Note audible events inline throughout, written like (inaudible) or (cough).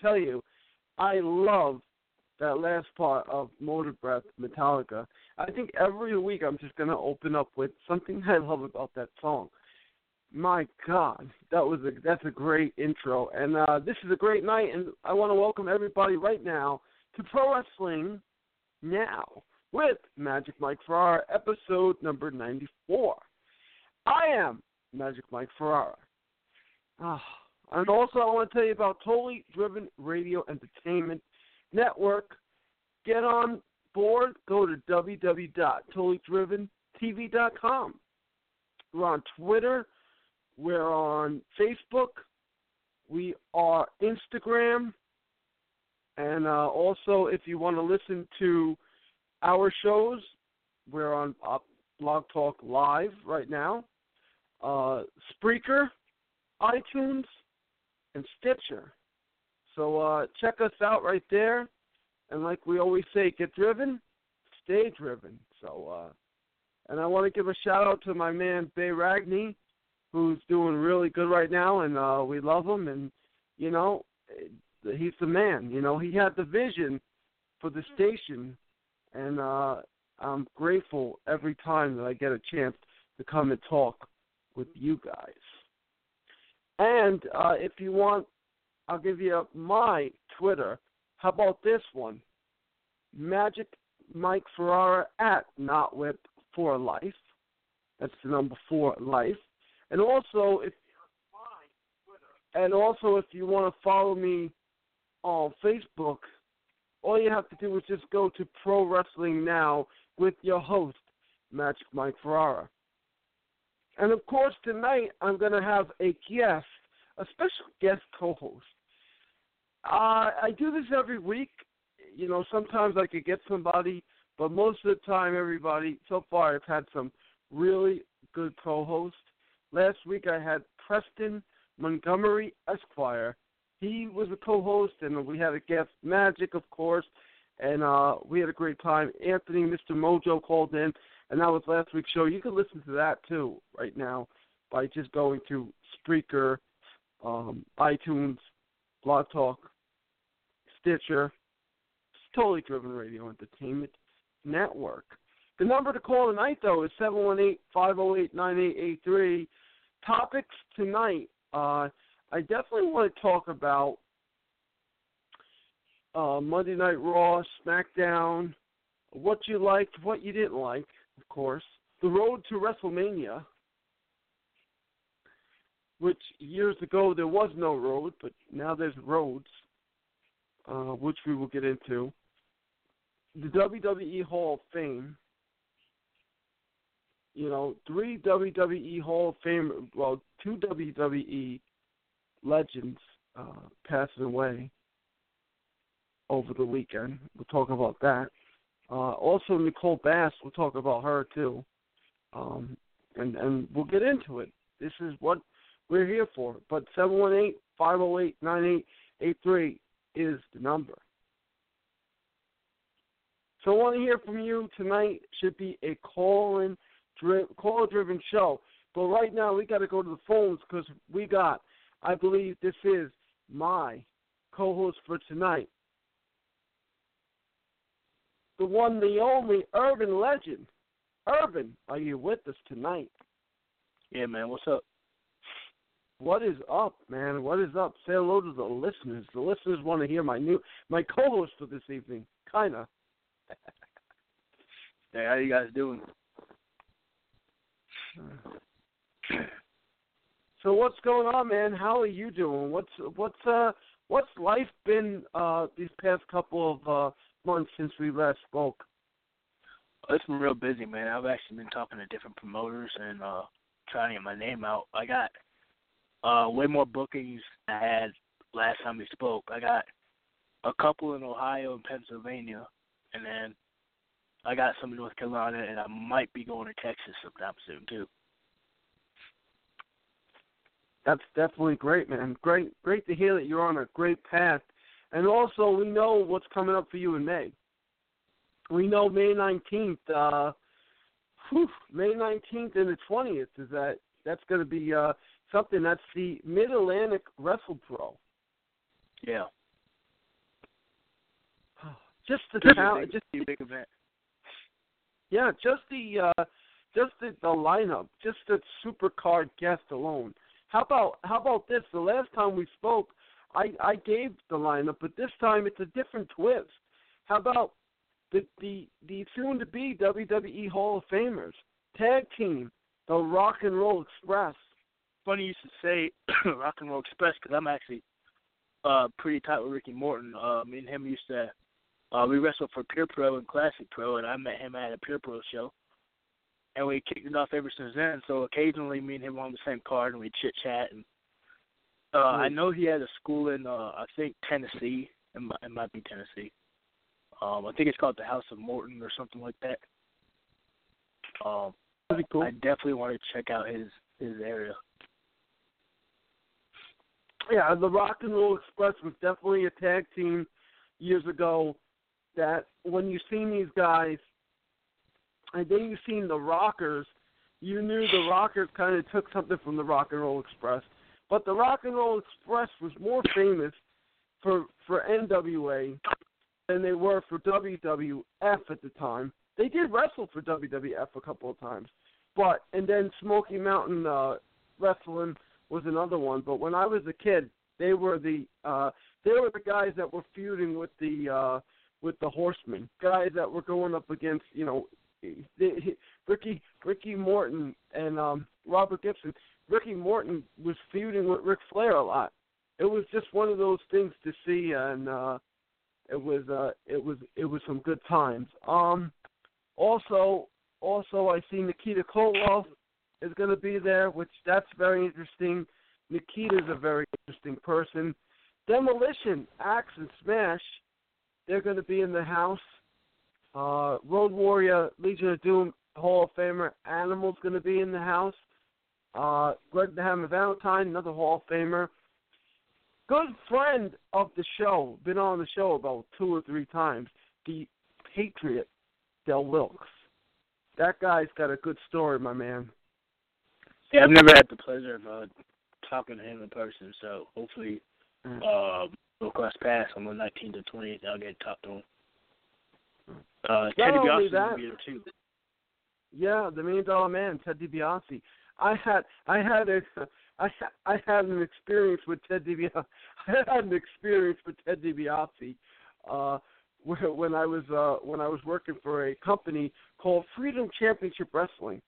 Tell you, I love that last part of Motorbreath Metallica. I think every week I'm just gonna open up with something I love about that song. My God, that was a that's a great intro, and uh, this is a great night, and I want to welcome everybody right now to Pro Wrestling Now with Magic Mike Ferrara, episode number ninety four. I am Magic Mike Ferrara. Ah, and also, I want to tell you about Totally Driven Radio Entertainment Network. Get on board. Go to www.totallydriventv.com. We're on Twitter. We're on Facebook. We are Instagram. And uh, also, if you want to listen to our shows, we're on uh, Blog Talk Live right now, uh, Spreaker, iTunes, and Stitcher. So uh, check us out right there. And like we always say, get driven, stay driven. So, uh, and I want to give a shout out to my man Bay Ragney, who's doing really good right now, and uh, we love him. And you know, he's the man. You know, he had the vision for the station, and uh, I'm grateful every time that I get a chance to come and talk with you guys. And uh, if you want I'll give you my Twitter. How about this one? Magic Mike Ferrara at Notwhip for Life. That's the number four life. And also if and also if you want to follow me on Facebook, all you have to do is just go to Pro Wrestling Now with your host, Magic Mike Ferrara. And of course, tonight I'm going to have a guest, a special guest co host. Uh, I do this every week. You know, sometimes I could get somebody, but most of the time, everybody, so far, I've had some really good co hosts. Last week I had Preston Montgomery Esquire. He was a co host, and we had a guest, Magic, of course, and uh, we had a great time. Anthony, Mr. Mojo called in, and that was last week's show. You can listen to that too right now by just going to Spreaker, um, iTunes, Blog Talk, Stitcher. Totally driven radio entertainment network. The number to call tonight though is 718-508-9883. Topics tonight. Uh, I definitely want to talk about uh, Monday Night Raw, SmackDown, what you liked, what you didn't like, of course, the road to WrestleMania, which years ago there was no road, but now there's roads, uh, which we will get into. The WWE Hall of Fame. You know, three WWE Hall of Fame, well, two WWE legends uh, passing away over the weekend. We'll talk about that. Uh, also, Nicole Bass. We'll talk about her too, um, and and we'll get into it. This is what we're here for. But seven one eight five zero eight nine eight eight three is the number. So I want to hear from you tonight. Should be a call-in, dri- call-driven show. But right now we got to go to the phones because we got. I believe this is my co-host for tonight, the one, the only urban legend. Urban, are you with us tonight? Yeah, man. What's up? What is up, man? What is up? Say hello to the listeners. The listeners want to hear my new my co-host for this evening. Kinda. (laughs) Hey, how you guys doing? (sighs) So what's going on, man? How are you doing? What's what's uh what's life been uh these past couple of uh months since we last spoke? Oh, It's been real busy, man. I've actually been talking to different promoters and uh trying to get my name out. I got uh way more bookings I had last time we spoke. I got a couple in Ohio and Pennsylvania, and then I got some in North Carolina, and I might be going to Texas sometime soon too. That's definitely great, man. Great, great to hear that you're on a great path. And also, we know what's coming up for you in May. We know May 19th. Uh, whew, May 19th and the 20th is that that's going to be uh, something. That's the Mid Atlantic Wrestle Pro. Yeah, (sighs) Just the talent, just a big event. yeah, just the uh, just the, the lineup, just the super card guest alone. How about how about this? The last time we spoke, I I gave the lineup, but this time it's a different twist. How about the the the soon to be WWE Hall of Famers tag team, the Rock and Roll Express. Funny you should say (clears throat) Rock and Roll Express because I'm actually uh pretty tight with Ricky Morton. Uh, me and him used to uh we wrestled for Pure Pro and Classic Pro, and I met him at a Pure Pro show, and we kicked it off ever since then. So occasionally, me and him were on the same card, and we chit chat. And uh I know he had a school in uh I think Tennessee. It might, it might be Tennessee. Um, I think it's called the House of Morton or something like that. Um, Pretty cool. I definitely want to check out his his area. yeah, the Rock and Roll Express was definitely a tag team years ago. That when you seen these guys, and then you seen the Rockers, you knew the Rockers kind of took something from the Rock and Roll Express. But the Rock and Roll Express was more famous for for NWA than they were for WWF at the time. They did wrestle for WWF a couple of times, but and then Smoky Mountain uh, Wrestling was another one. But when I was a kid, They were the uh, they were the guys that were feuding with the uh, with the Horsemen, guys that were going up against you know Ricky Ricky Morton and um, Robert Gibson. Ricky Morton was feuding with Ric Flair a lot. It was just one of those things to see, and uh, it was uh, it was it was some good times. Um, also, also I see Nikita Koloff is going to be there, which that's very interesting. Nikita's a very interesting person. Demolition, Axe, and Smash, they're going to be in the house. Uh, Road Warrior, Legion of Doom, Hall of Famer, Animal's going to be in the house. Uh, Greg the Hammer Valentine, another Hall of Famer. Good friend of the show, been on the show about two or three times. The Patriot, Del Wilkes. That guy's got a good story, my man. Yeah, I've never had the pleasure of uh, talking to him in person, so hopefully, Mm. uh, we'll cross paths on the 19th or 20th. I'll get to talk to him. Uh, Not Teddy only that- will be there too. Yeah, the Million Dollar Man, Ted DiBiase. I had I had a I had an experience with Ted DiBiase. (laughs) I had an experience with Ted DiBiase uh, when I was uh, when I was working for a company called Freedom Championship Wrestling,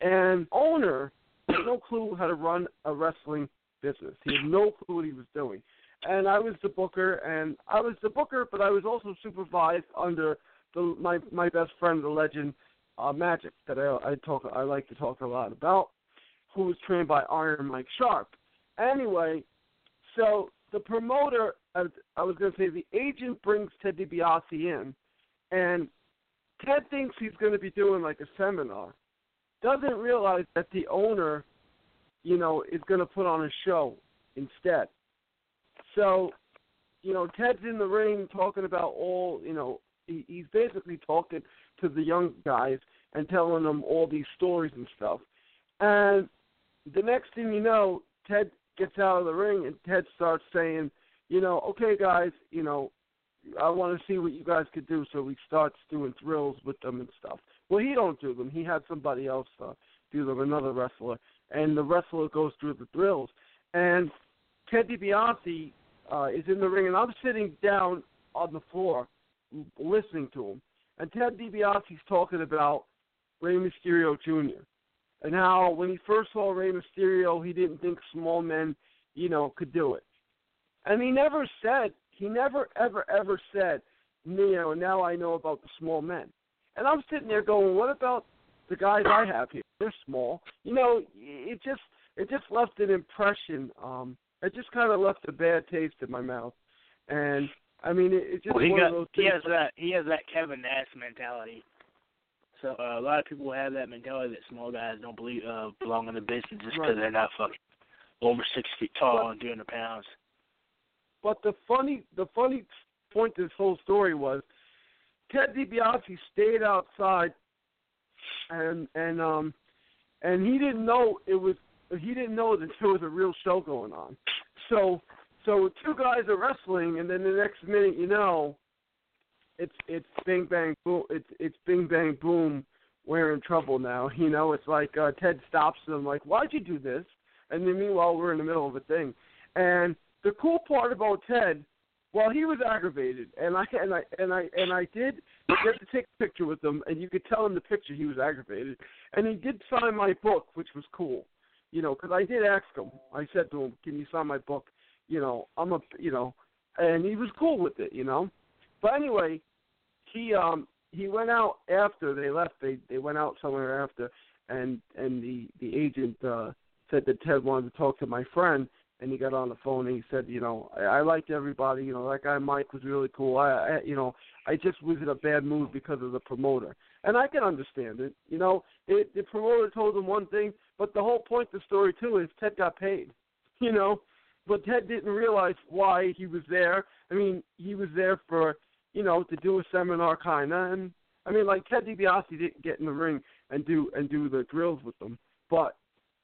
and owner had no clue how to run a wrestling business. He had no clue what he was doing, and I was the booker, and I was the booker, but I was also supervised under the my my best friend, the legend uh, Magic that I, I talk I like to talk a lot about, who was trained by Iron Mike Sharpe. Anyway, so the promoter, I was going to say the agent brings Ted DiBiase in, and Ted thinks he's going to be doing like a seminar. Doesn't realize that the owner, you know, is going to put on a show instead. So, you know, Ted's in the ring talking about all, you know, he, he's basically talking to the young guys and telling them all these stories and stuff. And the next thing you know, Ted gets out of the ring and Ted starts saying, you know, okay guys, you know, I want to see what you guys could do. So he starts doing thrills with them and stuff. Well, he don't do them. He had somebody else uh, do them, another wrestler, and the wrestler goes through the thrills. And Ted DiBiase uh, is in the ring, and I'm sitting down on the floor listening to him. And Ted DiBiase's talking about Rey Mysterio Jr. and how when he first saw Rey Mysterio, he didn't think small men, you know, could do it. And he never said, he never, ever, ever said, you know, now I know about the small men. And I'm sitting there going, what about the guys I have here? They're small. You know, it just, it just left an impression. Um, it just kind of left a bad taste in my mouth. And I mean, it, it's just Well, he one got of those he has that he has that Kevin Nash mentality. So uh, a lot of people have that mentality that small guys don't believe uh, belong in the business just because Right. they're not fucking over six feet tall and 200 pounds. But the funny, the funny point to this whole story was Ted DiBiase stayed outside, and and um, and he didn't know it was he didn't know that there was a real show going on. So so two guys are wrestling, and then the next minute you know, it's it's bing bang boom, it's it's bing bang boom. We're in trouble now. (laughs) You know, it's like uh, Ted stops them, like, "Why'd you do this?" And then meanwhile, we're in the middle of a thing. And the cool part about Ted, well, he was aggravated, and I and I and I and I did get to take a picture with him, and you could tell in the picture he was aggravated, and he did sign my book, which was cool, you know, because I did ask him. I said to him, "Can you sign my book?" You know, I'm a, you know, and he was cool with it, you know. But anyway, he um he went out after they left. They they went out somewhere after, and and the the agent uh said that Ted wanted to talk to my friend, and he got on the phone and he said, you know, I, I liked everybody. You know, that guy Mike was really cool. I, I, you know, I just was in a bad mood because of the promoter, and I can understand it. You know, it, the promoter told him one thing, but the whole point of the story too is Ted got paid. (laughs) You know, but Ted didn't realize why he was there. I mean, he was there for you know to do a seminar kinda, and I mean, like Ted DiBiase didn't get in the ring and do and do the drills with them, but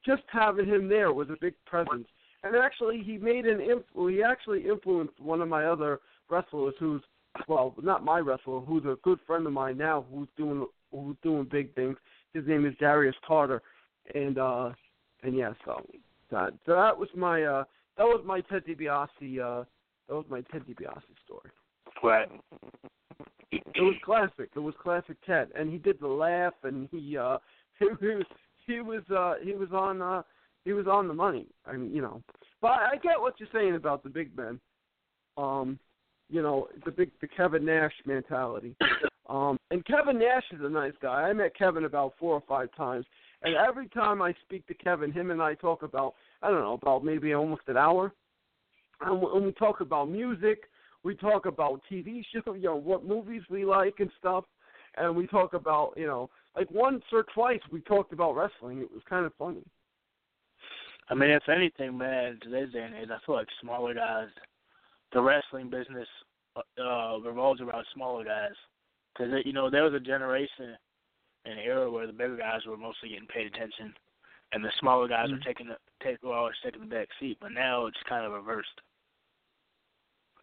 just having him there was a big presence. And actually, he made an influ- he actually influenced one of my other wrestlers, who's well, not my wrestler, who's a good friend of mine now, who's doing who's doing big things. His name is Darius Carter, and uh, and yeah, so that so that was my uh that was my Ted DiBiase. Uh, that was my Ted DiBiase story. Right. It was classic. It was classic Ted, and he did the laugh, and he uh, (laughs) he, was he was uh, he was on uh, he was on the money. I mean, you know, but I get what you're saying about the big men. Um, you know, the big the Kevin Nash mentality. Um, and Kevin Nash is a nice guy. I met Kevin about four or five times, and every time I speak to Kevin, him and I talk about I don't know about maybe almost an hour, and we talk about music, we talk about TV shows, you know, what movies we like and stuff, and we talk about you know like once or twice we talked about wrestling. It was kind of funny. I mean, if anything, man, in today's day and age, I feel like smaller guys, the wrestling business uh revolves around smaller guys. Because, you know, there was a generation, an era where the bigger guys were mostly getting paid attention, and the smaller guys Mhm. were taking the take were always taking the back seat. But now it's kind of reversed.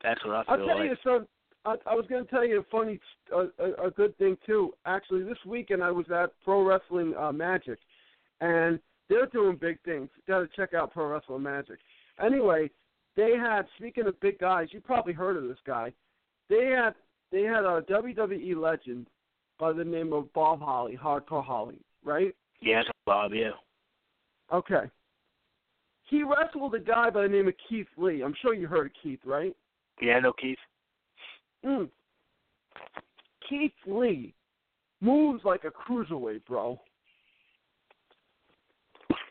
That's what I I'll tell like. you some. I, I was going to tell you a funny, a, a, a good thing too. Actually, this weekend I was at Pro Wrestling uh, Magic, and they're doing big things. Got to check out Pro Wrestling Magic. Anyway, they had. Speaking of big guys, you probably heard of this guy. They had they had a WWE legend by the name of Bob Holly, Hardcore Holly, right? It's Bob. Yeah. Okay. He wrestled a guy by the name of Keith Lee. I'm sure you heard of Keith, right? Yeah, I know Keith. Mm. Keith Lee moves like a cruiserweight, bro.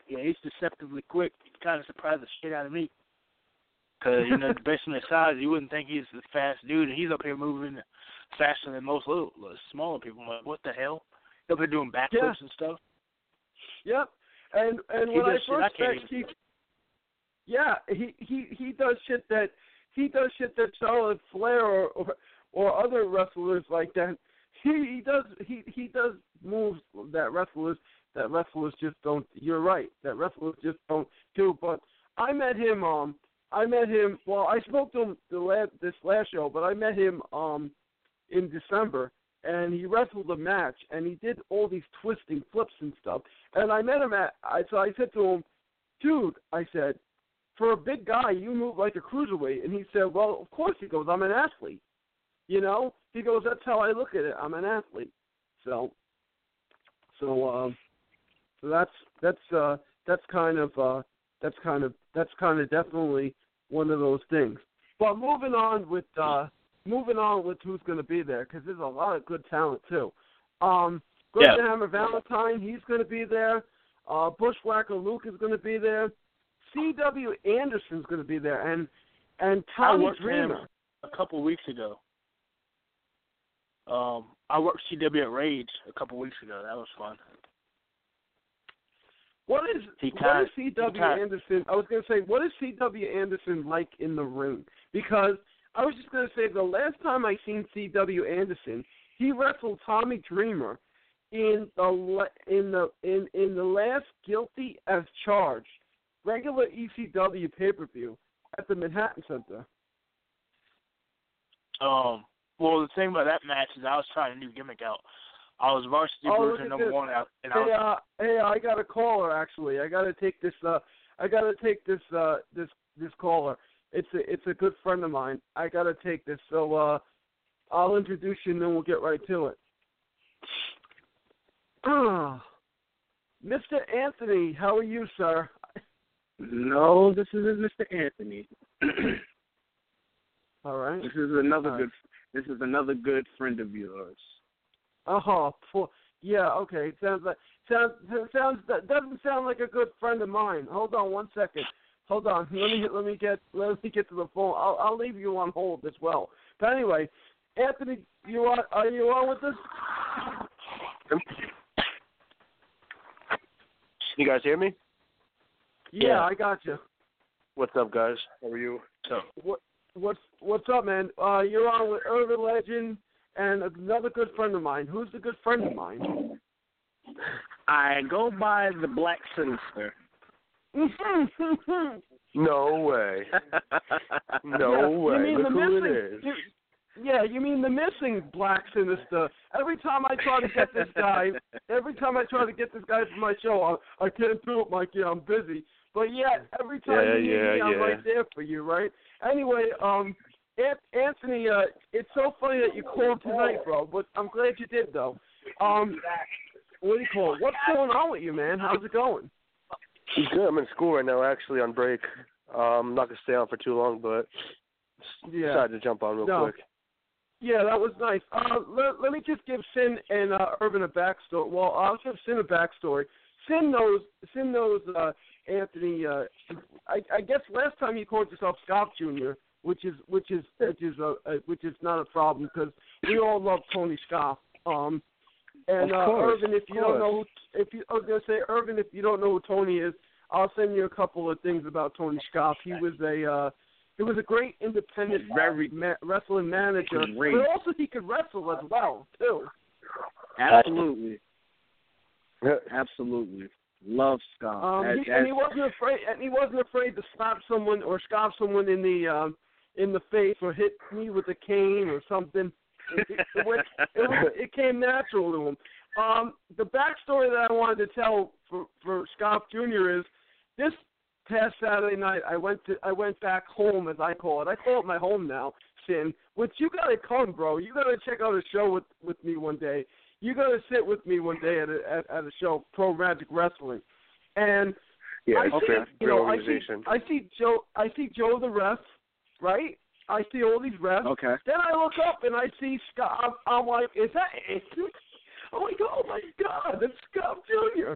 Yeah, he's deceptively quick. He kind of surprised the shit out of me. Cause you know, (laughs) based on his size, you wouldn't think he's a fast dude, and he's up here moving faster than most little, smaller people. I'm like, what the hell? He's up here doing backflips Yeah. and stuff. Yep. And and He when I does shit I first met Keith, yeah, he he he does shit that he does shit that Charlotte Flair or or, or other wrestlers like that. He he does he he does moves that wrestlers that wrestlers just don't. You're right. That wrestlers just don't do. But I met him. Um, I met him. Well, I spoke to him the last this last show, but I met him um in December, and he wrestled a match, and he did all these twisting flips and stuff. And I met him at. I so I said to him, "Dude," I said, "for a big guy, you move like a cruiserweight." And he said, "Well, of course." He goes, "I'm an athlete." You know, he goes, "That's how I look at it. I'm an athlete." So, so, um, so that's that's uh that's kind of uh that's kind of that's kind of definitely one of those things. But moving on with uh moving on with who's going to be there because there's a lot of good talent too. Um, Yeah. Gordon Hammer Valentine, he's going to be there. Uh, Bushwhacker Luke is going to be there. C.W. Anderson's going to be there, and and Tommy Dreamer. a couple of weeks ago. Um, I worked CW at Rage a couple of weeks ago. That was fun. What is he what is CW Anderson? I was going to say, what is C.W. Anderson like in the ring? Because I was just going to say, the last time I seen C.W. Anderson, he wrestled Tommy Dreamer in the in the in in the last Guilty as Charged regular ECW pay per view at the Manhattan Center. Um, well, the thing about that match is I was trying a new gimmick out. I was varsity Oh, version number this. one out, and I Hey, was uh, hey, I got a caller actually. I got to take this. Uh, I got to take this. Uh, this this caller. It's a it's a good friend of mine. I got to take this. So uh, I'll introduce you and then we'll get right to it. (clears throat) Mr. Anthony, how are you, sir? No, this is Mr. Anthony. (clears throat) All right. This is another All right. good. This is another good friend of yours. Oh, poor. Yeah, okay. Sounds like sounds sounds that doesn't sound like a good friend of mine. Hold on one second. Hold on. Let me let me get let me get to the phone. I'll I'll leave you on hold as well. But anyway, Anthony, you are are you on with us? You guys hear me? Yeah, Yeah. I got you. What's up, guys? How are you? so What what's what's up, man? Uh, you're on with Urban Legend and another good friend of mine. Who's the good friend of mine? I go by the Black Sinister. (laughs) No way. (laughs) No Yeah, way. You mean Look the who missing, it is. you- yeah, you mean the missing Black Sinister. Every time I try to get this guy, every time I try to get this guy for my show, I, I can't do it, Mikey. I'm busy. But yeah, every time Yeah, you need yeah, me, I'm yeah. right there for you, right? Anyway, um, Anthony, uh, it's so funny that you called tonight, bro. But I'm glad you did, though. Um, what do you call it? What's going on with you, man? How's it going? I'm good. I'm in school right now, actually on break. Um, I'm not gonna stay on for too long, but Yeah. decided to jump on real No. quick. Yeah, that was nice. Uh, let, let me just give Sin and uh, Urban a backstory. Well, I'll give Sin a backstory. Sin knows. Sin knows uh, Anthony. Uh, I, I guess last time you called yourself Scott Jr., which is which is which is a, a which is not a problem because we all love Tony Scott. Um, and Of uh, course, Urban, if you don't know, who, if you I was gonna say Irvin, if you don't know who Tony is, I'll send you a couple of things about Tony Scott. He was a uh, he was a great independent Very ma- wrestling manager, Great. but also he could wrestle as well too. Absolutely. Absolutely. Love Scott. Um, That- he, and he wasn't afraid, and he wasn't afraid to slap someone or scarf someone in the um, in the face or hit me with a cane or something. It, it, it, went, it, was, it came natural to him. Um, the backstory that I wanted to tell for for Scott Jr. is this past Saturday night I went to I went back home as I call it. I call it my home now, Sin. Which you gotta come, bro. You gotta check out a show with with me one day. You gotta sit with me one day at a at, at a show, Pro Magic Wrestling, and Yeah, I it's see, a you know, I see, organization. I see Joe, I see Joe the ref, right? I see all these refs. Okay. Then I look up and I see Scott. I'm, I'm like, is that Anthony? Oh I'm like, oh my God, that's Scott Jr.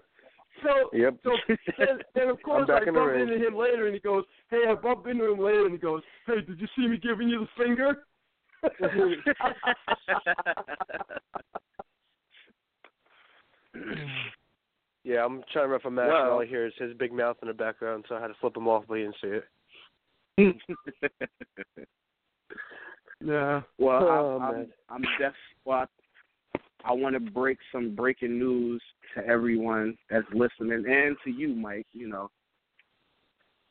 So, Yep. so then, then of (laughs) course I in bump ring. into him later, and he goes, hey, I bump into him later, and he goes, hey, did you see me giving you the finger? (laughs) (laughs) (clears throat) Yeah, I'm trying to ref a match, and Well- all I hear is his big mouth in the background, so I had to flip him off, but he didn't see it. (laughs) yeah. well, Oh, I, I'm. I'm def. Well, I, I want to break some breaking news to everyone that's listening, and to you, Mike. You know,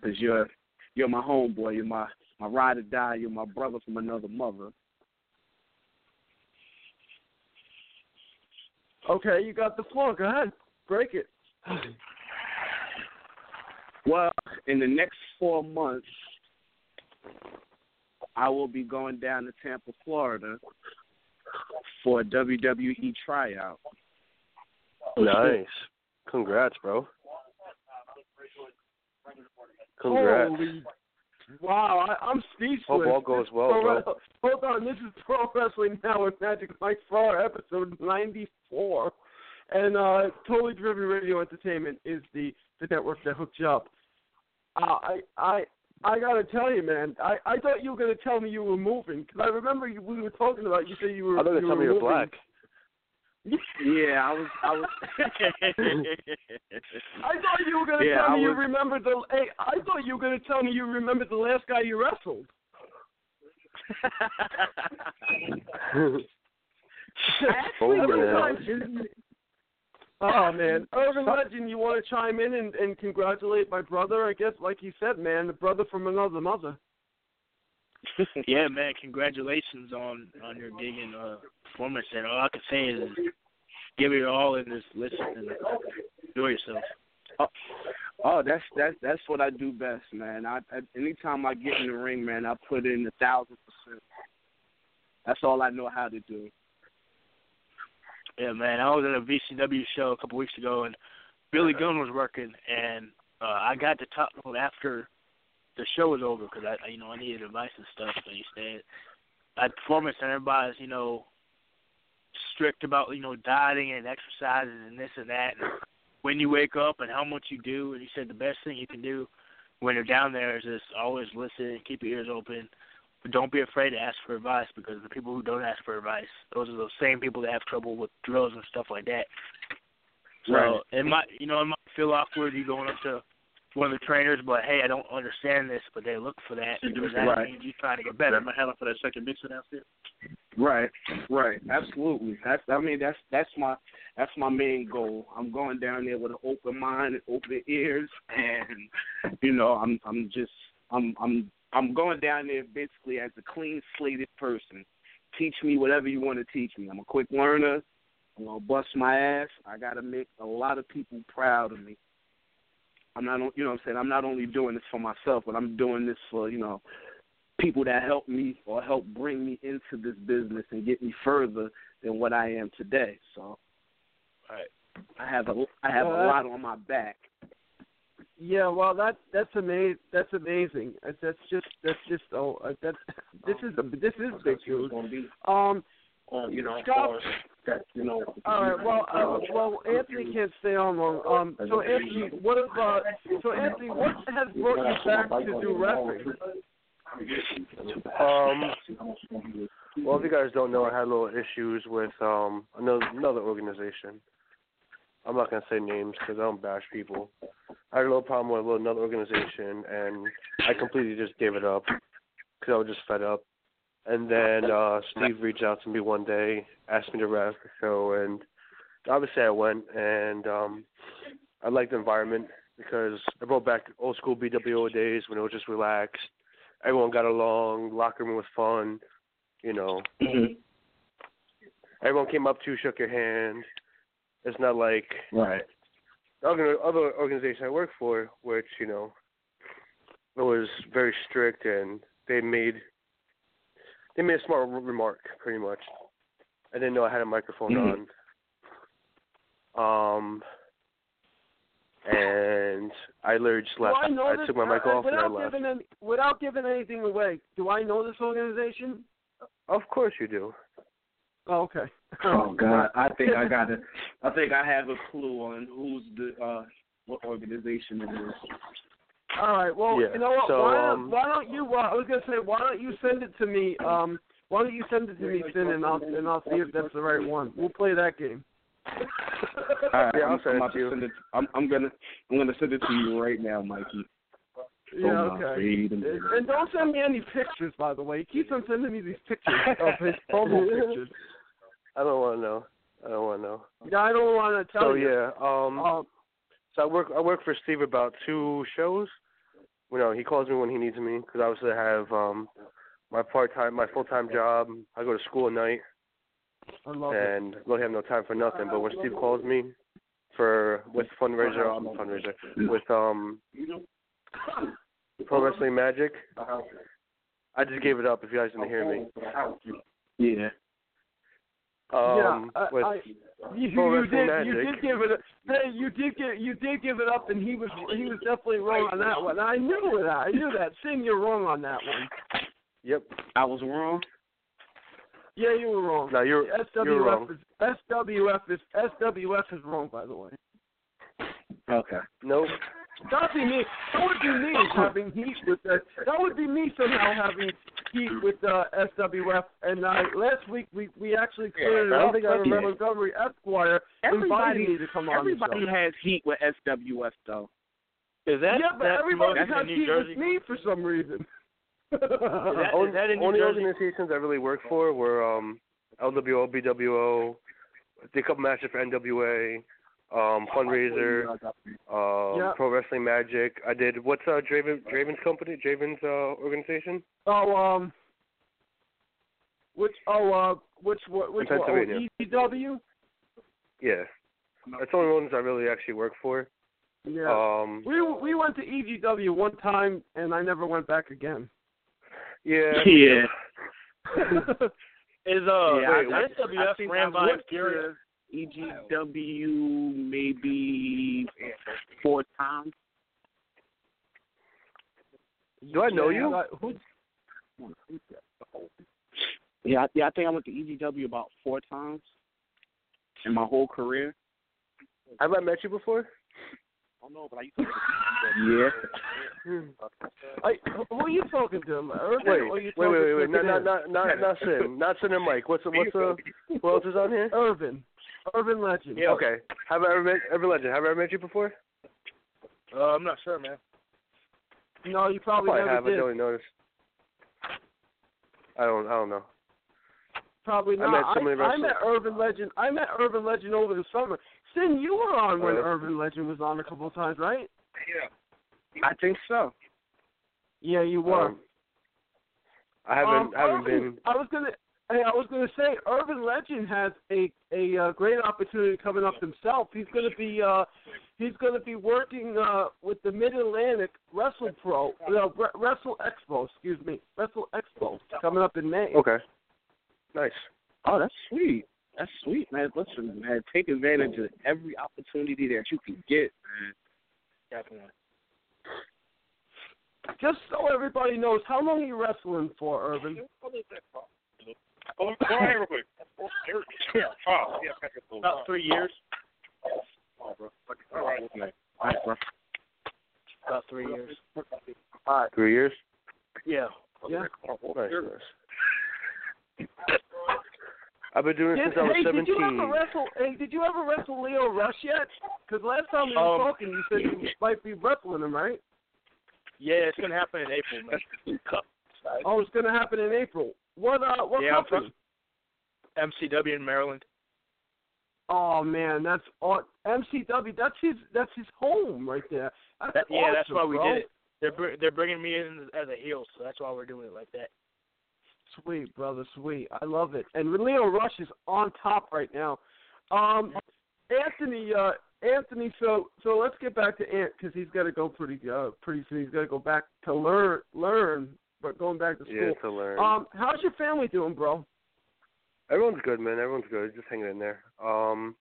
because you're you're my homeboy. You're my my ride or die. You're my brother from another mother. Okay, you got the floor. Go ahead, break it. (sighs) Well, in the next four months, I will be going down to Tampa, Florida, for a WWE tryout. Nice. Congrats, bro. Congrats. Holy wow, I, I'm speechless. Hope all goes well, bro. Hold on, this is Pro Wrestling Now with Magic Mike Farr, episode 94. And uh, Totally Driven Radio Entertainment is the, the network that hooked you up. Uh, I I I gotta tell you, man. I I thought you were gonna tell me you were moving because I remember you, we were talking about. You said you were. I thought you were me you're moving. black. Yeah, I was. I was. (laughs) I thought you were gonna Yeah, tell I me you was- remembered the. Hey, I thought you were gonna tell me you remembered the last guy you wrestled. (laughs) Oh, man. Oh man, Urban Legend, you want to chime in and, and congratulate my brother? I guess, like you said, man, the brother from another mother. (laughs) yeah, man, congratulations on on your gig and uh, performance. And all I can say is, give it your all and just listen and enjoy yourself. Oh, that's that's that's what I do best, man. I, I anytime I get in the ring, man, I put in a thousand percent. That's all I know how to do. Yeah, man, I was at a VCW show a couple weeks ago, and Billy Gunn was working, and uh, I got to talk to him after the show was over because I, you know, I needed advice and stuff. So he said, at performance, and everybody's, you know, strict about, you know, dieting and exercises and this and that, and when you wake up and how much you do. And he said the best thing you can do when you're down there is just always listen, keep your ears open, but don't be afraid to ask for advice because the people who don't ask for advice, those are those same people that have trouble with drills and stuff like that. So Right. it might, you know, it might feel awkward you going up to one of the trainers, but hey, I don't understand this, but they look for that because that Right. means you're trying to get better. I'm up for that second mixer downstairs. Right, right, absolutely. That's I mean that's that's my that's my main goal. I'm going down there with an open mind and open ears, and you know I'm I'm just I'm I'm I'm going down there basically as a clean slated person. Teach me whatever you want to teach me. I'm a quick learner. I'm gonna bust my ass. I gotta make a lot of people proud of me. I'm not, you know, what I'm saying I'm not only doing this for myself, but I'm doing this for you know people that help me or help bring me into this business and get me further than what I am today. So, Right. I have a I have Well, a lot on my back. Yeah, well, that that's amazing. That's amazing. Uh, That's just that's just oh, uh, that's this is a this is big news. Um, Um, you know, Scott- that, you know. all right. Well, uh, well, Anthony can't stay on long. Um, so Anthony, what about so Anthony, what has brought you back to do wrestling? Um, well, if you guys don't know, I had a little issues with um another another organization. I'm not gonna say names because I don't bash people. I had a little problem with a little, another organization, and I completely just gave it up because I was just fed up. And then uh Steve reached out to me one day, asked me to ref the show, and obviously I went, and um I liked the environment because I brought back old school BWO days when it was just relaxed. Everyone got along, locker room was fun, you know. Everyone came up to you, shook your hand. It's not like Right. the other other organization I work for, which you know, it was very strict and they made they made a smart re- remark pretty much. I didn't know I had a microphone Mhm. on. Um, and I literally just left. I know this took my mic uh, off and I without left. giving any, without giving anything away? Do I know this organization? Of course you do. Oh, okay. Oh God, (laughs) I think I got it. I think I have a clue on who's the uh what organization it is. All right. Well, Yeah, you know what? so, why, don't, um, why don't you? Uh, I was gonna say, why don't you send it to me? Um, why don't you send it to me, Finn, and I'll and I'll see if that's the right one. We'll play that game. All right, Yeah, I'll I'm, send I'm it to you. send it. I'm, I'm gonna I'm gonna send it to you right now, Mikey. Yeah, Hold okay. And, and- and don't send me any pictures, by the way. He keeps on sending me these pictures of (laughs) his promo pictures. I don't want to know. I don't want to know. Yeah, I don't want to tell So you. yeah, um, Um, so I work I work for Steve about two shows. You know, he calls me when he needs me because obviously I have um my part time, my full time job. I go to school at night I love it. really have no time for nothing. But when Steve calls me for with fundraiser, I'm a fundraiser with um Pro Wrestling Magic, I just gave it up. If you guys didn't hear me, Yeah. Um, yeah, I, with I, you, you Wrestling did. You did give it. A, you did get. You did give it up, and he was. He was definitely wrong on that one. I knew that. I knew that. Sin, you're wrong on that one. yep. I was wrong. Yeah, you were wrong. No, you're SWF you're wrong. is SWF is SWF is wrong. By the way, Okay. Nope. That'd be me. That would be me (laughs) having heat with that. That would be me somehow having heat with uh, SWF. And uh, last week we we actually cleared I it don't up. think I Preston remember. Montgomery Esquire invited Everybody, me to come on the everybody has heat with SWF though. Is that yeah, but everybody has heat Jersey? with me for some reason. (laughs) that- only, that in New only Jersey? organizations I really worked for were um, LWO, BWO, did a couple matches for NWA, um, fundraiser, um, Yeah. Pro Wrestling Magic. I did what's uh, Draven Draven's company, Draven's uh, organization. oh, um, which oh uh which what which In one? Oh, ECW. Yeah, that's the only ones I really actually worked for. Yeah. Um, we we went to EGW one time and I never went back again. yeah, (laughs) Yeah. (laughs) Is uh Yeah, I- is I- I SWF think ran by went Fury? EGW maybe four times. Do I know you? Uh, who, Yeah, I- yeah. I think I went to EGW about four times in my whole career. have I met you before? I don't know, but I used to. yeah. I, who are you talking to? Irvin, Wait, or are you wait, wait, talking wait, wait, to not, not, Nick? not, not, not Sin, not Sin and Mike. What's the, what's (laughs) the, who else is on here? Irvin. Irvin Legend. Yeah. Okay. Have I ever met, Urban legend? Have I ever met you before? Uh, I'm not sure, man. No, you probably, Probably never have. I did. don't even notice. I don't. I don't know. Probably I not. met so I, many I wrestlers. met Urban Legend. I met Urban Legend over the summer. Sin, you were on when Uh, Urban Legend was on a couple of times, right? Yeah. I think so. Yeah, you were. Um, I haven't. Um, haven't Urban- been. I was gonna. Hey, I was going to say, Urban Legend has a a uh, great opportunity coming up himself. He's going to be uh, he's going to be working uh, with the Mid Atlantic Wrestle Pro, no, Re- Wrestle Expo, excuse me, Wrestle Expo coming up in May. Okay. Nice. Oh, that's sweet. That's sweet, man. Listen, man, take advantage of every opportunity that you can get, man. Definitely. Just so everybody knows, how long are you wrestling for, Urban? Oh, (laughs) go ahead real quick. Yeah. Oh, yeah, back up a little. About three years. All right. All right, bro. About three years. All right. Three years. Yeah. Yeah. Nice. nice. I've been doing it Did, since I was hey, did you ever wrestle? Hey, did you ever wrestle Leo Rush yet? Because last time we were Um, talking, you said you (laughs) might be wrestling him, right? Yeah, it's gonna happen in April, man. (laughs) Oh, it's going to happen in April. What? Uh, what Yeah, I'm company? MCW in Maryland. Oh man, that's aw- MCW. That's his. That's his home right there. That's That, yeah, that's awesome, why we bro. did it. They're br- they're bringing me in as a heel, so that's why we're doing it like that. Sweet, brother, sweet. I love it. And Leo Rush is on top right now. Um, Anthony, uh, Anthony. So, so let's get back to Ant because he's got to go pretty, uh, pretty soon. He's got to go back to learn, learn, but going back to school. Yeah, to learn. Um, how's your family doing, bro? Everyone's good, man. Everyone's good. Just hanging in there. Um,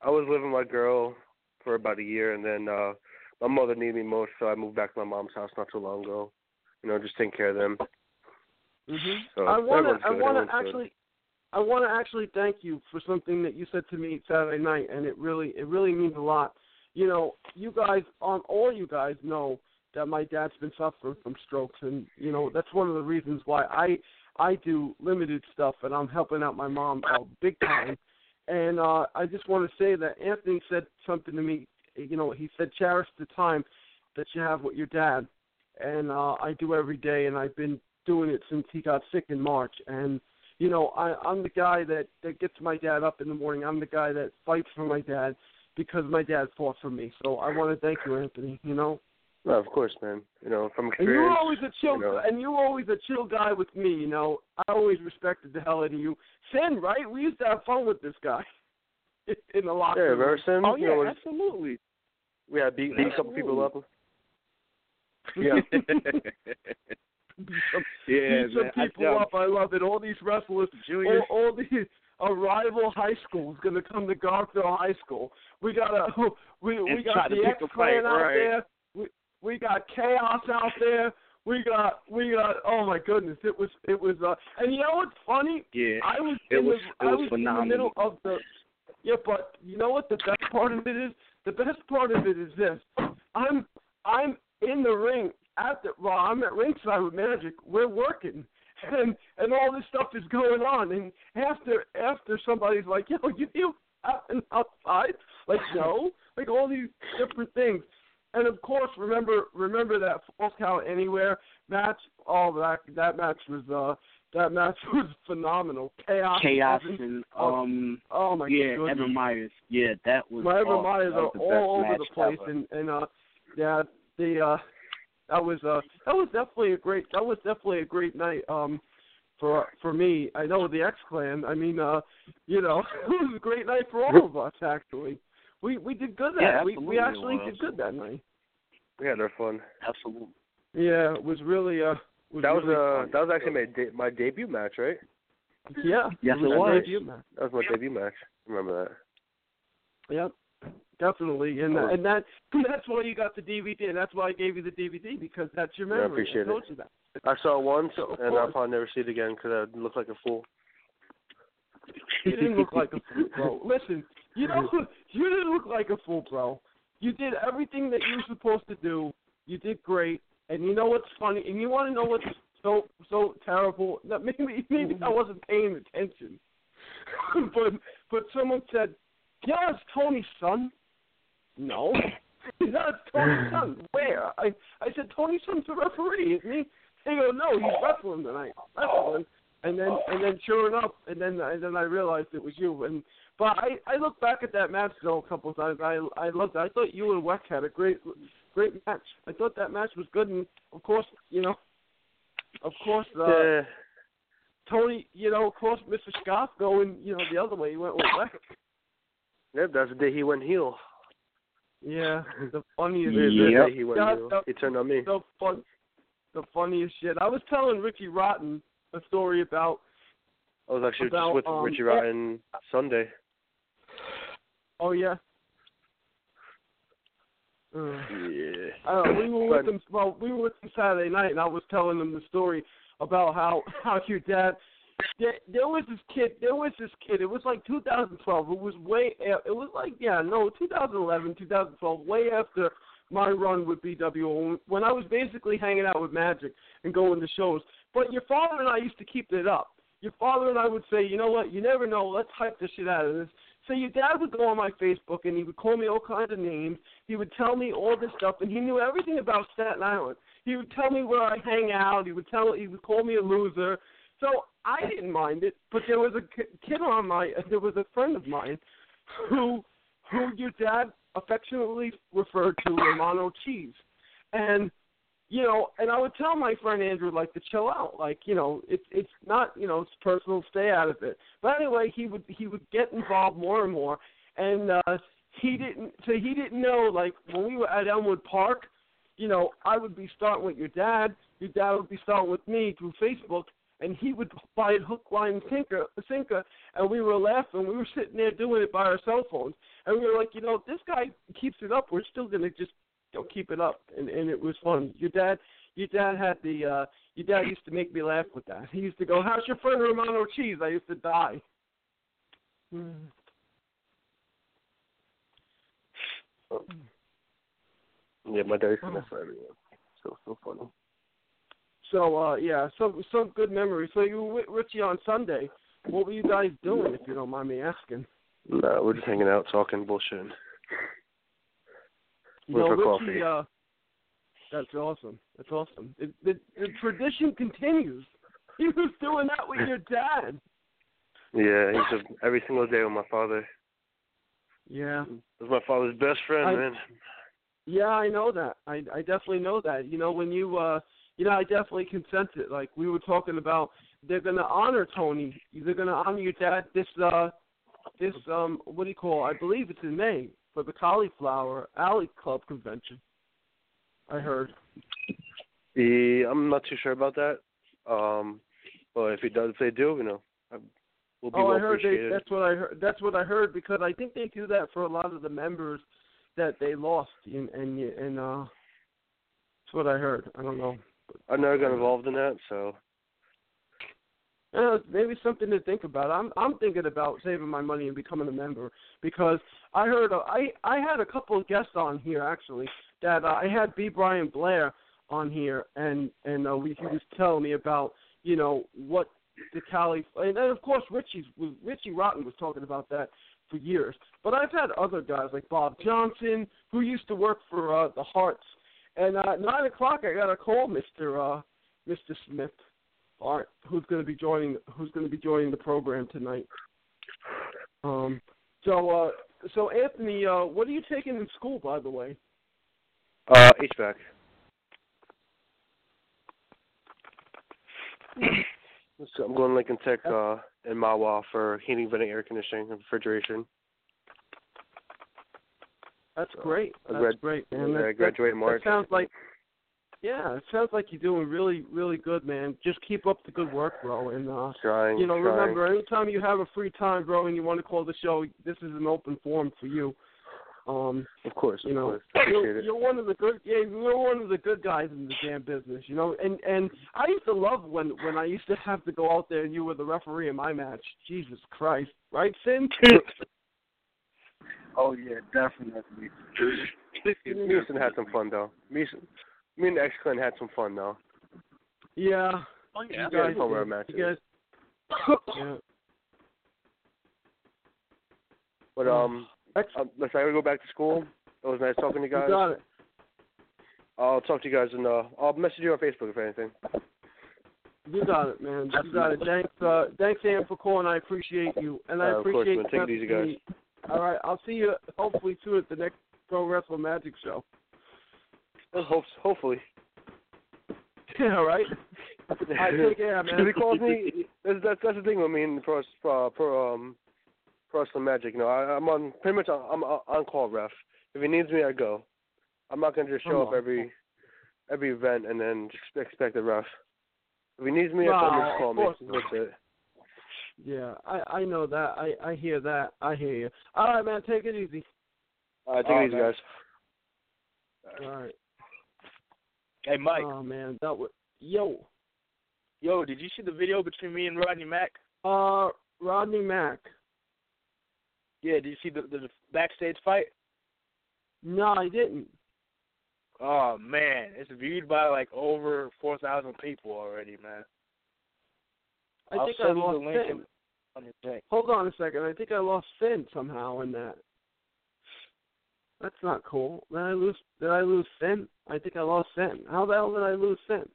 I was living with my girl for about a year, and then uh my mother needed me most, so I moved back to my mom's house not too long ago. You know, just taking care of them. Mm-hmm. So I want to, I want to good. actually, I want to actually thank you for something that you said to me Saturday night, and it really, it really means a lot. You know, you guys, on all you guys know that my dad's been suffering from strokes, and you know that's one of the reasons why I, I do limited stuff, and I'm helping out my mom out big time. And uh, I just want to say that Anthony said something to me. You know, he said cherish the time that you have with your dad, and uh, I do every day, and I've been doing it since he got sick in March. And you know, I, I'm the guy that that gets my dad up in the morning. I'm the guy that fights for my dad because my dad fought for me. So I want to thank you, Anthony. You know, No, of course, man. You know, from and experience. you were always a chill, you know. and you were always a chill guy with me. You know, I always respected the hell out of you. Sin, right? We used to have fun with this guy (laughs) in the locker yeah, room. remember Sin? Oh You yeah, know, absolutely. we had beat, beat a couple people up. Yeah. (laughs) Some, (laughs) yeah, some man. People tell- up. I love it. All these wrestlers Junior. all, all these a rival high school is going to come to Garfield High School. We got a we we And got the X a Clan out right. there. We we got Chaos out there. We got we got oh my goodness! It was it was uh and you know what's funny? Yeah. I was It in was- the it I was was in the phenomenal. middle of the yeah, but you know what the best part of it is? The best part of it is this. I'm I'm in the ring at the well, I'm at ringside with Magic. We're working. And and all this stuff is going on and after after somebody's like, Yo, you you happen outside? Like, no. Like all these different things. And of course remember remember that false count anywhere match? Oh that that match was uh that match (laughs) was phenomenal. Chaos Chaos and Oh, um Oh my yeah, goodness. Evan Myers. Yeah, that was My Evan. Myers are all over the place, ever. and and uh, yeah, the uh, that was uh, that was definitely a great that was definitely a great night um, for for me. I know the X Clan. I mean, uh, you know, (laughs) it was a great night for all of us. Actually, we we did good that. Yeah, we we actually did good that night. We had our fun. Absolutely. Yeah, it was really uh. Was That was really uh fun. that was actually my de- my debut match, right? yeah. Yes, it it was. was. my debut match. That was my debut match. Remember that? Yep, definitely, and Oh. and that (laughs) that's why you got the DVD, and that's why I gave you the DVD because that's your Yeah, I appreciate it. told you that. I saw it once, So, and I'll probably never see it again because I look like a fool. (laughs) You didn't look like a fool, bro. Listen, you know, (laughs) you didn't look like a fool, bro. You did everything that you were supposed to do. You did great. And you know what's funny? And you want to know what's so so terrible? That maybe (laughs) maybe I mm-hmm. wasn't paying attention. (laughs) but but someone said, "Yeah, it's Tony's son." No, that's Tony's son. Where? I I said Tony's son's a referee, isn't he? They go, "No, he's wrestling tonight." Wrestling and then and then sure enough, and then and then I realized it was you. And but I I look back at that match though a couple of times. I I loved it. I thought you and Weck had a great great match. I thought that match was good, and of course you know, of course uh, yeah. Tony, you know, of course, Mr. Scott going, you know, the other way. He went with Lex. Yep, that's the day he went heel. Yeah, the funniest. The Yep. day he went heel. He turned on me. the fun, the funniest shit. I was telling Ricky Rotten a story about. I was actually about, just with um, Richie Rotten Sunday. Oh yeah. Uh, Yeah. I we were with them. Well, we were with them Saturday night, and I was telling them the story about how (laughs) how your dad. There, there was this kid. There was this kid. It was like 2012. It was way. It was like yeah, no, 2011, 2012. Way after my run with BWO, when I was basically hanging out with Magic and going to shows. But your father and I used to keep it up. Your father and I would say, you know what? You never know. Let's hype this shit out of this. So your dad would go on my Facebook and he would call me all kinds of names. He would tell me all this stuff, and he knew everything about Staten Island. He would tell me where I hang out. He would tell he would call me a loser. So I didn't mind it, but there was a kid on my (laughs) there was a friend of mine who who your dad affectionately referred to Romano Cheese, and you know, and I would tell my friend Andrew like to chill out, like you know, it's it's not you know it's personal, stay out of it. But anyway, he would he would get involved more and more, and uh he didn't so he didn't know like when we were at Elmwood Park, you know, I would be starting with your dad, your dad would be starting with me through Facebook, and he would buy it hook, line, sinker, sinker, and we were laughing. We were sitting there doing it by our cell phones, and we were like, you know, this guy keeps it up, we're still gonna just don't keep it up, and and it was fun. Your dad, your dad had the, uh your dad used to make me laugh with that. He used to go, "How's your friend Romano Cheese?" I used to die. Yeah, my dad used to mess with everyone. So so funny. So uh yeah, so some good memories. So you were with Richie on Sunday. What were you guys doing, if you don't mind me asking? Nah, we're just hanging out, talking bullshit. You know, Richie, coffee. uh, that's awesome. That's awesome. It, the, the tradition continues. (laughs) He was doing that with your dad. Yeah, he's just every single day with my father. Yeah. He's my father's best friend, I- man. Yeah, I know that. I I definitely know that. You know, when you uh you know, I definitely can sense it. Like we were talking about they're gonna honor Tony. They're gonna honor your dad this uh this um what do you call I believe it's in May for the Cauliflower Alley Club convention. I heard. Yeah, I'm not too sure about that. Um, but if he does, if they do, you know, I, we'll be oh, well I heard they, that's what I heard. That's what I heard because I think they do that for a lot of the members that they lost, and and and uh, that's what I heard. I don't know. I never got involved in that, so Uh, maybe something to think about. I'm I'm thinking about saving my money and becoming a member because I heard a, I I had a couple of guests on here actually that uh, I had B Brian Blair on here and and uh, we, he was telling me about you know what the Cali and then of course Richie's Richie Rotten was talking about that for years. But I've had other guys like Bob Johnson who used to work for uh, the Hearts. And uh, nine o'clock I got a call, Mister uh, Mister Smith. All right, who's going to be joining? Who's going to be joining the program tonight? Um, so, uh, so Anthony, uh, what are you taking in school, by the way? uh, HVAC. So I'm going to Lincoln Tech uh, in Mahwah for heating, venting, air conditioning, and refrigeration. That's great. I That's grad- great, man. I That- graduate in March. That sounds like, yeah, it sounds like you're doing really, really good, man. Just keep up the good work, bro. And uh, Trying, you know, trying. remember, anytime you have a free time, bro, and you want to call the show, this is an open forum for you. Um, Of course, you of know, course. You're, you're one of the good, yeah, you're one of the good guys in the damn business, you know. And and I used to love when when I used to have to go out there and you were the referee in my match. Jesus Christ, right, Sin? (laughs) Oh yeah, definitely. Me and had some fun though. Me, and- me and X Clan had some fun though. yeah. Oh yeah. You We had guys, fun with our you guys, (coughs) yeah. But um, X, um, listen, I gotta go back to school. It was nice talking to you you guys. got it. I'll talk to you guys and uh, I'll message you on Facebook if anything. You got it, man. You got it. Thanks, uh, thanks, Ann, for calling. I appreciate you, and I Uh, of course, man. Take it easy, guys. All right, I'll see you hopefully soon at the next Pro Wrestling Magic show. Well, hopes, hopefully. (laughs) (laughs) All right. I take care, man. If he calls me, that's, that's that's the thing with me and pro uh, pro um wrestling magic. You know, I, I'm on pretty much on, I'm on call ref. If he needs me, I go. I'm not gonna just show Come up on. every every event and then expect the ref. If he needs me, No, I just call me. That's it. Yeah, I I know that. I I hear that. I hear you. All right, man. Take it easy. All right, take Oh, it easy, man. guys. All right. Hey, Mike. Oh man, that was yo. Yo, did you see the video between me and Rodney Mack? Uh, Rodney Mack. Yeah, did you see the, the backstage fight? No, I didn't. Oh man, it's viewed by like over four thousand people already, man. I I'll think I lost the link Finn. on. Hold on a second. I think I lost Finn somehow in that. That's not cool. Did I lose? Did I lose Finn? I think I lost Finn. How the hell did I lose Finn?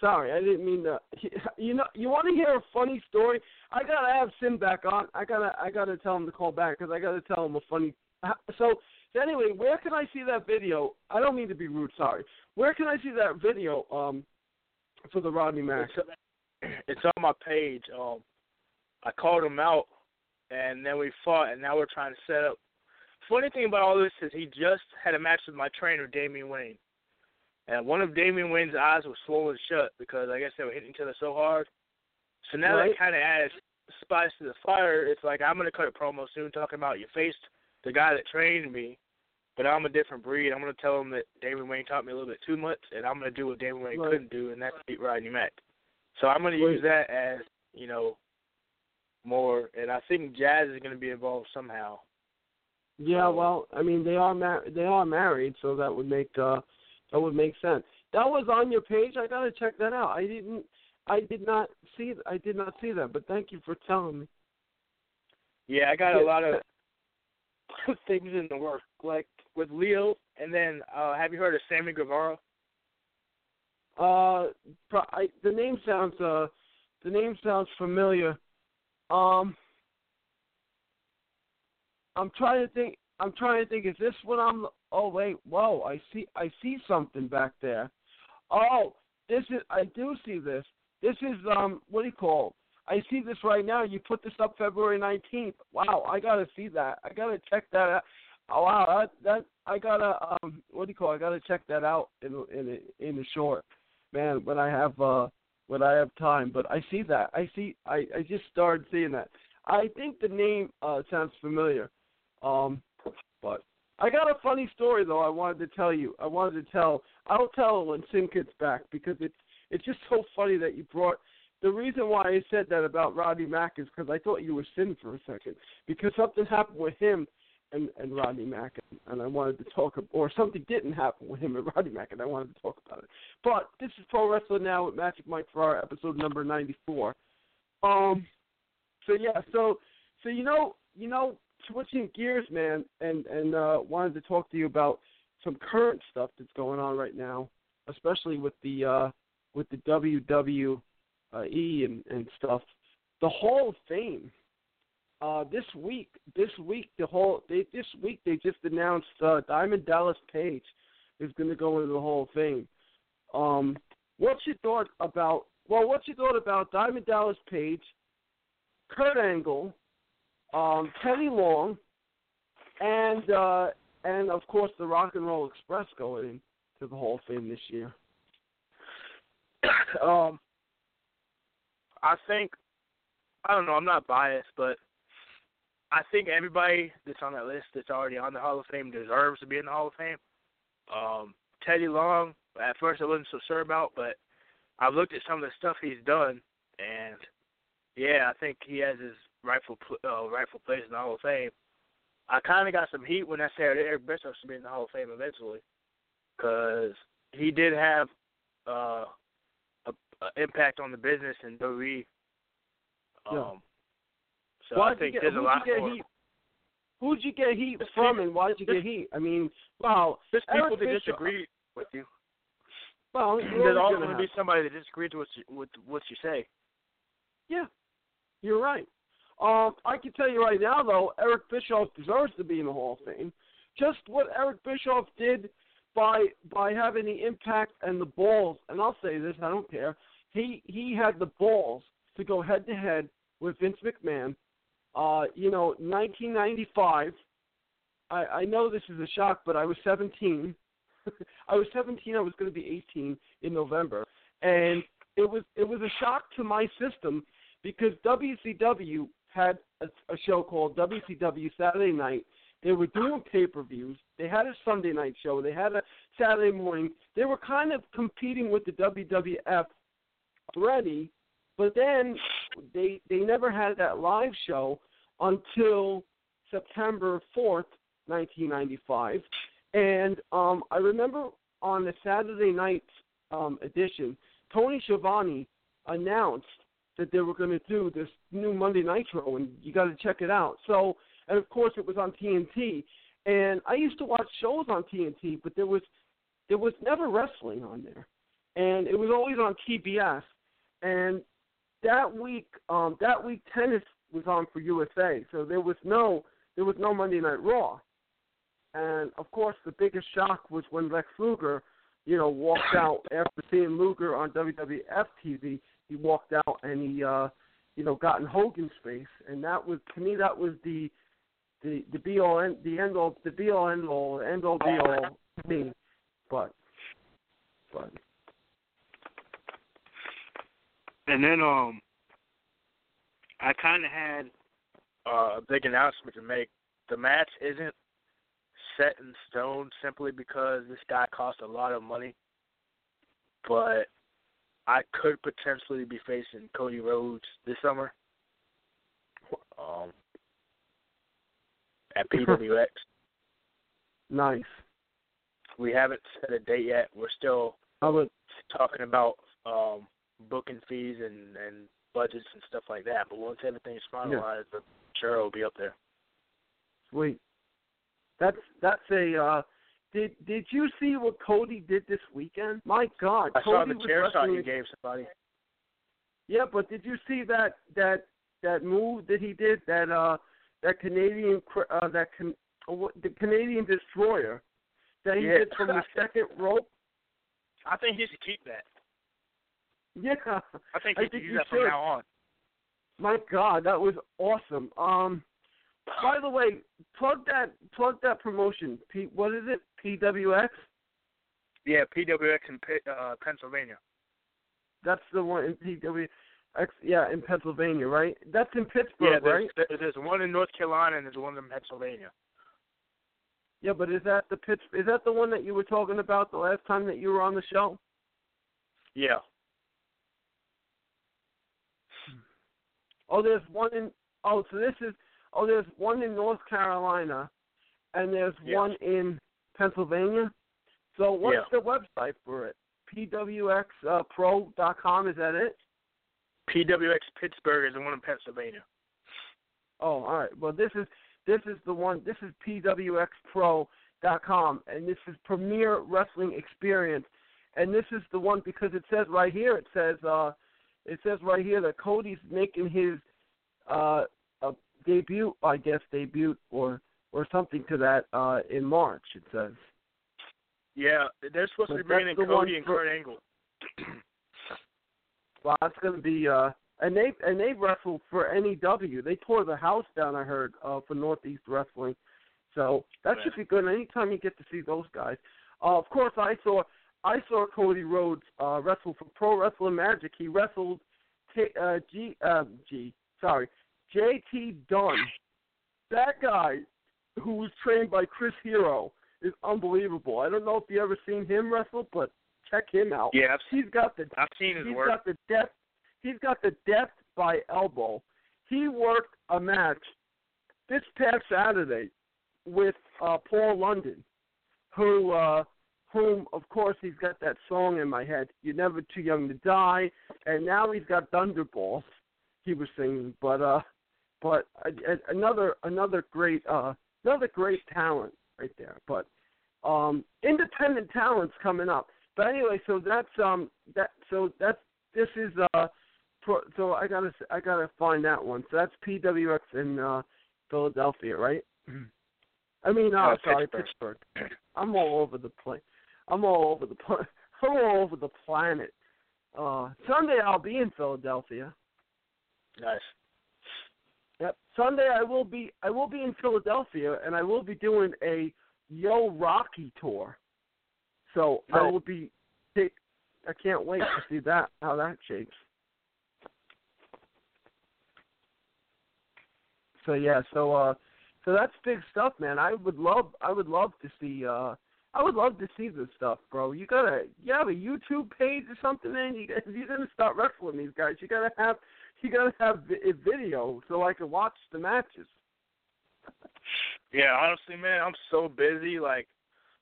Sorry, I didn't mean to. (laughs) You know, you want to hear a funny story? I gotta have Finn back on. I gotta, I gotta tell him to call back because I gotta tell him a funny. (laughs) So, so anyway, where can I see that video? I don't mean to be rude. Sorry. Where can I see that video? Um, for the Rodney Mack. It's on my page. Um, I called him out, and then we fought, and now we're trying to set up. The funny thing about all this is he just had a match with my trainer, Damian Wayne, and one of Damian Wayne's eyes was swollen shut because I guess they were hitting each other so hard. So now Right. that kind of adds spice to the fire. It's like I'm gonna cut a promo soon talking about you faced the guy that trained me, but I'm a different breed. I'm gonna tell him that Damian Wayne taught me a little bit too much, and I'm gonna do what Damian Wayne Right. couldn't do, and that's beat Rodney Mack. So I'm gonna Right. use that as you know more, and I think Jazz is gonna be involved somehow. Yeah, well, I mean they are mar- they are married, so that would make uh that would make sense. That was on your page. I gotta check that out. I didn't, I did not see, I did not see that. But thank you for telling me. Yeah, I got a lot of (laughs) things in the work, like with Leo, and then uh have you heard of Sammy Guevara? Uh, pro- I, the name sounds uh, the name sounds familiar. Um, I'm trying to think. I'm trying to think. Is this what I'm? Oh wait, whoa! I see. I see something back there. Oh, this is. I do see this. This is um. What do you call? I see this right now. You put this up February 19th. Wow, I gotta see that. I gotta check that out. Oh wow, that that I gotta um. What do you call? I gotta check that out in in in the short man when I have uh when I have time. But I see that. I see. I I just started seeing that. I think the name uh sounds familiar. Um, but I got a funny story though. I wanted to tell you. I wanted to tell. I'll tell when Sin gets back because it's it's just so funny that you brought. The reason why I said that about Rodney Mack is because I thought you were Sin for a second because something happened with him and and Rodney Mack, and, and I wanted to talk, or something didn't happen with him and (laughs) Rodney Mack, and I wanted to talk about it. But this is Pro Wrestling Now with Magic Mike Ferrara, episode number ninety four. Um, so yeah, so so you know, you know, switching gears, man, and and uh, wanted to talk to you about some current stuff that's going on right now, especially with the uh, with the WWE and and stuff. The Hall of Fame uh, this week, this week, the whole they, this week they just announced uh, Diamond Dallas Page is going to go into the Hall of Fame. Um, what's your thought about? Well, what's your thought about Diamond Dallas Page, Kurt Angle, um, Teddy Long, and uh, and of course the Rock and Roll Express going into the Hall of Fame this year? (coughs) um, I think I don't know. I'm not biased, but I think everybody that's on that list that's already on the Hall of Fame deserves to be in the Hall of Fame. Um, Teddy Long, at first I wasn't so sure about, but I've looked at some of the stuff he's done, and yeah, I think he has his rightful uh, rightful place in the Hall of Fame. I kind of got some heat when I said Eric Bischoff should be in the Hall of Fame eventually, because he did have uh, a, a impact on the business in WWE. Um, Yeah. So why I think get, there's a lot more. heat? Who'd you get heat Just from, people- and why did you just- get heat? I mean, wow, Just people that disagree with you. Well, (clears throat) There's always always gonna be somebody that disagrees with with what you say. Yeah, you're right. Um, I can tell you right now, though, Eric Bischoff deserves to be in the Hall of Fame. Just what Eric Bischoff did by by having the impact and the balls, and I'll say this, I don't care. he he had the balls to go head to head with Vince McMahon. Uh, you know, 1995. I, I know this is a shock, but I was 17. (laughs) I was 17. I was going to be 18 in November, and it was it was a shock to my system because WCW had a, a show called WCW Saturday Night. They were doing pay per views. They had a Sunday night show. They had a Saturday morning. They were kind of competing with the WWF already, but then they they never had that live show until September fourth, nineteen ninety five. And um I remember on the Saturday night um edition, Tony Schiavone announced that they were going to do this new Monday Nitro, and you got to check it out. So, and of course, it was on TNT. And I used to watch shows on TNT, but there was there was never wrestling on there, and it was always on TBS. And that week, um, that week tennis was on for USA, so there was no there was no Monday Night Raw. And of course, the biggest shock was when Lex Luger, you know, walked out after seeing Luger on WWF TV. He walked out and he, uh, you know, got in Hogan's face, and that was to me that was the the the be all end the end all the be all end all end all be all me. But but And then um, I kind of had uh, a big announcement to make. The match isn't set in stone simply because this guy cost a lot of money, but I could potentially be facing Cody Rhodes this summer. Um, at (laughs) PWX. nice. We haven't set a date yet. We're still I would talking about um booking fees and and budgets and stuff like that. But once everything's finalized, I'm sure it'll be up there. sweet. That's that's a. uh Did did you see what Cody did this weekend? My God, I saw Cody the was chair shot you gave somebody. Yeah, but did you see that that that move that he did? That uh that Canadian uh that can uh, the Canadian destroyer that he Yeah. did from the (laughs) second rope. I think he should keep that. Yeah, I think he should use that from should. now on. my God, that was awesome. Um, by the way, plug that plug that promotion. P, what is it? PWX. Yeah, PWX in uh, Pennsylvania. That's the one in PWX. Yeah, in Pennsylvania, right? That's in Pittsburgh, yeah, there's, right? there- there's one in North Carolina and there's one in Pennsylvania. Yeah, but is that the Pitts? Is that the one that you were talking about the last time that you were on the show? Yeah. Oh, there's one in. Oh, so this is. Oh, there's one in North Carolina, and there's one in Pennsylvania. So what's Yeah. the website for it? PWXPro.com. Is that it? PWX Pittsburgh is the one in Pennsylvania. Oh, all right. Well, this is this is the one. This is PWXPro.com, and this is Premier Wrestling Experience, and this is the one because it says right here. It says uh, it says right here that Cody's making his uh, uh debut, I guess debut or or something to that uh in March. It says. Yeah, they're supposed to be But bringing in Cody and Kurt Angle. (clears throat) well, that's gonna be uh and they and they wrestled for NEW. They tore the house down, I heard, uh for Northeast Wrestling. So that should be good anytime you get to see those guys. Uh of course I saw I saw Cody Rhodes uh wrestle for Pro Wrestling Magic. He wrestled T- uh G uh G sorry, JT Dunn. That guy who was trained by Chris Hero is unbelievable. I don't know if you ever seen him wrestle, but check him out. Yeah, I've, He's got the I've seen his he's work. got the depth. He's got the death by elbow. He worked a match this past Saturday with uh, Paul London, who, uh, whom of course he's got that song in my head. You're never too young to die, and now he's got Thunderballs. He was singing, but uh, but another another great uh, another great talent right there. But um, independent talents coming up. But anyway, so that's um that so that's this is uh pro, so I gotta I gotta find that one. So that's PWX in uh, Philadelphia, right? I mean, uh, Uh, sorry, Pittsburgh. Pittsburgh. I'm all over the place. I'm all over the pla- I'm all over the (laughs) planet. Uh, Sunday I'll be in Philadelphia. Nice. Yep. Sunday I will be I will be in Philadelphia and I will be doing a Yo Rocky tour. So I will be I can't wait to see that how that shapes. So yeah, so uh so that's big stuff, man. I would love I would love to see uh I would love to see this stuff, bro. You gotta you have a YouTube page or something, man. You (laughs) if you're gonna start wrestling these guys, you gotta have you gotta have a video so I can watch the matches. Yeah, honestly, man, I'm so busy. Like,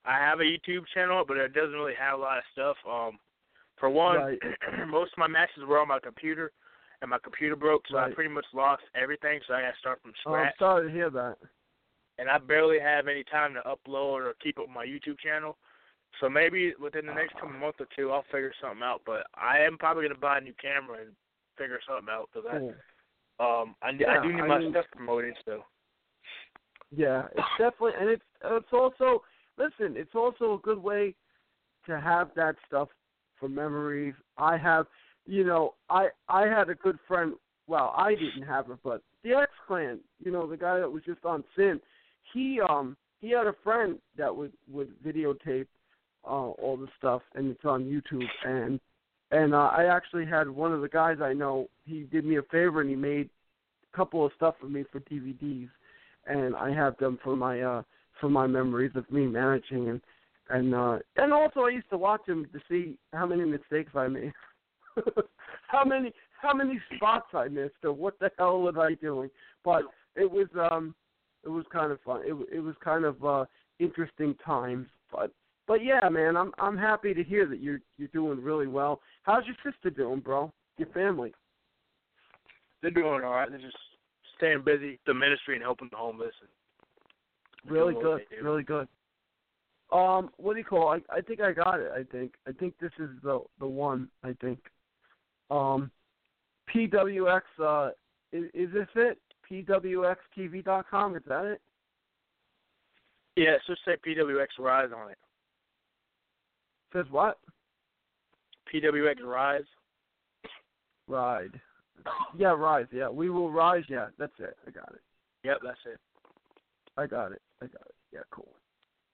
I have a YouTube channel, but it doesn't really have a lot of stuff. Um, for one, Right. (clears throat) most of my matches were on my computer, and my computer broke, so Right. I pretty much lost everything. So I got to start from scratch. Oh, I'm sorry to hear that. and I barely have any time to upload or keep up my YouTube channel. So maybe within the next coming month or two, I'll figure something out. But I am probably gonna buy a new camera and figure something out because Cool. I um I, Yeah, I do need I my mean- stuff promoted. So Yeah, it's definitely, and it's it's also listen, it's also a good way to have that stuff for memories. I have, you know, I I had a good friend. Well, I didn't have her, but the X Clan, you know, the guy that was just on Sin, he um he had a friend that would would videotape uh, all the stuff, and it's on YouTube. And and uh, I actually had one of the guys I know. He did me a favor, and he made a couple of stuff for me for DVDs and I have them for my uh for my memories of me managing and and uh and also I used to watch them to see how many mistakes I made. (laughs) how many how many spots I missed or what the hell was I doing. But it was um it was kind of fun. It it was kind of uh interesting times. But but yeah, man, I'm I'm happy to hear that you're you're doing really well. How's your sister doing, bro? Your family? they're doing all right. They're just staying busy, the ministry and helping the homeless. And Really good, really good. Um, what do you call? It? I I think I got it. I think I think this is the the one. I think. Um, PWX. Uh, is, is this it? PWXTV.com. Is that it? Yeah, it's just say PWX Rise on it. Says what? PWX Rise. Ride. Yeah, rise. Yeah, we will rise. Yeah, that's it. I got it. Yep, that's it. I got it. I got it. Yeah, cool.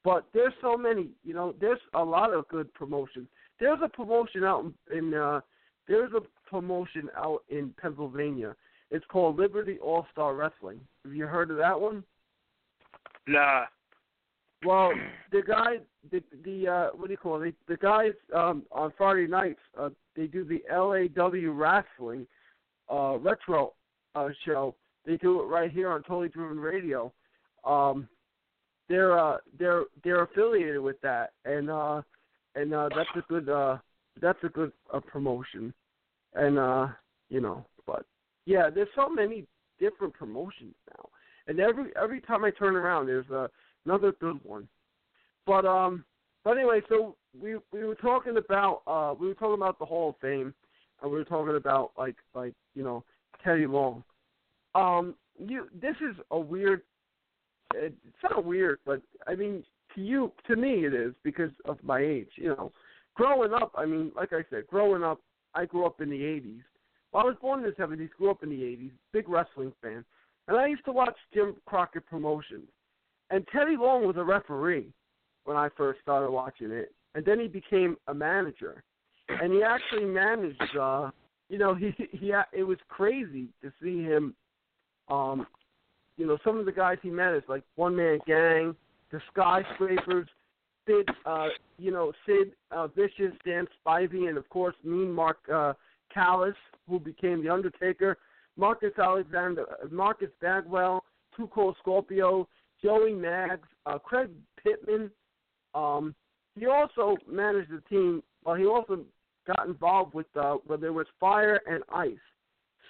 But there's so many, you know, there's a lot of good promotions. There's a promotion out in, in uh there's a promotion out in Pennsylvania. It's called Liberty All Star Wrestling. Have you heard of that one? Nah. Well, the guy, the the uh, what do you call it? The, the guys um, on Friday nights, uh, they do the LAW Wrestling uh, retro uh, show. They do it right here on Totally Driven Radio. Um, they're uh, they're they're affiliated with that, and uh, and uh, that's a good uh, that's a good uh, promotion, and uh, you know, but yeah, there's so many different promotions now, and every every time I turn around, there's a another good one. But um, but anyway, so we we were talking about uh we were talking about the Hall of Fame, and we were talking about like like you know Teddy Long. Um, you this is a weird. It's not weird, but I mean to you to me it is because of my age. You know, growing up, I mean, like I said, growing up, I grew up in the '80s. Well, I was born in the '70s, grew up in the '80s, big wrestling fan, and I used to watch Jim Crockett promotions. And Teddy Long was a referee when I first started watching it, and then he became a manager, and he actually managed. uh You know, he he it was crazy to see him. Um, you know, some of the guys he managed, like One Man Gang, the Skyscrapers, Sid, uh, you know, Sid uh, Vicious, Dan Spivey, and of course Mean Mark uh, Callous, who became the Undertaker. Marcus Alexander, uh, Marcus Bagwell, Too Cold Scorpio, Joey Maggs, uh, Craig Pittman. Um, he also managed the team. Well, he also got involved with uh, where there was fire and ice.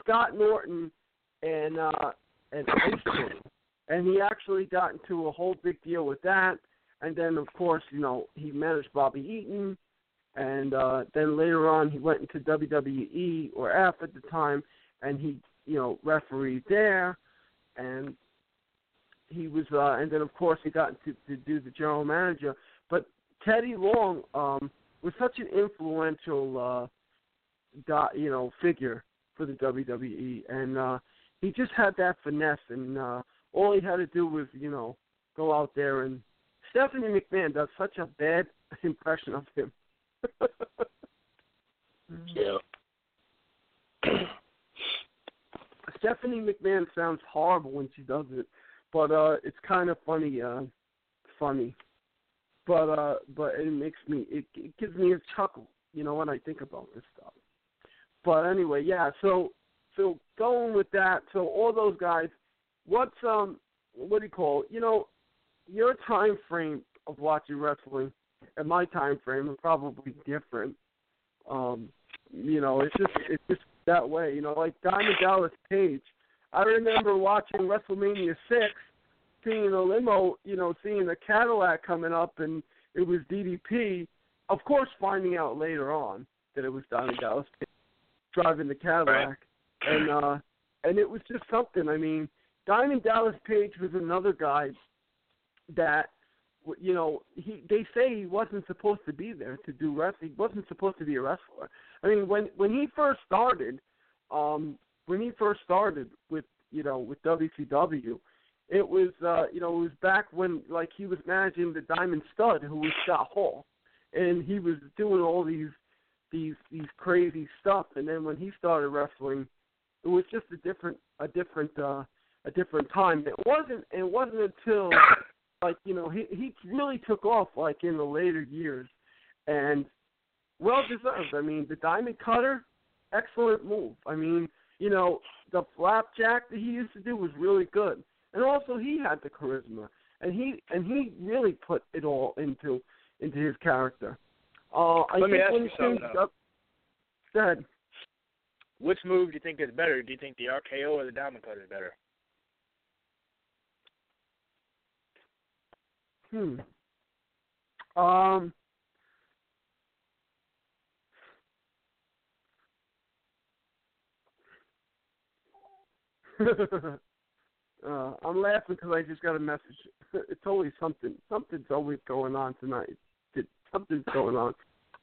Scott Norton and uh, and Ice and he actually got into a whole big deal with that. And then, of course, you know, he managed Bobby Eaton, and uh, then later on he went into WWE or F at the time, and he, you know, refereed there, and he was, uh, and then of course he got to, to do the general manager. But Teddy Long um, was such an influential uh, dot you know figure for the WWE, and uh, he just had that finesse, and uh, all he had to do was you know go out there and Stephanie McMahon does such a bad (laughs) impression of him. Yeah. (coughs) Stephanie McMahon sounds horrible when she does it, but uh it's kind of funny, uh funny. But uh but it makes me it, it gives me a chuckle, you know, when I think about this stuff. But anyway, yeah, so so going with that, so all those guys, what's um what do you call it? You know, your time frame of watching wrestling and my time frame are probably different. Um, you know, it's just it's just that way. You know, like Diamond Dallas Page. I remember watching WrestleMania six, seeing a limo, you know, seeing a Cadillac coming up, and it was DDP. Of course, finding out later on that it was Diamond Dallas Page driving the Cadillac, and uh, and it was just something. I mean, Diamond Dallas Page was another guy that you know, he they say he wasn't supposed to be there to do wrestling. He wasn't supposed to be a wrestler. I mean, when when he first started, um, when he first started with you know with WCW, it was uh, you know it was back when like he was managing the Diamond Stud, who was Scott Hall, and he was doing all these these these crazy stuff. And then when he started wrestling, it was just a different a different uh, a different time. It wasn't it wasn't until like you know he he really took off like in the later years, and well deserved. I mean the diamond cutter, excellent move. I mean you know the flapjack that he used to do was really good, and also he had the charisma, and he and he really put it all into into his character. Uh, I Let me think ask you something, up, go ahead. Which move do you think is better? Do you think the RKO or the Diamond Cut is better? Hmm. Um. (laughs) uh, I'm laughing because I just got a message. (laughs) It's always something. Something's always going on tonight. Something's going on.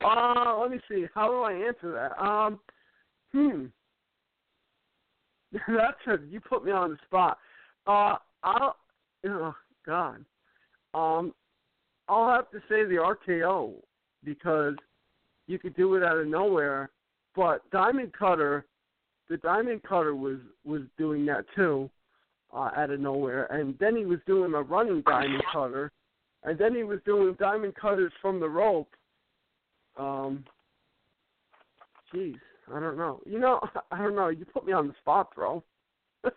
Uh, let me see. How do I answer that? Um, hmm. (laughs) That's a, you put me on the spot. Uh, I'll. Oh God. Um, I'll have to say the RKO because you could do it out of nowhere. But Diamond Cutter, the Diamond Cutter was was doing that too, uh, out of nowhere. And then he was doing a running Diamond Cutter, and then he was doing Diamond Cutters from the rope. Um, jeez, I don't know. You know, (laughs) I don't know. You put me on the spot, bro. (laughs) I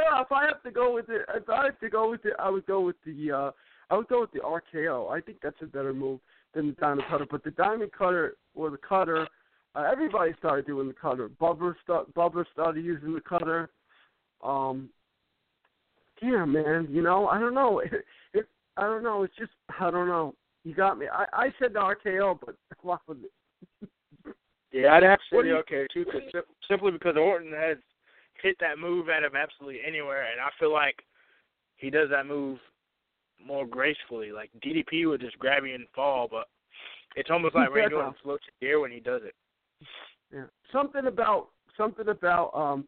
don't know if I have to go with it. If I have to go with it, I would go with the. uh I would go with the RKO. I think that's a better move than the diamond cutter. But the diamond cutter or the cutter, uh, everybody started doing the cutter. Bubba, st- Bubba started using the cutter. Um, yeah, man. You know, I don't know. (laughs) It, it, I don't know. It's just I don't know. You got me. I, I said the RKO, but (laughs) what was it? Yeah, I'd have to say the RKO too, cause (laughs) sim- simply because Orton has hit that move out of absolutely anywhere, and I feel like he does that move more gracefully. Like DDP would just grab you and fall, but it's almost like Randy Orton floats in the air when he does it. Yeah. Something about something about um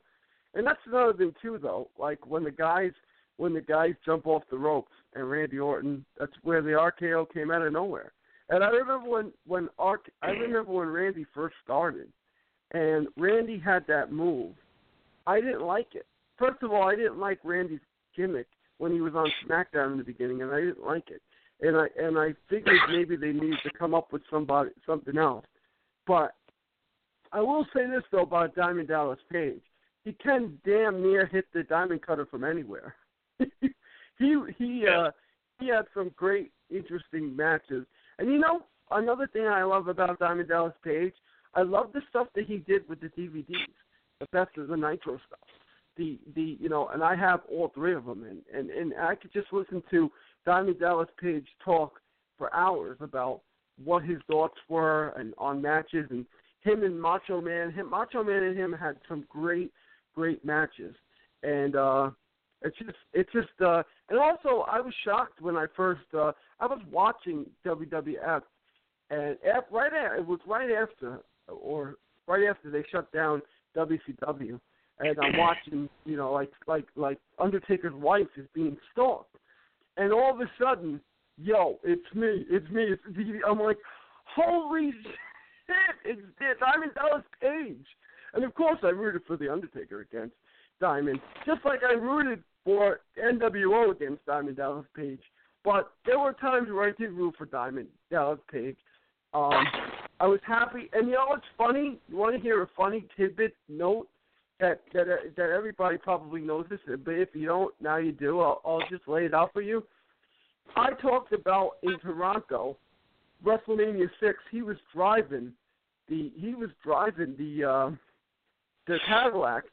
and that's another thing too though, like when the guys when the guys jump off the ropes and Randy Orton that's where the RKO came out of nowhere. And I remember when when I remember when Randy first started and Randy had that move. I didn't like it. First of all, I didn't like Randy's gimmick when he was on SmackDown in the beginning and I didn't like it. And I and I figured maybe they needed to come up with somebody something else. But I will say this though about Diamond Dallas Page. He can damn near hit the diamond cutter from anywhere. (laughs) he he uh he had some great interesting matches. And you know, another thing I love about Diamond Dallas Page, I love the stuff that he did with the DVDs. The best of the Nitro stuff. The the you know, and I have all three of them and and and I could just listen to Diamond Dallas Page talk for hours about what his thoughts were and on matches and him and Macho Man, him Macho Man and him had some great, great matches, and uh, it's just, it's just, uh, and also I was shocked when I first, uh, I was watching WWF, and af- right after, it was right after, or right after they shut down WCW, and I'm (clears throat) watching, you know, like like like Undertaker's wife is being stalked, and all of a sudden, yo, it's me, it's me, it's me. I'm like, holy shit, it's, it's Diamond Dallas Page, and of course I rooted for the Undertaker against Diamond, just like I rooted for NWO against Diamond Dallas Page. But there were times where I did root for Diamond Dallas Page. Um, I was happy, and you know what's funny? You want to hear a funny tidbit note that that that everybody probably knows this, but if you don't, now you do. I'll, I'll just lay it out for you. I talked about in Toronto, WrestleMania six. He was driving the he was driving the uh, the Cadillac.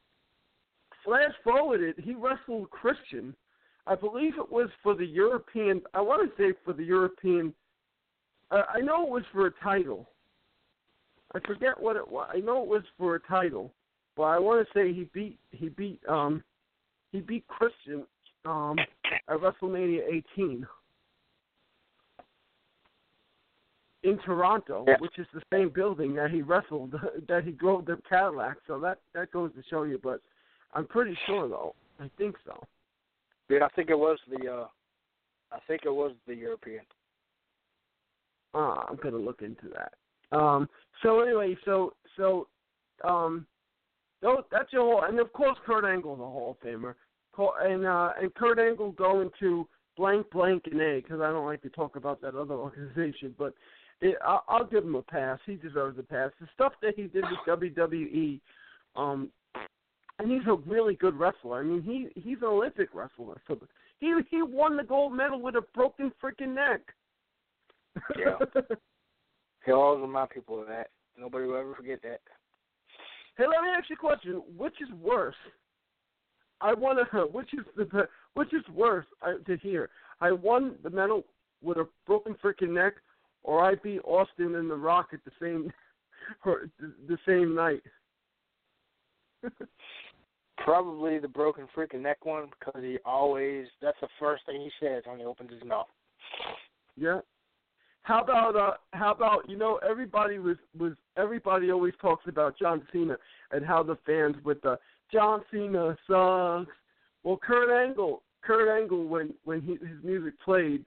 Flash forwarded, he wrestled Christian. I believe it was for the European. I want to say for the European. Uh, I know it was for a title. I forget what it was. I know it was for a title, but I want to say he beat he beat um he beat Christian um at WrestleMania 18 in Toronto, Yeah. which is the same building that he wrestled (laughs) that he drove the Cadillac. So that that goes to show you. But I'm pretty sure though. I think so. Yeah, I think it was the. uh I think it was the European. Uh, I'm gonna look into that. Um, so anyway, so so um, so that's your whole, and of course Kurt Angle's a Hall of Famer, and uh, and Kurt Angle going to blank blank and A because I don't like to talk about that other (laughs) organization, but it, I'll, I'll give him a pass. He deserves a pass. The stuff that he did with WWE, um, and he's a really good wrestler. I mean, he he's an Olympic wrestler. So he he won the gold medal with a broken freaking neck. Yeah. (laughs) He'll always remind people of that. Nobody will ever forget that. Hey, let me ask you a question. Which is worse? I want to. (laughs) Which is the which is worse I, to hear? I won the medal with a broken freaking neck, or I beat Austin and The Rock at the same (laughs) or the, same night. (laughs) Probably the broken freaking neck one because he always that's the first thing he says when he opens his mouth. Yeah. How about uh how about you know everybody was was everybody always talks about John Cena and how the fans with the John Cena sucks. Well, Kurt Angle, Kurt Angle when when he, his music played,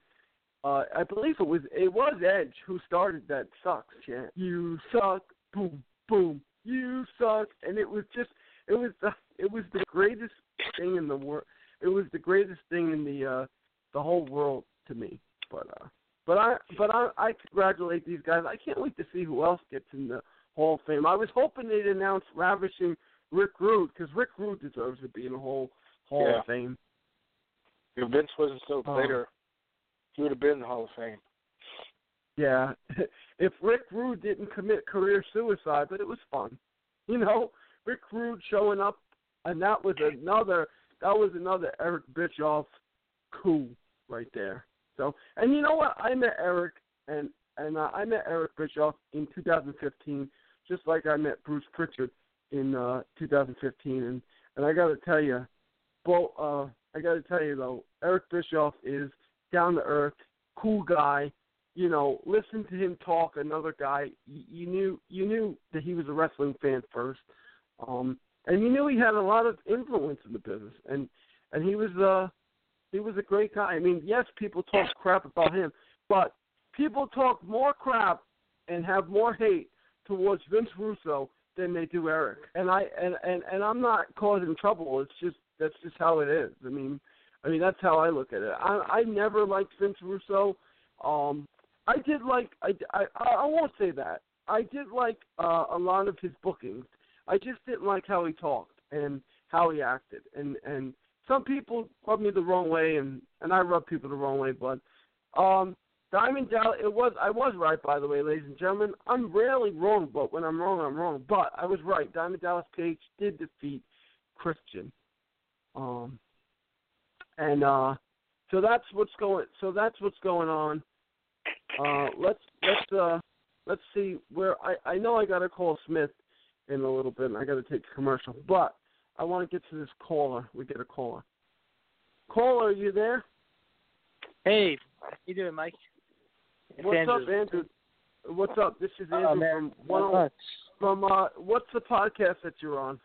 uh I believe it was it was Edge who started that sucks chant. You suck, boom boom. You suck, and it was just it was the it was the greatest thing in the world. It was the greatest thing in the uh the whole world to me. But uh but I but I I congratulate these guys. I can't wait to see who else gets in the Hall of Fame. I was hoping they'd announce ravishing Rick Rude because Rick Rude deserves to be in the Hall Hall Yeah. of Fame. If Vince wasn't so Oh. bitter, he would have been in the Hall of Fame. Yeah, (laughs) if Rick Rude didn't commit career suicide, but it was fun. You know, Rick Rude showing up, and that was another that was another Eric Bischoff coup right there. So, and you know what? I met Eric, and and uh, I met Eric Bischoff in 2015, just like I met Bruce Pritchard in uh 2015, and and I got to tell you, well, uh, I got to tell you though, Eric Bischoff is down to earth, cool guy. You know, listen to him talk. Another guy, you, you knew you knew that he was a wrestling fan first, um, and you knew he had a lot of influence in the business, and and he was uh he was a great guy. I mean, yes, people talk crap about him, but people talk more crap and have more hate towards Vince Russo than they do Eric. And I and and and I'm not causing trouble. It's just that's just how it is. I mean, I mean that's how I look at it. I I never liked Vince Russo. Um, I did like I I I won't say that. I did like uh, a lot of his bookings. I just didn't like how he talked and how he acted. And and some people rub me the wrong way, and and I rub people the wrong way. But um, Diamond Dallas, it was I was right by the way, ladies and gentlemen. I'm rarely wrong, but when I'm wrong, I'm wrong. But I was right. Diamond Dallas Page did defeat Christian. Um, and uh, so that's what's going. So that's what's going on. Uh, let's let's uh, let's see where I I know I got to call Smith in a little bit, and I got to take a commercial, but I want to get to this caller. We get a caller. Caller, are you there? Hey, how you doing, Mike? It's What's Andrew. up, Andrew? What's up? This is Oh, Andrew man, from not one much. from uh what's the podcast that you're on?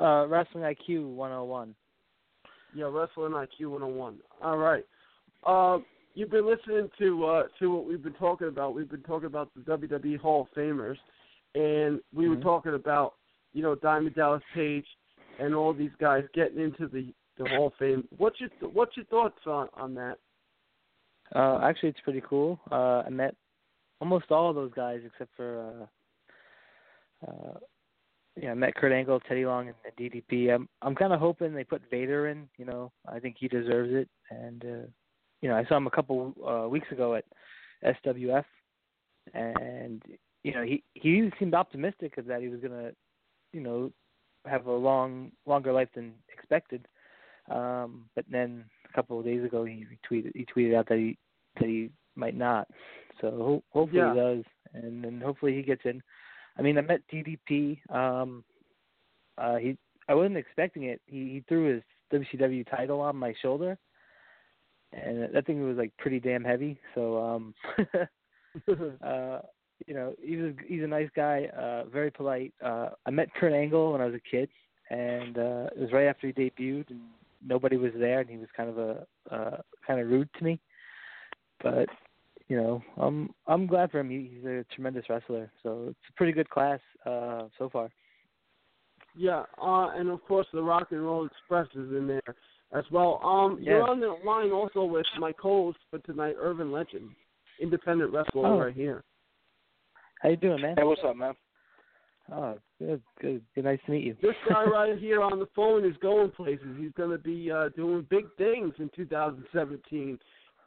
Uh, Wrestling IQ 101. Yeah, Wrestling IQ 101. All right. Uh, you've been listening to uh, to what we've been talking about. We've been talking about the WWE Hall of Famers, and we were Mhm. talking about you know Diamond Dallas Page and all these guys getting into the the Hall of Fame. What's your what's your thoughts on on that? Uh, actually, it's pretty cool. Uh, I met almost all of those guys except for, uh, uh, yeah, I met Kurt Angle, Teddy Long, and, and DDP. I'm I'm kind of hoping they put Vader in. You know, I think he deserves it. And uh, you know, I saw him a couple uh, weeks ago at SWF, and you know, he he seemed optimistic that he was gonna, you know, have a long longer life than expected. Um, but then a couple of days ago, he retweeted he tweeted out that he that he might not. So ho- hopefully Yeah. he does, and then hopefully he gets in. I mean, I met DDP. Um, uh, he I wasn't expecting it. He he threw his WCW title on my shoulder, and that thing was like pretty damn heavy. So um, (laughs) uh, you know, he's a he's a nice guy, uh, very polite. Uh, I met Kurt Angle when I was a kid, and uh, it was right after he debuted, and nobody was there, and he was kind of a uh, kind of rude to me. But you know, I'm I'm glad for him. He, he's a tremendous wrestler, so it's a pretty good class uh, so far. Yeah, uh, and of course the Rock and Roll Express is in there as well. Um, you're on the line also with my co-host for tonight, Irvin Legend, independent wrestler Oh. right here. How you doing, man? Hey, what's up, man? Oh, good, good, good. Nice to meet you. This guy (laughs) right here on the phone is going places. He's going to be uh, doing big things in 2017,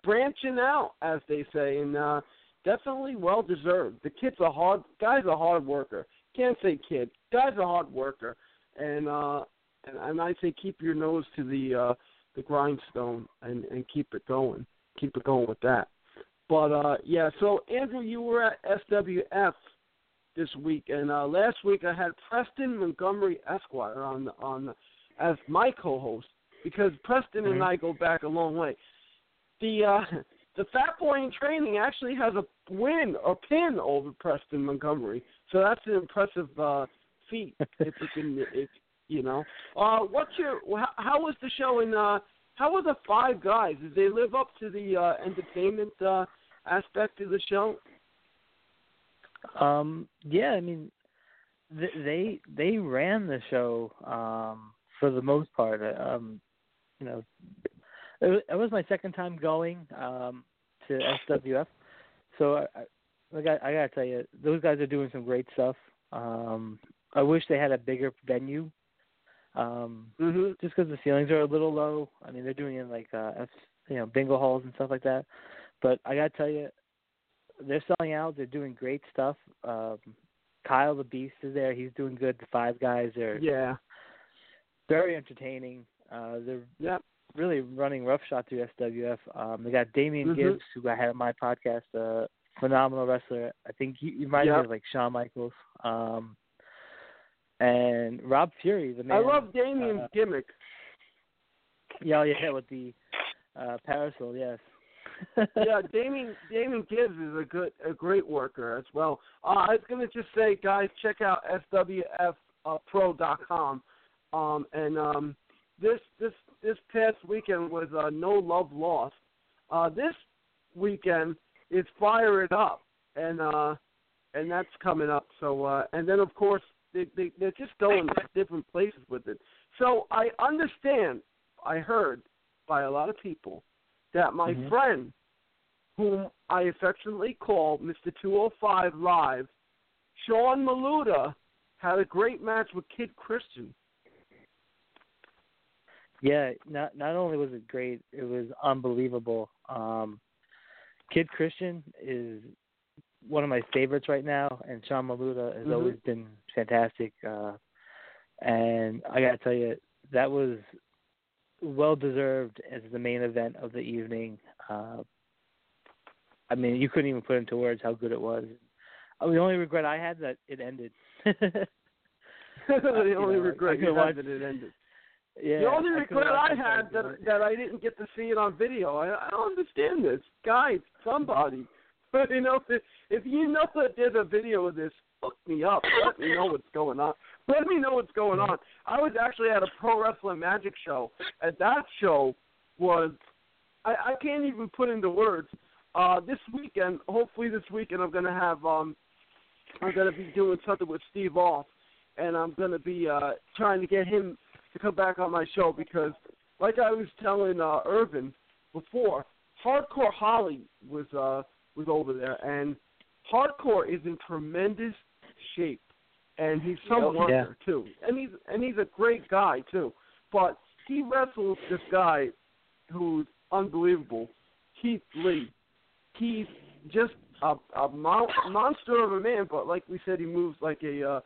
branching out, as they say, and uh, definitely well deserved. The kid's a hard guy's a hard worker. Can't say kid, guy's a hard worker, and uh, and, and I say keep your nose to the uh, the grindstone and and keep it going, keep it going with that. But uh, yeah, so Andrew, you were at SWF this week, and uh, last week I had Preston Montgomery Esquire on on as my co-host because Preston and Mhm. I go back a long way. The uh, (laughs) the Fat Boy in Training actually has a win or pin over Preston Montgomery, so that's an impressive uh, feat. (laughs) if you can, if you know, uh, what's your how, how was the show in? Uh, how were the five guys? Did they live up to the uh, entertainment uh, aspect of the show? Um, yeah, I mean, th- they they ran the show um, for the most part. Um, you know, it was, my second time going um, to SWF, so I, I, I got I gotta tell you, those guys are doing some great stuff. Um, I wish they had a bigger venue. Um, Mm-hmm. just because the ceilings are a little low. I mean, they're doing it in like uh, F, you know, bingo halls and stuff like that. But I gotta tell you, they're selling out. They're doing great stuff. Um, Kyle the Beast is there. He's doing good. The five guys are Yeah. very entertaining. Uh, they're Yep. Really running roughshod through SWF. Um, they got Damian Mhm. Gibbs, who I had on my podcast, a phenomenal wrestler. I think he, he reminds Yep. me of like Shawn Michaels. Um, and Rob Fury, the man. I love Damien's uh, gimmick. Yeah, yeah, with the uh, parasol, yes. (laughs) yeah, Damien Damien Gibbs is a good a great worker as well. Uh, I was gonna just say, guys, check out swfpro.com. Um, and um, this this this past weekend was uh, No Love Lost. Uh, this weekend is Fire It Up, and uh, and that's coming up. So uh, and then of course they, they they're just going different places with it. So I understand. I heard by a lot of people that my Mhm. friend, whom I affectionately call Mr. 205 Live, Sean Maluta, had a great match with Kid Christian. Yeah, not not only was it great, it was unbelievable. Um Kid Christian is one of my favorites right now, and Sean Maluta has Mhm. always been fantastic. Uh, and I gotta tell you, that was well deserved as the main event of the evening. Uh, I mean, you couldn't even put into words how good it was. Uh, the only regret I had that it ended. (laughs) (laughs) the you only know, regret I you had watched- that it ended. Yeah, the only regret I watched that had fight, that that I didn't get to see it on video. I, I don't understand this, guys. Somebody, (laughs) Let me know if, if you know that there's a video of this. Hook me up. Let me know what's going on. Let me know what's going on. I was actually at a pro wrestling magic show, and that show was I, I can't even put into words. Uh, this weekend, hopefully this weekend, I'm gonna have um, I'm gonna be doing something with Steve Off, and I'm gonna be uh, trying to get him to come back on my show because, like I was telling uh, Irvin before, Hardcore Holly was uh, was over there, and Hardcore is in tremendous shape, and he's some worker Yeah. too, and he's and he's a great guy too, but he wrestles this guy who's unbelievable, Keith Lee. He's just a, a mon- monster of a man, but like we said, he moves like a uh,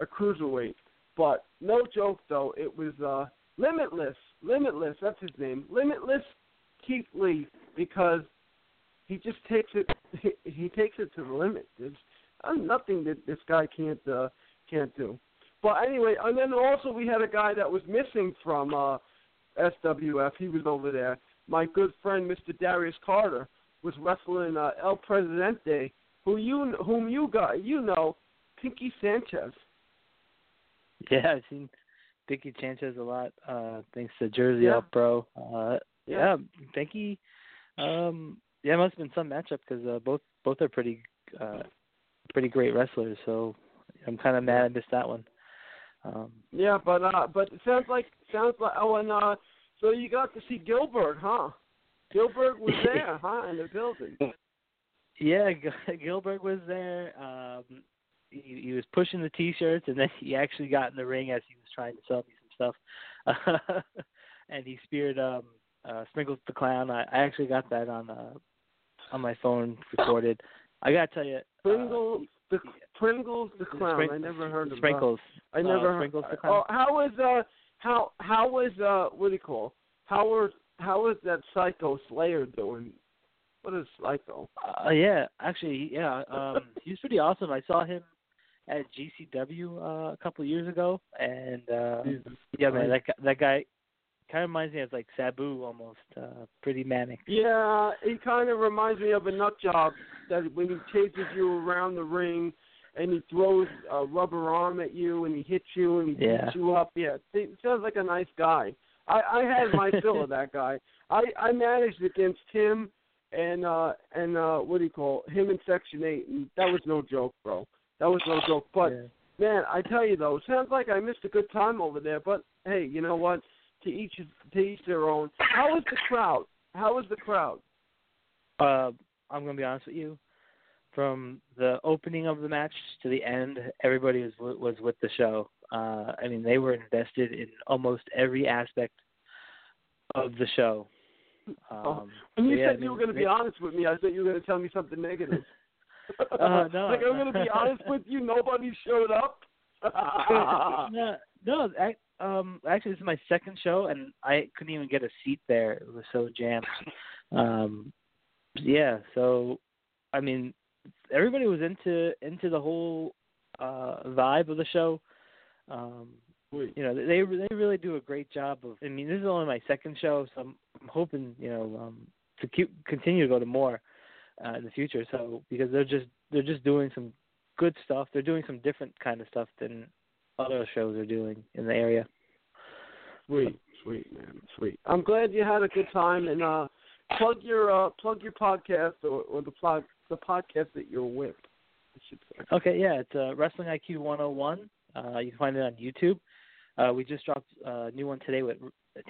a cruiserweight. But no joke though, it was uh, Limitless. Limitless, that's his name. Limitless Keith Lee because he just takes it he, (laughs) he takes it to the limit. There's uh, nothing that this guy can't uh, can't do. But anyway, and then also we had a guy that was missing from uh, SWF. He was over there. My good friend Mr. Darius Carter was wrestling uh, El Presidente, who you whom you got you know, Pinky Sanchez. (laughs) Yeah, I've seen Vicky Sanchez a lot, uh, thanks to Jersey Yeah. Up Pro. Uh, Yeah. yeah, Pinky. Um, yeah, it must have been some matchup because uh, both both are pretty uh, pretty great wrestlers. So I'm kind of mad I missed that one. Um, Yeah, but uh, but it sounds like sounds like oh, and uh, so you got to see Gilbert, huh? Gilbert was (laughs) there, huh, in the building. yeah, Gil- (laughs) Gilbert was there. Um, he, he was pushing the T-shirts, and then (laughs) he actually got in the ring as he was trying to sell me some stuff. (laughs) and he speared um, uh, Sprinkles the Clown. I, I actually got that on uh, on my phone recorded. I gotta tell you, Pringles, the Pringles, the the clown. I never heard of that. Sprinkles. I uh, never Sprinkles the. Clown. Oh, how was uh, how how was uh, what do you call? How was how was that Psycho Slayer doing? What is Psycho? Uh, yeah, actually, yeah. Um, he was pretty awesome. I saw him at GCW uh, a couple of years ago, and uh, Jesus yeah, man, that guy, that guy kind of reminds me of like Sabu almost. Uh, pretty manic. Yeah, he kind of reminds me of a nut job that when he chases you around the ring and he throws a rubber arm at you and he hits you and he Yeah. beats you up. Yeah, he sounds like a nice guy. I I had my fill of that guy. I I managed against him and uh and uh what do you call it? him in Section Eight, and that was no joke, bro. That was no joke. But yeah. man, I tell you though, it sounds like I missed a good time over there. But hey, you know what? To each to each their own. How was the crowd? How was the crowd? Uh, I'm gonna be honest with you. From the opening of the match to the end, everybody was was with the show. Uh, I mean, they were invested in almost every aspect of the show. Um, Oh, When you yeah, said I you were going to be honest with me, I thought you were going to tell me something negative. Uh, (laughs) no. like I'm going to be honest with you. Nobody showed up. (laughs) no, no. I, um, actually, this is my second show, and I couldn't even get a seat there. It was so jammed. Um, yeah. So, I mean, everybody was into into the whole uh vibe of the show. Um, you know, they they really do a great job of. I mean, this is only my second show, so I'm, I'm hoping you know um, to keep continue to go to more uh, in the future. So because they're just they're just doing some good stuff. They're doing some different kind of stuff than other shows are doing in the area. Sweet, sweet man, sweet. I'm glad you had a good time, and uh, plug your uh, plug your podcast or, or the plug the podcast that you're with. I should say. Okay, yeah, it's uh, Wrestling IQ 101. Uh, you can find it on YouTube. Uh, we just dropped a new one today with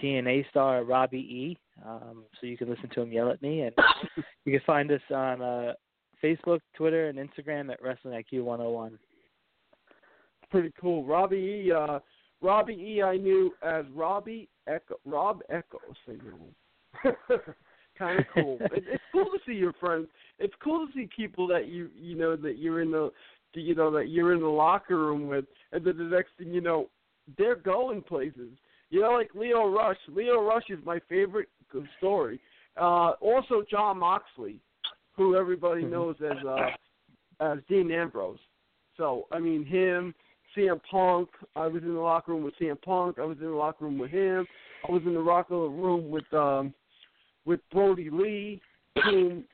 TNA star Robbie E. Um, so you can listen to him yell at me, and (laughs) you can find us on uh, Facebook, Twitter, and Instagram at Wrestling IQ 101. Pretty cool. Robbie E. Uh, Robbie E. I knew as Robbie Echo, Rob Echo (laughs) kind of cool. (laughs) it, it's cool to see your friends. It's cool to see people that you you know that you're in the you know that you're in the locker room with, and then the next thing you know, they're going places. You know, like Lio Rush. Lio Rush is my favorite story. Uh, also, Jon Moxley, who everybody Mhm. knows as uh, as Dean Ambrose. So I mean him, CM Punk. I was in the locker room with CM Punk. I was in the locker room with him. I was in the locker room with um with Brodie Lee, whom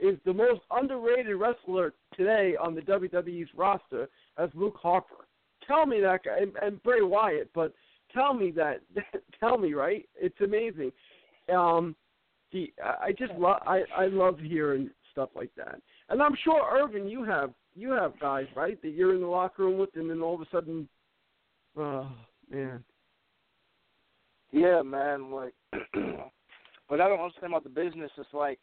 is the most underrated wrestler today on the WWE's roster as Luke Harper. Tell me that guy and, and Bray Wyatt, but tell me that. (laughs) tell me, right? It's amazing. Um, the I just love I I love hearing stuff like that, and I'm sure Irvin, you have you have guys right that you're in the locker room with, and then all of a sudden, oh man. Yeah, man. Like, (clears throat) but I don't understand about the business. It's like,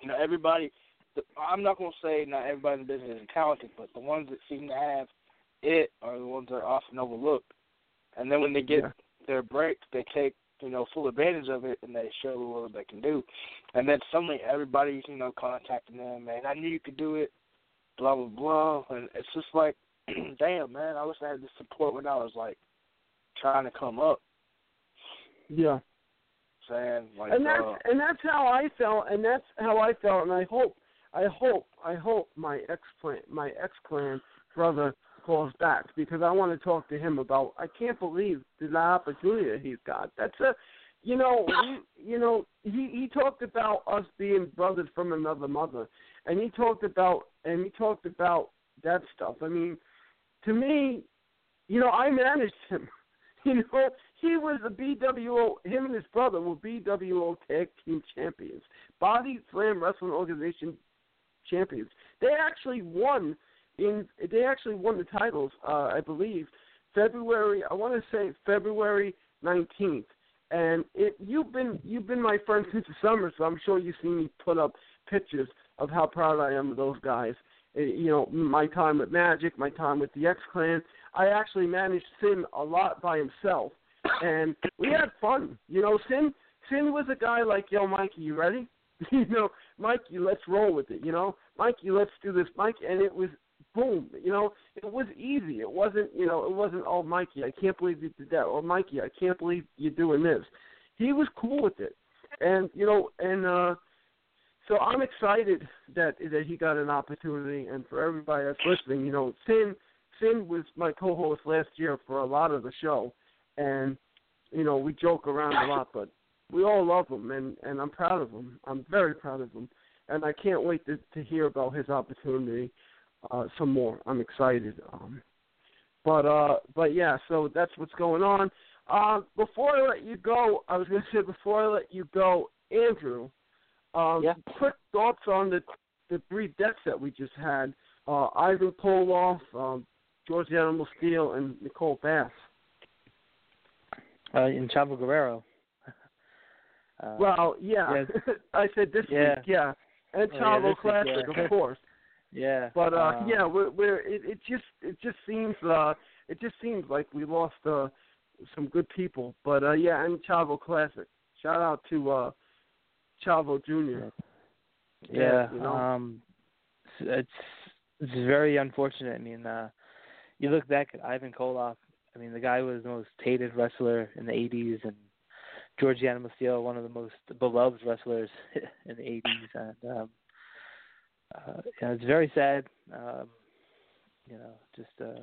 you know, everybody. The, I'm not gonna say not everybody in the business is talented, but the ones that seem to have it are the ones that are often overlooked. And then when they get Yeah. their break, they take you know full advantage of it and they show what they can do. And then suddenly everybody's you know contacting them, man. I knew you could do it. Blah blah blah. And it's just like, (clears throat) damn, man. I wish I had the support when I was like trying to come up. Yeah. Saying like, and that's uh, and that's how I felt, and that's how I felt, and I hope, I hope, I hope my ex my X Clan brother calls back because I want to talk to him about. I can't believe the opportunity that he's got. That's a, you know, he, you know, he he talked about us being brothers from another mother, and he talked about and he talked about that stuff. I mean, to me, you know, I managed him. (laughs) You know, he was a BWO. Him and his brother were BWO Tag Team Champions, Body Slam Wrestling Organization champions. They actually won in. They actually won the titles, uh, I believe, February. I want to say February nineteenth. And it, you've been you've been my friend since the summer, so I'm sure you've seen me put up pictures of how proud I am of those guys. Uh, You know, my time with Magic, my time with the X Clan. I actually managed Sin a lot by himself, and we had fun. You know, Sin Sin was a guy like, yo, Mikey, you ready? (laughs) you know, Mikey, let's roll with it. You know, Mikey, let's do this, Mikey, and it was boom. You know, it was easy. It wasn't, you know, it wasn't, oh, Mikey, I can't believe you did that, or Mikey, I can't believe you're doing this. He was cool with it, and you know, and uh so I'm excited that that he got an opportunity, and for everybody that's listening, you know, Sin Sin was my co-host last year for a lot of the show, and you know we joke around a lot, but we all love him, and and I'm proud of him. I'm very proud of him, and I can't wait to to hear about his opportunity uh, some more. I'm excited. Um, but uh, but yeah, so that's what's going on. Uh, before I let you go, I was going to say before I let you go, Andrew. Um, Yeah. Quick thoughts on the the three deaths that we just had: uh, Ivan Koloff, um, George the Animal Steele, and Nicole Bass. Uh, in Chavo Guerrero. Uh, well, yeah, yeah. (laughs) I said this Yeah. week, yeah, and Oh, yeah, Chavo week, Classic, yeah. of course. Yeah. But uh, uh, yeah, we're, we're it, it just it just seems uh it just seems like we lost uh some good people. But uh yeah, and Chavo Classic. Shout out to uh Chavo Junior. Yeah, you know. um, it's it's very unfortunate. I mean, uh, you look back at Ivan Koloff. I mean, the guy was the most hated wrestler in the '80s, and George the one of the most beloved wrestlers (laughs) in the '80s, and um, uh, you know, it's very sad. Um, you know, just a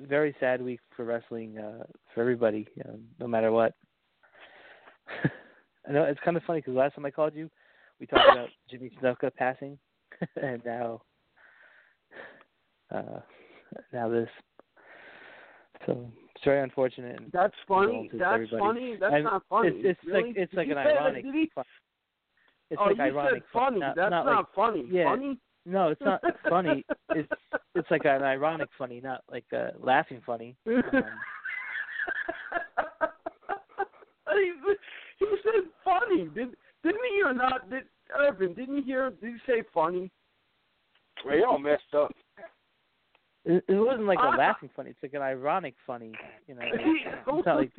very sad week for wrestling uh, for everybody, you know, no matter what. (laughs) I know it's kind of funny because last time I called you, we talked about (laughs) Jimmy Snuka passing, (laughs) and now, uh, now this. So it's very unfortunate. And That's funny. That's everybody. funny. That's And not funny. It's, it's really? like it's Did like an that? ironic. Did he? Fun- It's oh, like you ironic. said funny. Not, That's not, not like funny. yeah. Funny? no, it's not funny. (laughs) It's it's like an ironic funny, not like a laughing funny. (laughs) Um, he, he said funny. Did didn't he or not? Did Urban? Didn't you hear? Did he say funny? Well, y'all messed up. it, it wasn't like Ah. a laughing funny. It's like an ironic funny. You know, (laughs) it's not like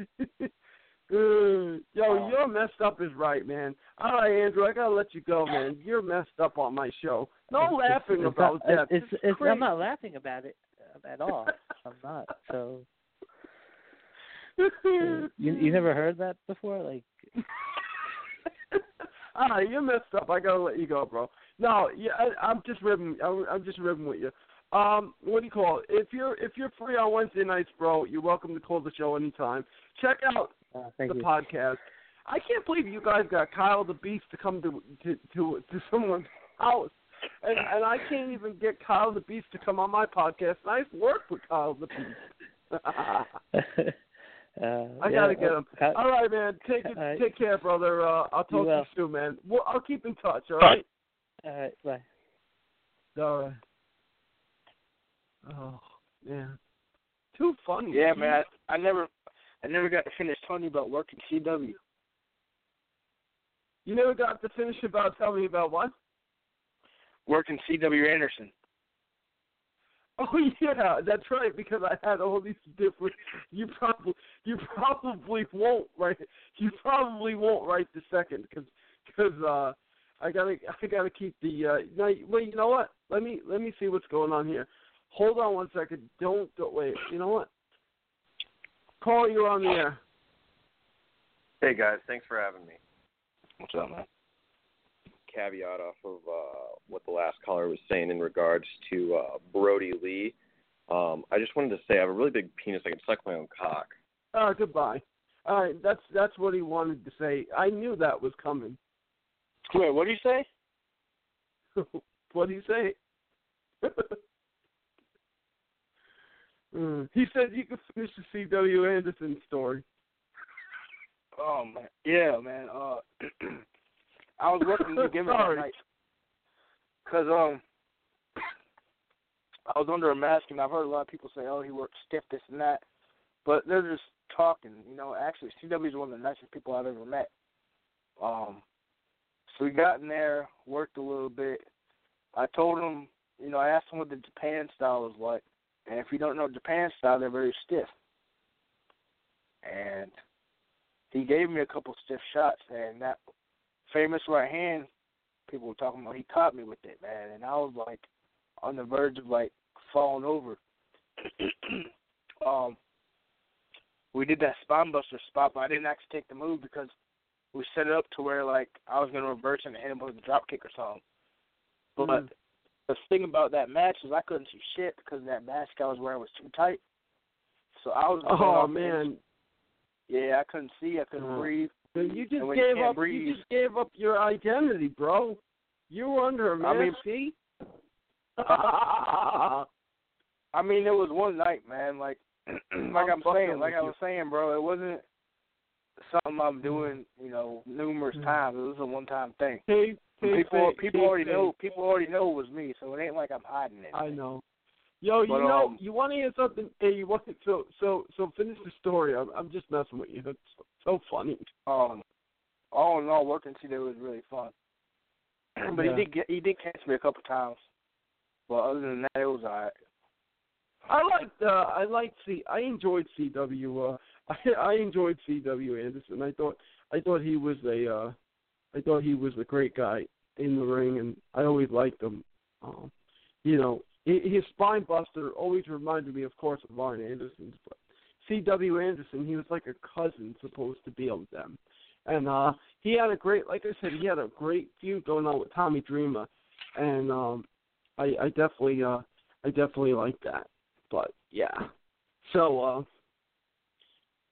Yo, you're messed up is right, man. All right, Andrew, I gotta let you go, man. You're messed up on my show. No It's- laughing it's about that. It's, it's, crazy. I'm not laughing about it uh, at all. I'm not. So (laughs) you you never heard that before? Like (laughs) All right, you're messed up. I gotta let you go, bro. No, yeah, I, I'm just ribbing. I'm, I'm just ribbing with you. Um, what do you call it? If you're if you're free on Wednesday nights, bro, you're welcome to call the show anytime. Check out uh, thank the you. podcast. I can't believe you guys got Kyle the Beast to come to to to, to someone's house, and and I can't even get Kyle the Beast to come on my podcast. And I've worked with Kyle the Beast. (laughs) uh, I yeah, gotta get well, him. Kyle- All right, man. Take it. All right. Take care, brother. Uh, I'll talk to you soon, man. Well, I'll keep in touch. All right. All right, bye. All right. Oh man, too funny. Yeah, man. I, I never, I never got to finish telling you about working CW. You never got to finish about telling me about what? Working CW Anderson. Oh (laughs) yeah, that's right. Because I had all these different. You probably you probably won't write. You probably won't write the second because because uh, I gotta I gotta keep the. Uh, no, well, you know what? Let me let me see what's going on here. Hold on one second. Don't don't wait. You know what? Call you on the air. Hey guys, thanks for having me. What's up, man? Caveat off of uh, what the last caller was saying in regards to uh, Brodie Lee. Um, I just wanted to say I have a really big penis. I can suck my own cock. Uh, goodbye. All right, that's that's what he wanted to say. I knew that was coming. Wait, what do you say? what did he say? (laughs) (laughs) Mm, he said you could finish the C.W. Anderson story. Oh man, yeah, man. Uh, (clears throat) I was working with (laughs) Given that night because um, I was under a mask, and I've heard a lot of people say, "Oh, he worked stiff, this and that," but they're just talking. You know, actually, CW is one of the nicest people I've ever met. Um, so we got in there, worked a little bit. I told him, you know, I asked him what the Japan style was like, and if you don't know Japan style, they're very stiff. And he gave me a couple stiff shots, and that famous right hand, people were talking about, he caught me with it, man, and I was like on the verge of like falling over. (clears throat) um, we did that spine buster spot, but I didn't actually take the move because we set it up to where like I was gonna reverse and hit him with a drop kick or something. But Mhm. The thing about that match is I couldn't see shit because that mask I was wearing was too tight. So I was Oh man, yeah, I couldn't see, I couldn't Oh. breathe. So you just you gave up. breathe- You just gave up your identity, bro. You were under a I mean- mask. see? (laughs) I mean, it was one night, man. Like, (clears throat) like I'm I'm, saying, like I you. was saying, bro. It wasn't something I'm doing, you know, numerous Mm. times. It was a one-time thing. Hey, hey, people, people already know. People already know it was me, so it ain't like I'm hiding it. I know. Yo, you know, um, you want to hear something? Hey, you want to, so so so finish the story. I'm I'm just messing with you. It's so funny. Um, all in all, working today was really fun. (clears throat) but Yeah. he did get, he did catch me a couple times. But other than that, it was alright. I liked uh I liked C I enjoyed CW uh (laughs) I I enjoyed CW Anderson. I thought I thought he was a uh I thought he was a great guy in the ring and I always liked him. Um you know, his spine buster always reminded me of course of Arn Anderson's but CW Anderson, he was like a cousin supposed to be of them. And uh he had a great like I said, he had a great feud going on with Tommy Dreamer and um I I definitely uh I definitely like that. But yeah. So uh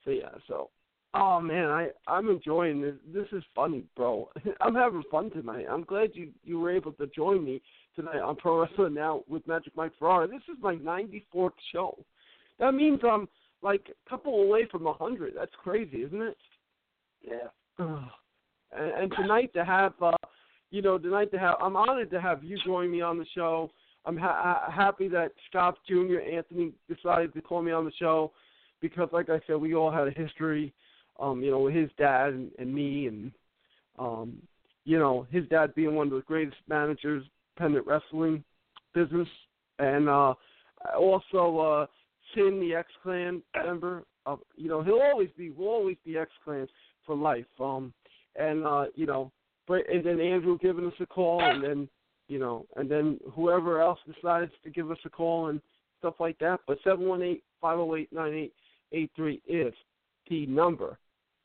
so yeah, so oh man, I I'm enjoying this. This is funny, bro. (laughs) I'm having fun tonight. I'm glad you you were able to join me tonight on Pro Wrestling Now with Magic Mike Ferrara. This is my 94th show. That means I'm like a couple away from a 100. That's crazy, isn't it? Yeah. (sighs) And, and tonight to have, uh, you know, tonight to have, I'm honored to have you join me on the show. I'm ha- happy that Scott Jr. Anthony decided to call me on the show because, like I said, we all had a history, um, you know, his dad and, and me, and um, you know, his dad being one of the greatest managers independent wrestling business, and uh, also uh, Sin, the X Clan member. Of, you know, he'll always be, will always be X Clan for life. Um, and uh, you know, but and then Andrew giving us a call, and then you know, and then whoever else decides to give us a call and stuff like that. But seven one eight five zero eight nine eight eight three is the number.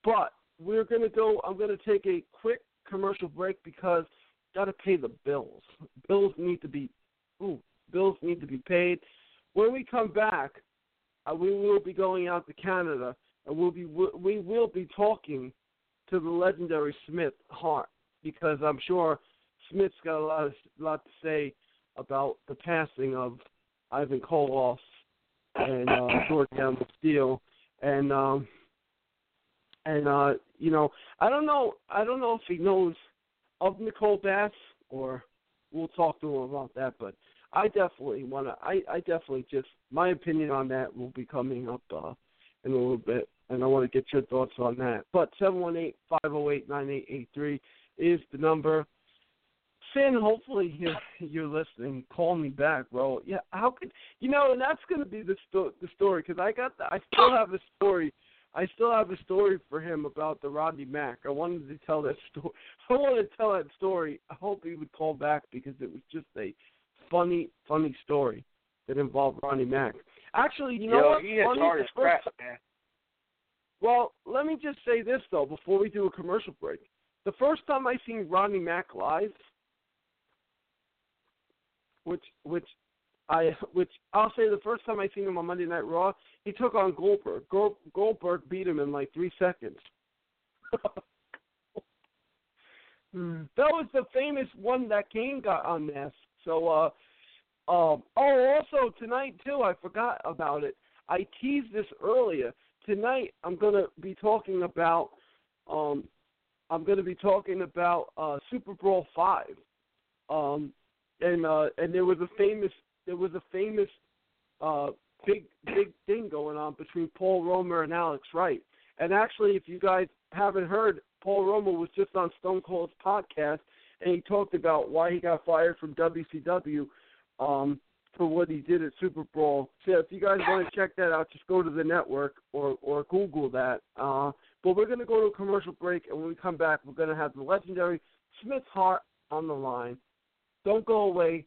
But we're gonna go. I'm gonna take a quick commercial break because got to pay the bills. Bills need to be, ooh, bills need to be paid. When we come back, uh, we will be going out to Canada, and we'll be we will be talking to the legendary Smith Hart because I'm sure Smith's got a lot of, lot to say about the passing of Ivan Koloff and uh, George Animal Steele and um and uh you know I don't know I don't know if he knows of Nicole Bass or we'll talk to him about that but I definitely want to I I definitely just my opinion on that will be coming up uh in a little bit and I want to get your thoughts on that but 718-508-9883 is the number Finn, hopefully you're, listening. Call me back, bro. Yeah, how could you know? And that's to be the sto- the story because I got the, I still have a story. I still have a story for him about the Rodney Mack. I wanted to tell that story. (laughs) I wanted to tell that story. I hope he would call back because it was just a funny, funny story that involved Rodney Mack. Actually, you know Yo, what? he is Funny, hard as crap, man. Well, let me just say this though before we do a commercial break. The first time I seen Rodney Mack live, which which I which I'll say the first time I seen him on Monday Night Raw, he took on Goldberg. Gold, Goldberg beat him in like three seconds. (laughs) that was the famous one that Kane got unmasked. So, uh, um, oh, also tonight too, I forgot about it. I teased this earlier. Tonight, I'm gonna be talking about, um, I'm gonna be talking about uh, SuperBrawl five, um, and uh, and there was a famous, there was a famous, uh, big big thing going on between Paul Roma and Alex Wright. And actually, if you guys haven't heard, Paul Roma was just on Stone Cold's podcast, and he talked about why he got fired from WCW um, for what he did at Super Bowl. So if you guys want to check that out, just go to the network or or Google that. Uh, but we're going to go to a commercial break, and when we come back, we're going to have the legendary Smith Hart on the line. Don't go away.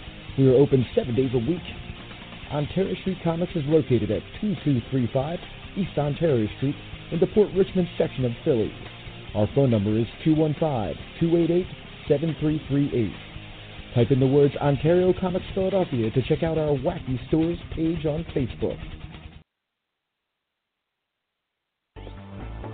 We are open seven days a week. Ontario Street Comics is located at 2235 East Ontario Street in the Port Richmond section of Philly. Our phone number is 215-288-7338. Type in the words Ontario Comics Philadelphia to check out our Wacky Stores page on Facebook.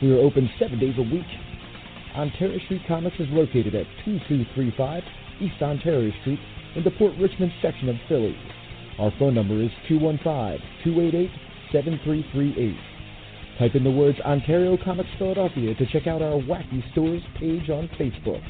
We are open seven days a week. Ontario Street Comics is located at 2235 East Ontario Street in the Port Richmond section of Philly. Our phone number is 215-288-7338. Type in the words Ontario Comics Philadelphia to check out our Wacky Stores page on Facebook.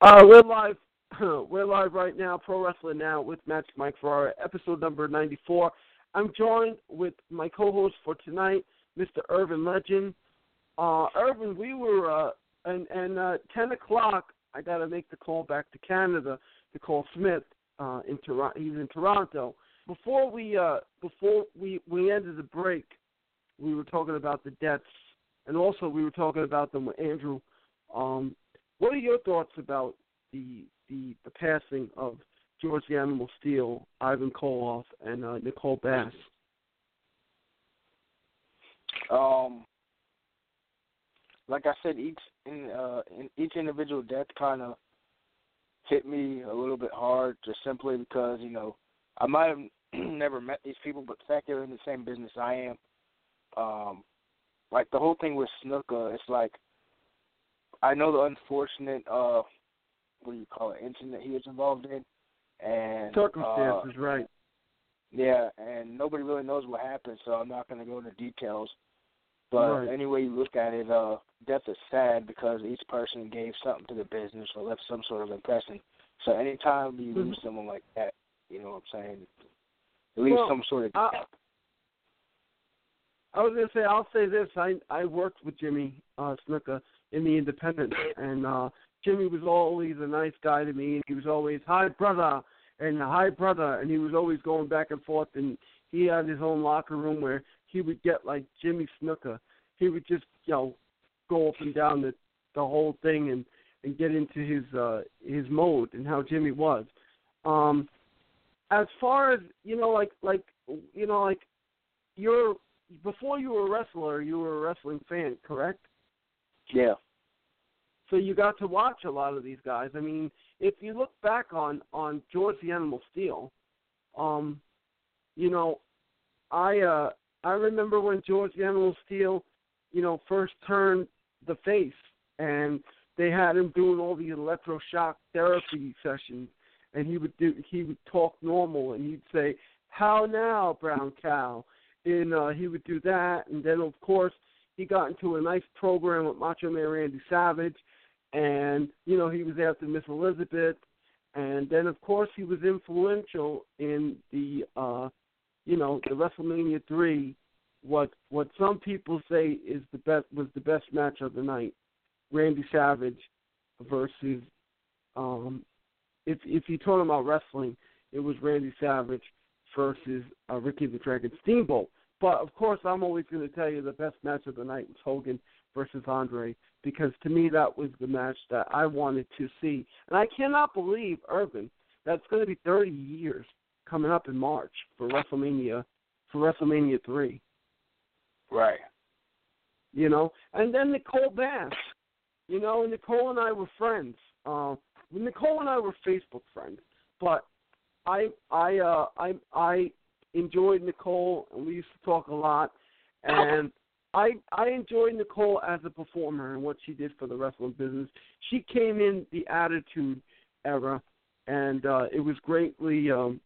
Uh, we're live. We're live right now, Pro Wrestling Now, with Magic Mike Ferrara, episode number 94. I'm joined with my co-host for tonight, Mr. Irvin Legend. Uh, Irvin, we were, uh, and, and uh, 10 o'clock, I got to make the call back to Canada to call Smith. Uh, in Toronto, he's in Toronto. Before we, uh, before we, we ended the break, we were talking about the deaths, and also we were talking about them with Andrew. Um, what are your thoughts about the the, the passing of George the Animal Steele, Ivan Koloff, and uh, Nicole Bass? Um, like I said, each in, uh, in each individual death kind of hit me a little bit hard, just simply because you know I might have (clears throat) never met these people, but the fact they're in the same business I am, um, like the whole thing with Snuka, it's like I know the unfortunate uh what do you call it incident he was involved in, and Circumstances, uh, right? Yeah, and nobody really knows what happened, so I'm not going to go into details. But Right. any way you look at it, uh, death is sad because each person gave something to the business or left some sort of impression. So anytime you lose Mhm. someone like that, you know what I'm saying, it leaves Well, some sort of I, I was gonna say I'll say this. I I worked with Jimmy uh Snuka in the Independent and uh Jimmy was always a nice guy to me and he was always hi brother and hi brother and he was always going back and forth and he had his own locker room where he would get like Jimmy Snuka. He would just, you know, go up and down the the whole thing and and get into his uh his mode and how Jimmy was. Um as far as you know like like you know like you're before you were a wrestler you were a wrestling fan correct yeah. So you got to watch a lot of these guys. I mean if you look back on on george the animal steele um you know i uh i remember when george the animal steele you know first turned the face and they had him doing all the electroshock therapy sessions and he would do he would talk normal and he'd say how now brown cow? And uh he would do that. And then of course he got into a nice program with macho man randy savage and you know he was after miss elizabeth and then of course he was influential in the uh you know the wrestlemania three what what some people say is the best was the best match of the night randy savage versus um if if you're talking about wrestling, it was Randy Savage versus uh, Ricky the Dragon Steamboat. But of course, I'm always going to tell you the best match of the night was Hogan versus Andre because to me that was the match that I wanted to see, and I cannot believe Irvin that's going to be 30 years coming up in March for WrestleMania for WrestleMania three. Right. You know, and then Nicole Bass. You know, and Nicole and I were friends. Uh, Nicole and I were Facebook friends, but I I uh I I enjoyed Nicole and we used to talk a lot and I I enjoyed Nicole as a performer and what she did for the wrestling business. She came in the attitude era and uh it was greatly um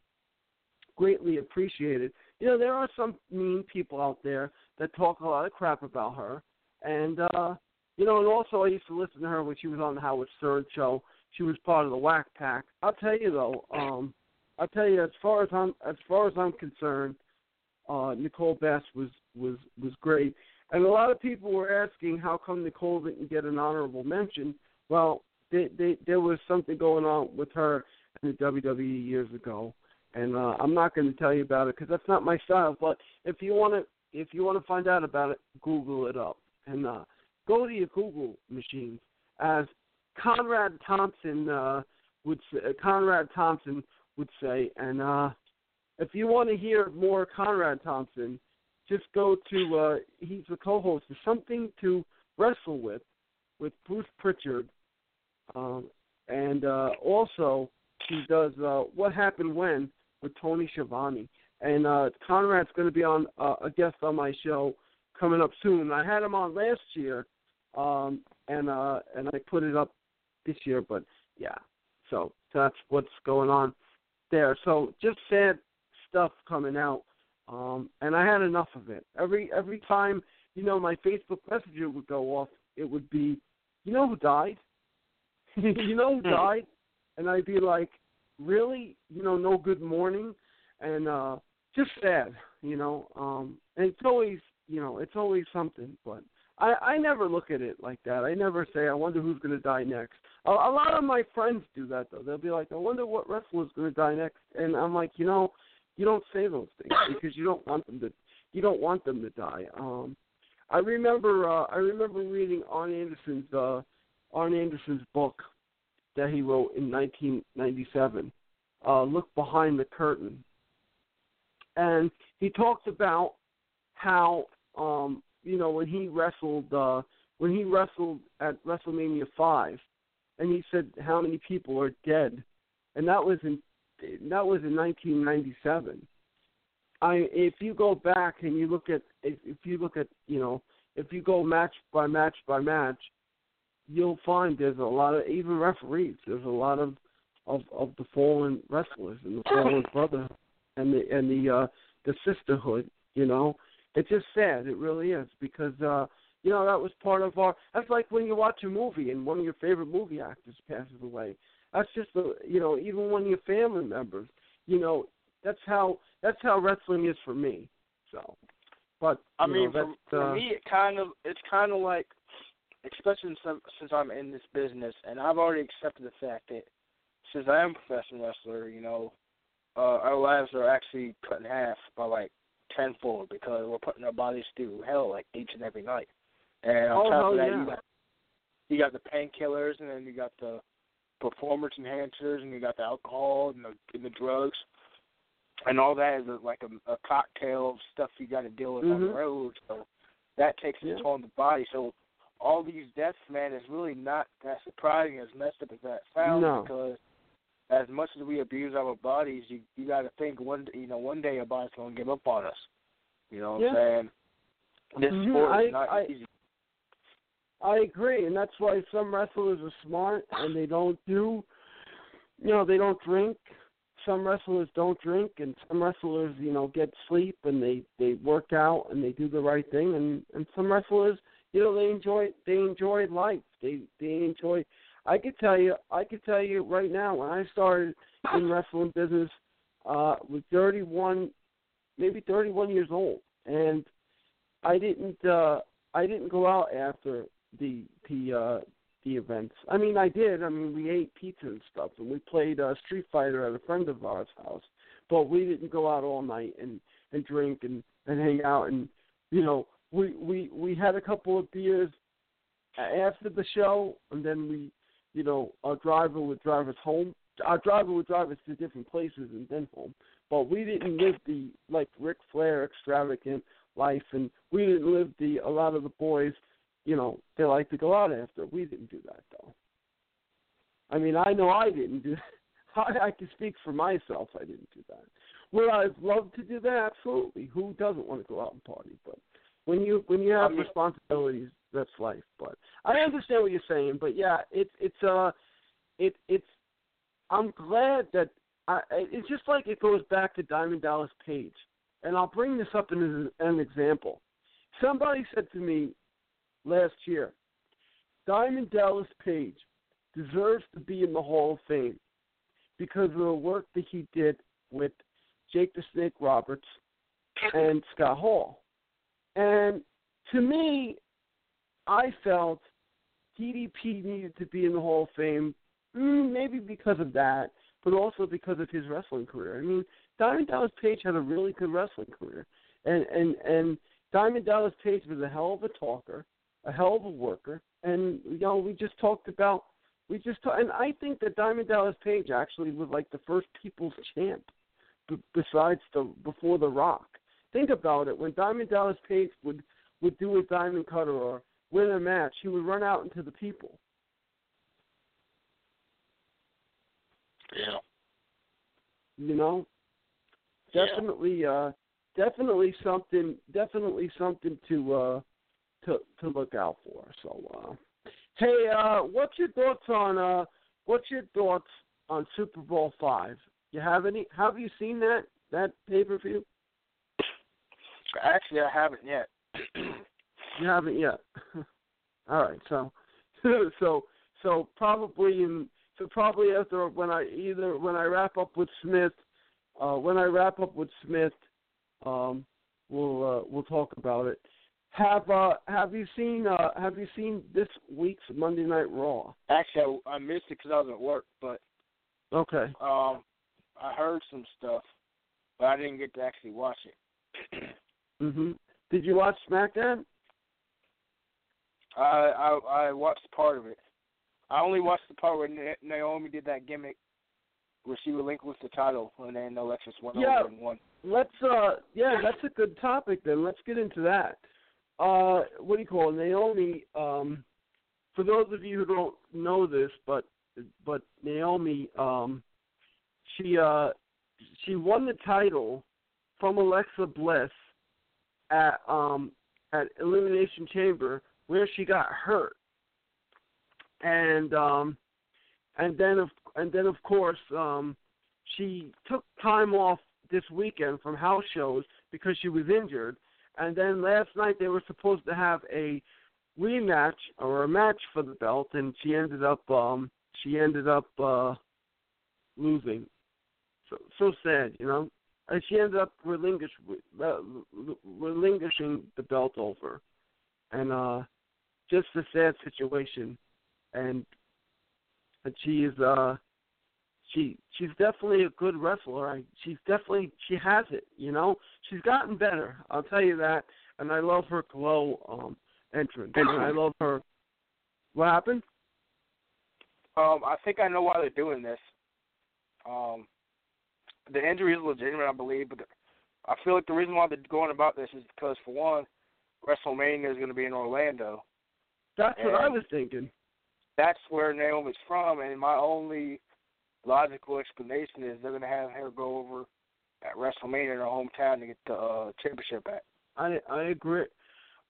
greatly appreciated. You know, there are some mean people out there that talk a lot of crap about her and uh you know, and also I used to listen to her when she was on the Howard Stern show she was part of the Wack Pack. I'll tell you though, um, I'll tell you as far as I'm as far as I'm concerned, uh, Nicole Bass was was was great. And a lot of people were asking how come Nicole didn't get an honorable mention. Well, they, they, there was something going on with her in the WWE years ago, and uh, I'm not going to tell you about it because that's not my style. But if you want to, if you want to find out about it, Google it up and uh, go to your Google machines as Conrad Thompson uh, would say, Conrad Thompson would say, and uh, if you want to hear more Conrad Thompson, just go to uh, he's the co-host of Something to Wrestle with with Bruce Pritchard, um, and uh, also he does uh, What Happened When with Tony Schiavone, and uh, Conrad's going to be on uh, a guest on my show coming up soon. I had him on last year, um, and uh, and I put it up this year, but yeah. So that's what's going on there. So just sad stuff coming out, um, and I had enough of it. Every every time you know my Facebook Messenger would go off, it would be, you know who died? (laughs) you know who died? And I'd be like, really? You know, no good morning, and uh, just sad. You know, um, and it's always you know it's always something, but. I, I never look at it like that. I never say, I wonder who's going to die next. A, a lot of my friends do that though. They'll be like, I wonder what wrestler's going to die next, and I'm like, you know, you don't say those things (coughs) because you don't want them to. You don't want them to die. Um, I remember. Uh, I remember reading Arn Anderson's uh, Arn Anderson's book that he wrote in 1997. Uh, Look behind the curtain, and he talked about how um, you know when he wrestled uh, when he wrestled at WrestleMania five, and he said how many people are dead, and that was in that was in 1997. I if you go back and you look at if, if you look at you know if you go match by match by match, you'll find there's a lot of even referees. There's a lot of of of the fallen wrestlers and the fallen (laughs) brother and the and the uh the sisterhood. You know, it's just sad. It really is because uh you know that was part of our. That's like when you watch a movie and one of your favorite movie actors passes away. That's just the you know even one of your family members. You know that's how that's how wrestling is for me. So, but I mean, know, for, that's, for uh, me, it kind of it's kind of like, especially since, since I'm in this business, and I've already accepted the fact that since I am a professional wrestler, you know, uh, our lives are actually cut in half by like tenfold because we're putting our bodies through hell like each and every night. And on Oh, top of that, yeah. you got you got the painkillers, and then you got the performance enhancers, and you got the alcohol and the and the drugs, and all that is like a, a cocktail of stuff you got to deal with on the Mhm. road. So that takes its Yeah. toll on the body. So all these deaths, man, is really not that surprising as messed up as that sounds No. because as much as we abuse our bodies, you you got to think one you know one day our body's going to give up on us. You know what Yeah. I'm saying? This Mhm. sport I- is not I- easy. I agree, and that's why some wrestlers are smart and they don't do, you know, they don't drink. Some wrestlers don't drink, and some wrestlers, you know, get sleep and they they work out and they do the right thing, and and some wrestlers, you know, they enjoy they enjoy life. They they enjoy. I could tell you, I could tell you right now when I started in wrestling business, uh, was 31, maybe 31 years old, and I didn't. uh I didn't go out after the the uh the events. I mean I did. I mean we ate pizza and stuff and we played uh Street Fighter at a friend of ours house. But we didn't go out all night and and drink and and hang out and you know, we we we had a couple of beers after the show and then we you know, our driver would drive us home. Our driver would drive us to different places and then home. But we didn't live the like Ric Flair extravagant life and we didn't live the a lot of the boys you know, they like to go out after. We didn't do that though. I mean, I know I didn't do. (laughs) I, I can speak for myself. I didn't do that. Would I loved to do that? Absolutely. Who doesn't want to go out and party? But when you when you have I mean- responsibilities, that's life. But I understand what you're saying. But yeah, it's it's uh, it it's. I'm glad that I. It's just like it goes back to Diamond Dallas Page, and I'll bring this up as an, an example. Somebody said to me last year, Diamond Dallas Page deserves to be in the Hall of Fame because of the work that he did with Jake the Snake Roberts and Scott Hall. And to me, I felt DDP needed to be in the Hall of Fame, mm, maybe because of that, but also because of his wrestling career. I mean, Diamond Dallas Page had a really good wrestling career, and and and Diamond Dallas Page was a hell of a talker, a hell of a worker, and you know we just talked about we just ta- and I think that Diamond Dallas Page actually was like the first People's Champ, b- besides the before the Rock. Think about it. When Diamond Dallas Page would would do a diamond cutter or win a match, he would run out into the people. Yeah. You know, Yeah. definitely, uh, definitely something, definitely something to uh, to to look out for. So, uh, hey, uh, what's your thoughts on uh, what's your thoughts on SuperBrawl five? You have any? Have you seen that that pay per view? Actually, I haven't yet. You haven't yet. (laughs) All right, so (laughs) so so probably in so probably after when I either when I wrap up with Smith, uh, when I wrap up with Smith, um, we'll uh, we'll talk about it. Have uh have you seen uh have you seen this week's Monday Night Raw? Actually, I, I missed it because I was at work, but Okay. um, I heard some stuff, but I didn't get to actually watch it. (clears throat) Mhm. Did you watch SmackDown? I I I watched part of it. I only watched the part where Naomi did that gimmick where she relinquished the title and then Alexis went Yeah. over and won. Let's uh yeah, that's a good topic then. Let's get into that. Uh what do you call it? Naomi um for those of you who don't know this, but but Naomi um she uh she won the title from Alexa Bliss at um at Elimination Chamber where she got hurt. And um and then of and then of course um she took time off this weekend from house shows because she was injured, and then last night they were supposed to have a rematch or a match for the belt, and she ended up um she ended up uh losing. So so sad, you know. And she ended up relinquish, relinquishing the belt over, and uh just a sad situation, and and she is uh she she's definitely a good wrestler. I, she's definitely she has it. You know, she's gotten better. I'll tell you that. And I love her glow um entrance. And I love her. What happened? Um, I think I know why they're doing this. Um, the injury is legitimate, I believe, but I feel like the reason why they're going about this is because, for one, WrestleMania is going to be in Orlando. That's what I was thinking. That's where Naomi's from, and my only logical explanation is they're going to have her go over at WrestleMania in her hometown to get the uh, championship back. I I agree.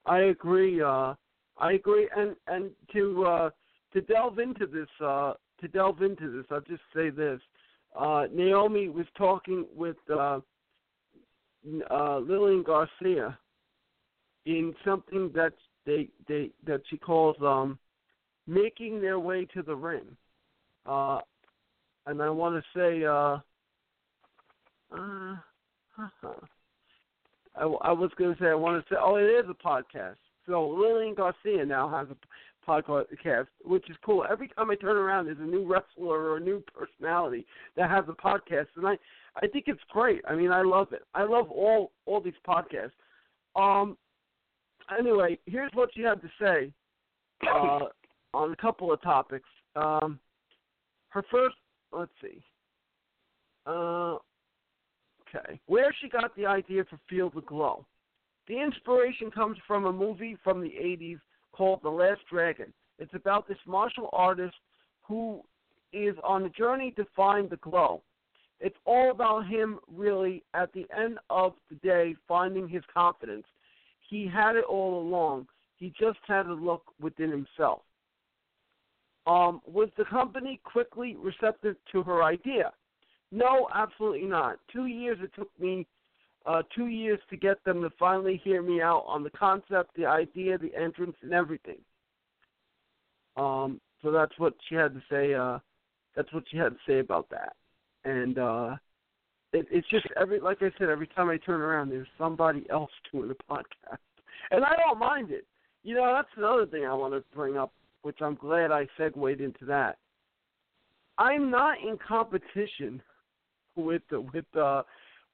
I agree. Uh, I agree. And and to uh, to delve into this, uh, to delve into this, I'll just say this: uh, Naomi was talking with uh, uh, Lillian Garcia in something that they they that she calls um, making their way to the ring. Uh, and I want to say, uh, uh, I, I was going to say I want to say, oh, it is a podcast. So Lillian Garcia now has a podcast, which is cool. Every time I turn around, there's a new wrestler or a new personality that has a podcast, and I, I think it's great. I mean, I love it. I love all all these podcasts. Um. Anyway, here's what she had to say uh, on a couple of topics. Um, her first, let's see. Uh, okay, where she got the idea for Feel the Glow. The inspiration comes from a movie from the 80s called The Last Dragon. It's about this martial artist who is on a journey to find the glow. It's all about him, really, at the end of the day, finding his confidence. He had it all along. He just had to look within himself. Um, was the company quickly receptive to her idea? No, absolutely not. Two years it took me, uh, two years to get them to finally hear me out on the concept, the idea, the entrance, and everything. Um, so that's what she had to say. Uh, that's what she had to say about that. And uh, it, it's just every, like I said, every time I turn around, there's somebody else doing the (laughs) podcast, and I don't mind it. You know, that's another thing I want to bring up, which I'm glad I segued into that. I'm not in competition (laughs) with with uh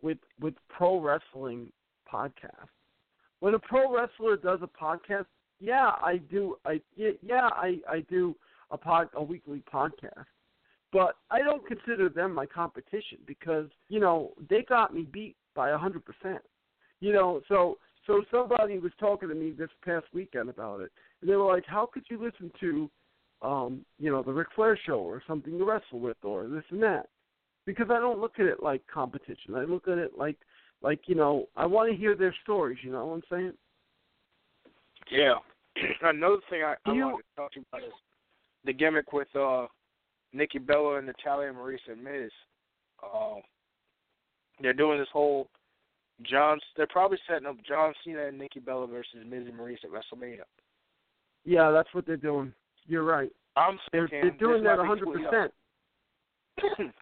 with with pro wrestling podcasts. When a pro wrestler does a podcast, yeah, I do. I yeah, I I do a pod a weekly podcast, but I don't consider them my competition because you know they got me beat by a hundred percent. You know, so so somebody was talking to me this past weekend about it, and they were like, "How could you listen to, um, you know, the Ric Flair show or something to wrestle with or this and that?" Because I don't look at it like competition. I look at it like, like you know, I want to hear their stories. You know what I'm saying? Yeah. (clears throat) Another thing I, I You- wanted to talk to you about is the gimmick with uh Nikki Bella and Natalia Maryse and Miz. Uh, they're doing this whole John. They're probably setting up John Cena and Nikki Bella versus Miz and Maryse at WrestleMania. Yeah, that's what they're doing. You're right. I'm They're they're doing that a hundred completely percent. off-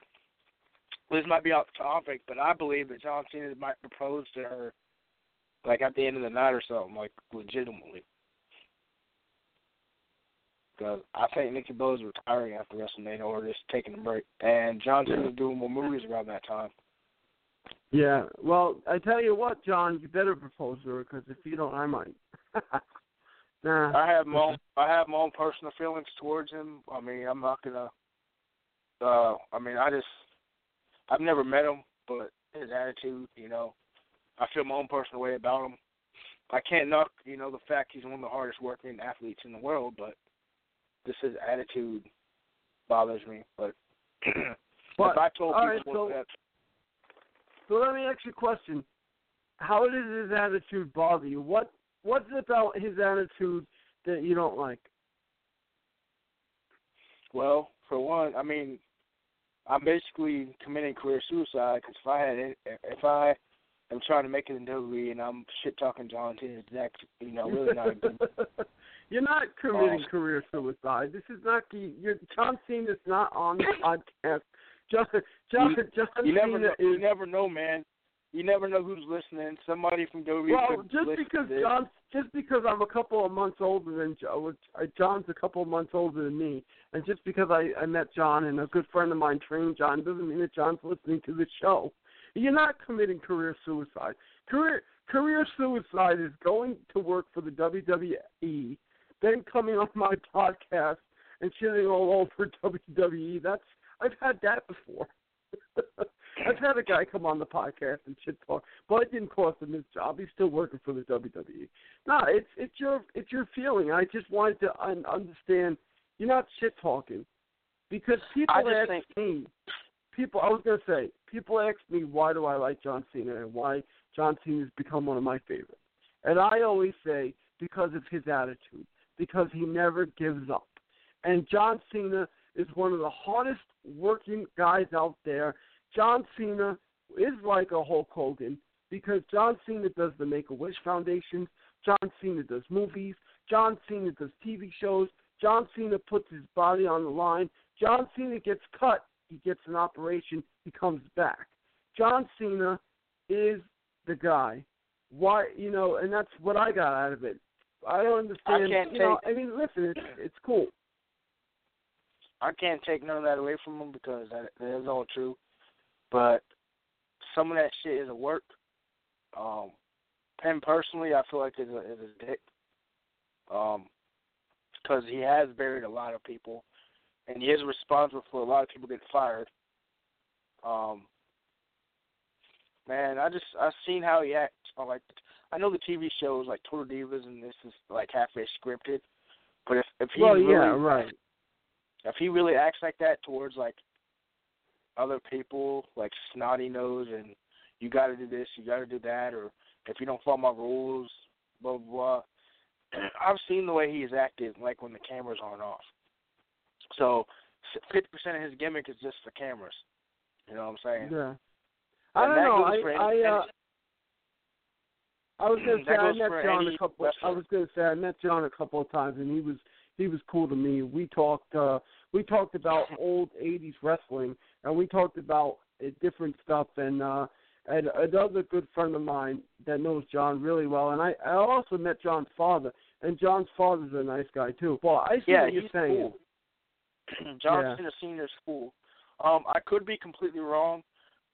(coughs) this might be off topic, but I believe that John Cena might propose to her, like at the end of the night or something, like legitimately. Because I think Nikki Bella's retiring after WrestleMania or just taking a break, and John Cena's doing more movies around that time. Yeah. Well, I tell you what, John, you better propose to her because if you don't, I might. (laughs) nah. I have my own, I have my own personal feelings towards him. I mean, I'm not gonna. Uh, I mean, I just I've never met him, but his attitude, you know, I feel my own personal way about him. I can't knock, you know, the fact he's one of the hardest working athletes in the world, but this his attitude bothers me. But (clears throat) But, if I told people right, so- that, So let me ask you a question. How does his attitude bother you? What What's it about his attitude that you don't like? well, for one, I mean, I'm basically committing career suicide because if I had if I am trying to make it in WWE and I'm shit talking John Cena, that's you know really not a good. (laughs) You're not committing Oh. career suicide. This is not the. You're, John Cena's not on the (laughs) podcast. John John you, John you never know, you never know, man. You never know who's listening. Somebody from WWE Well, just because. John, just because I'm a couple of months older than Jo- uh, John's a couple of months older than me, and just because I, I met John and a good friend of mine trained John doesn't mean that John's listening to the show. You're not committing career suicide. Career career suicide is going to work for the WWE, then coming on my (laughs) podcast and shitting all over (laughs) WWE. That's (laughs) I've had that before. (laughs) I've had a guy come on the podcast and shit talk, but it didn't cost him his job. He's still working for the WWE. No, it's it's your it's your feeling. I just wanted to un- understand. You're not shit talking because people ask think- me. People, I was gonna say, people ask me why do I like John Cena and why John Cena's become one of my favorites, and I always say because of his attitude, because he never gives up, and John Cena is one of the hardest working guys out there. John Cena is like a Hulk Hogan because John Cena does the Make a Wish Foundation. John Cena does movies. John Cena does TV shows. John Cena puts his body on the line. John Cena gets cut. He gets an operation. He comes back. John Cena is the guy. Why, you know, and that's what I got out of it. I don't understand. I can't you know, take- I mean, listen, it's it's cool. I can't take none of that away from him because that, that is all true. But some of that shit is a work. Um, him personally, I feel like is a is a dick. Um, because he has buried a lot of people, and he is responsible for a lot of people getting fired. Um, man, I just I've seen how he acts. I Like I know the TV shows like Total Divas and this is like halfway scripted, but if if he well, really yeah, right. If he really acts like that towards like other people, like snotty nose and you got to do this, you got to do that, or if you don't follow my rules, blah blah. blah. (clears throat) I've seen the way he is acted, like when the cameras and off. So fifty percent of his gimmick is just for cameras. You know what I'm saying? Yeah. I And don't know. I I uh, I was (clears throat) gonna say I met John a couple. I was gonna say I met John a couple of times, and he was he was cool to me. We talked uh we talked about (laughs) old '80s wrestling, and we talked about uh, different stuff. And uh and another good friend of mine that knows John really well, and I I also met John's father, and John's father's a nice guy too. Well, I see yeah, what you're saying. cool. (clears throat) John Yeah. Cena Senior's cool. Um, I could be completely wrong,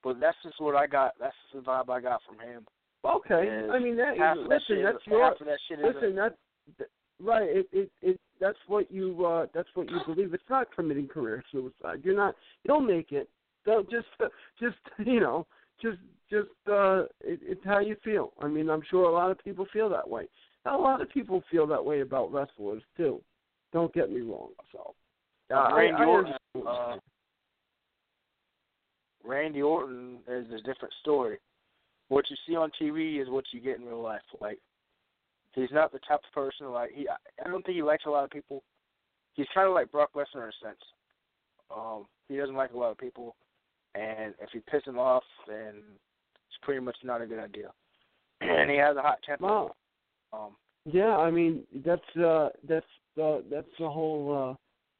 but that's just what I got. That's the vibe I got from him. Okay, is I mean that. of that listen, that's your half of that shit is listen. That's th- right. It it it. That's what you. uh That's what you believe. It's not committing career suicide. You're not. You'll make it. Don't just (laughs) just you know just just uh it, it's how you feel. I mean, I'm sure a lot of people feel that way. A lot of people feel that way about wrestlers too. Don't get me wrong. So. Uh, Randy I Orton. Uh, Randy Orton is a different story. What you see on TV is what you get in real life. Like he's not the type of person like he. I don't think he likes a lot of people. He's kind of like Brock Lesnar in a sense. Um, he doesn't like a lot of people, and if you piss him off, then it's pretty much not a good idea. (clears throat) and he has a hot temper. Wow. Um, Yeah, I mean that's uh that's the that's the whole uh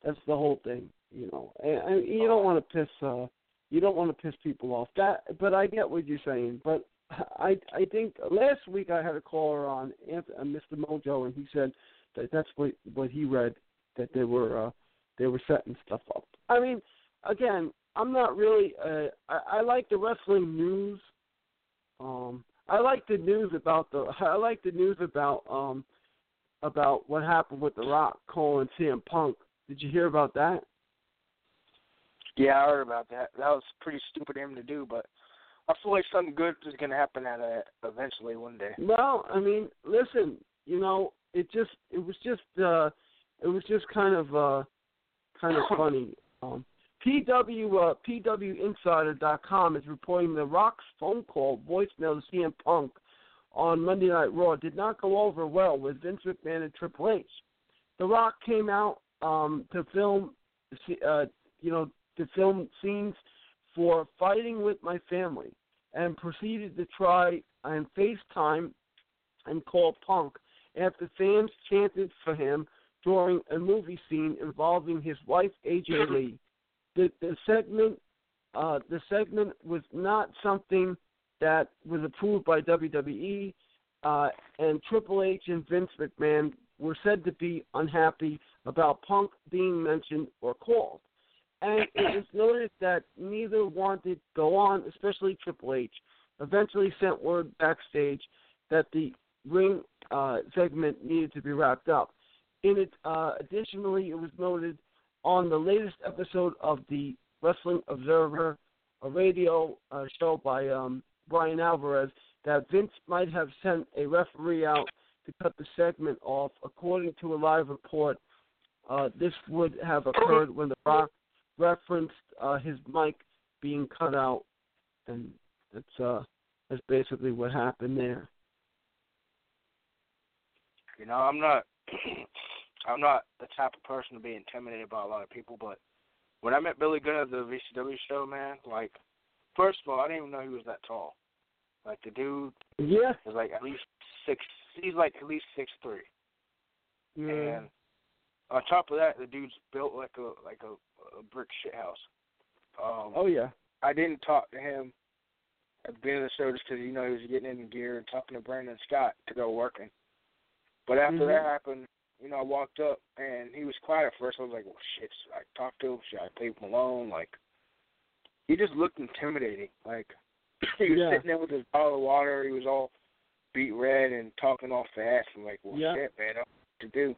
that's the whole thing, you know. And, and you don't want to piss uh you don't want to piss people off. That but I get what you're saying, but I I think last week I had a caller on uh, Mr. Mojo and he said that that's what what he read that they were uh they were setting stuff up. I mean, again, I'm not really uh I, I like the wrestling news um, I like the news about the. (laughs) I like the news about um, about what happened with The Rock calling CM Punk. Did you hear about that? Yeah, I heard about that. That was pretty stupid of him to do, but I feel like something good is going to happen out of that eventually one day. Well, I mean, listen, you know, it just it was just uh it was just kind of uh kind of (laughs) funny. Um PW uh, PWInsider.com is reporting the Rock's phone call voicemail to CM Punk on Monday Night Raw did not go over well with Vince McMahon and Triple H. The Rock came out um, to film, uh, you know, to film scenes for fighting with my family and proceeded to try and FaceTime and call Punk after fans chanted for him during a movie scene involving his wife AJ (clears throat) Lee. The the segment uh, the segment was not something that was approved by WWE, uh, and Triple H and Vince McMahon were said to be unhappy about Punk being mentioned or called. And it (coughs) was noted that neither wanted to go on, especially Triple H. Eventually sent word backstage that the ring uh, segment needed to be wrapped up. In it, uh, additionally, it was noted on the latest episode of the Wrestling Observer, a radio uh, show by um, Bryan Alvarez, that Vince might have sent a referee out to cut the segment off. According to a live report, uh, this would have occurred when The Rock referenced uh, his mic being cut out, and that's uh, that's basically what happened there. You know, I'm not (clears throat) I'm not the type of person to be intimidated by a lot of people, but when I met Billy Gunn at the VCW show, man, like first of all, I didn't even know he was that tall. Like the dude Yeah. is like at least six he's like at least six three. Yeah. And on top of that, the dude's built like a like a, a brick shit house. Um, Oh yeah. I didn't talk to him at the beginning of the show just because you know he was getting in gear and talking to Brandon Scott to go working. But after Mhm. that happened, you know, I walked up and he was quiet at first. I was like, "Well, shit, should I talk to him? Should I leave him alone?" Like, he just looked intimidating. Like, (clears throat) he was Yeah. sitting there with his bottle of water. He was all beat red and talking all fast. I'm like, "Well, Yeah. shit, man, I don't know what to do."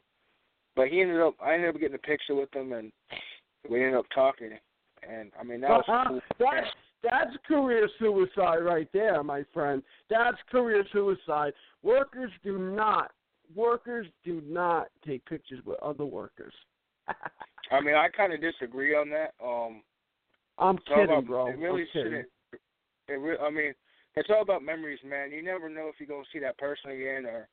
But he ended up. I ended up getting a picture with him, and we ended up talking. And I mean, that was cool. that's that's career suicide right there, my friend. That's career suicide. Workers do not workers do not take pictures with other workers. (laughs) I mean, I kind of disagree on that. Um, I'm kidding, about- bro. It really I'm kidding. shouldn't. It re- I mean, it's all about memories, man. You never know if you're gonna see that person again, or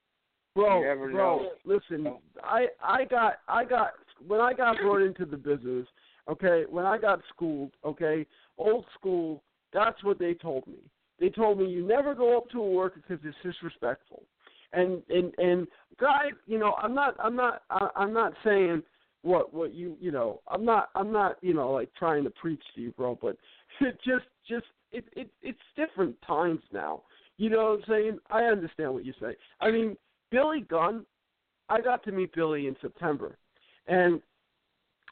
Bro, you never bro, know. listen. I I got I got when I got brought into the business. Okay, when I got schooled. Okay, old school. That's what they told me. They told me you never go up to a worker because it's disrespectful. And and and guy, you know, I'm not I'm not I'm not saying what what you you know I'm not I'm not you know like trying to preach to you, bro. But (laughs) it just just it it it's different times now. You know what I'm saying? I understand what you say. I mean, Billy Gunn, I got to meet Billy in September, and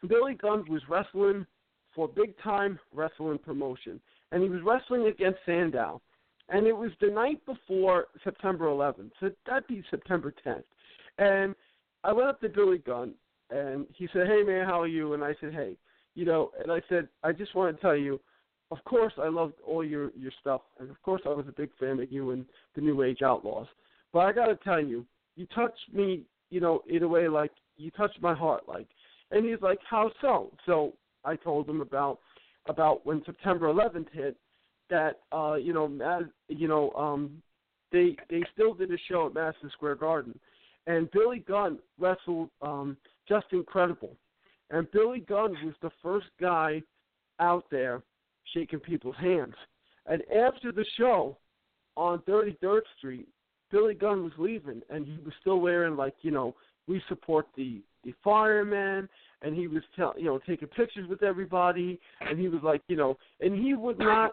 Billy Gunn was wrestling for big time wrestling promotion, and he was wrestling against Sandow, and it was the night before September 11th, so that'd be September 10th, and I went up to Billy Gunn, and he said, "Hey man, how are you?" And I said, "Hey, you know," and I said, "I just want to tell you." Of course, I loved all your your stuff, and of course, I was a big fan of you and the New Age Outlaws. But I got to tell you, you touched me, you know, in a way like you touched my heart, like. And he's like, "How so?" So I told him about about when September 11th hit, that uh, you know, Mad, you know, um, they they still did a show at Madison Square Garden, and Billy Gunn wrestled um, just incredible, and Billy Gunn was the first guy out there shaking people's hands, and after the show on 33rd Street, Billy Gunn was leaving, and he was still wearing like you know we support the the firemen, and he was tell you know taking pictures with everybody, and he was like you know, and he would not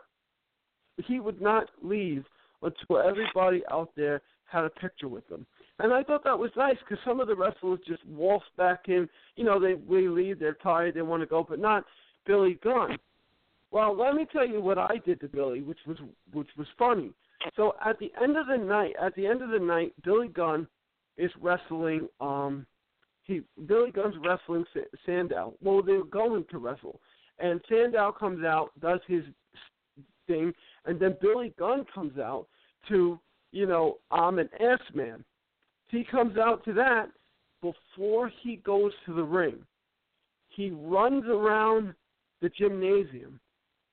he would not leave until everybody out there had a picture with him. And I thought that was nice because some of the wrestlers just waltz back in. You know, they we leave, they're tired, they want to go, but not Billy Gunn. Well, let me tell you what I did to Billy, which was which was funny. So at the end of the night, at the end of the night, Billy Gunn is wrestling. Um, he Billy Gunn's wrestling Sa- Sandow. Well, they're going to wrestle, and Sandow comes out, does his thing, and then Billy Gunn comes out to, you know, I'm an ass man. He comes out to that before he goes to the ring. He runs around the gymnasium,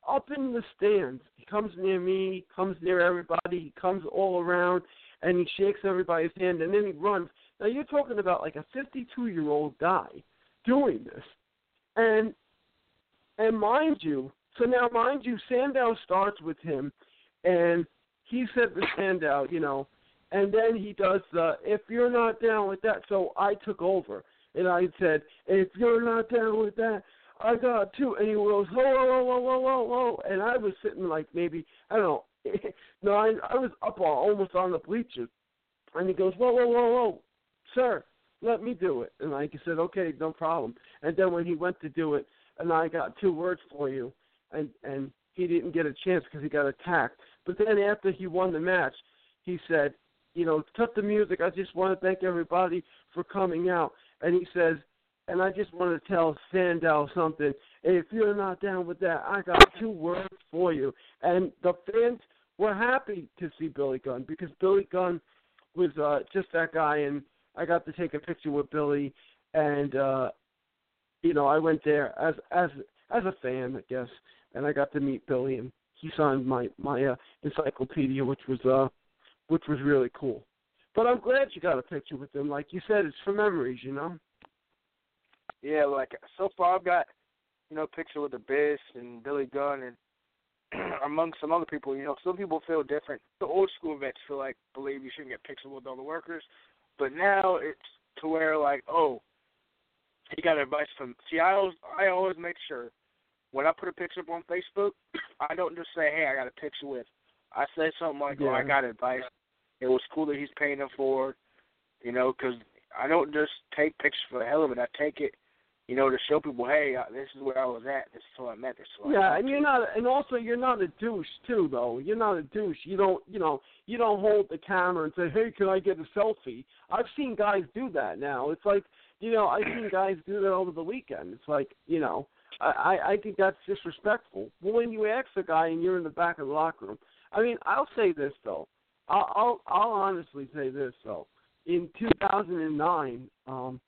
up in the stands. He comes near me, comes near everybody, he comes all around, and he shakes everybody's hand, and then he runs. Now you're talking about like a 52 year old guy doing this, and and mind you, so now mind you, Sandow starts with him, and he said to Sandow, you know, and then he does the if you're not down with that. So I took over, and I said, if you're not down with that, I got two, and he goes, whoa, whoa, whoa, whoa, whoa, whoa, and I was sitting like maybe I don't know, (laughs) nine. I was up on, almost on the bleachers, and he goes, whoa, whoa, whoa, whoa, sir, let me do it, and I said, okay, no problem. And then when he went to do it, and I got two words for you, and and he didn't get a chance because he got attacked. But then after he won the match, he said, you know, cut the music. I just want to thank everybody for coming out. And he says, and I just want to tell Sandow something. If you're not down with that, I got two words for you. And the fans were happy to see Billy Gunn because Billy Gunn was uh, just that guy, and I got to take a picture with Billy, and uh, you know, I went there as as as a fan, I guess, and I got to meet Billy, and he signed my my uh, encyclopedia, which was uh, which was really cool. But I'm glad you got a picture with him. Like you said, it's for memories, you know. Yeah, like so far I've got, you know, picture with the Biz and Billy Gunn and (clears throat) among some other people, you know, some people feel different. The old school vets feel like believe you shouldn't get pictures with all the workers. But now it's to where like, oh, he got advice from see I always I always make sure when I put a picture up on Facebook, (clears throat) I don't just say, Hey, I got a picture with I say something like, "Oh, I got advice. It was cool that he's paying them for, you know, because I don't just take pictures for the hell of it. I take it, you know, to show people, hey, uh, this is where I was at. This is what I meant. This is Yeah, and you're not, and also you're not a douche too, though. You're not a douche. You don't, you know, you don't hold the camera and say, "Hey, can I get a selfie?" I've seen guys do that now. It's like, you know, I've seen guys do that over the weekend. It's like, you know, I, I, I think that's disrespectful. But when you ask a guy and you're in the back of the locker room, I mean, I'll say this though. I'll, I'll, I'll honestly say this though. In 2009, um,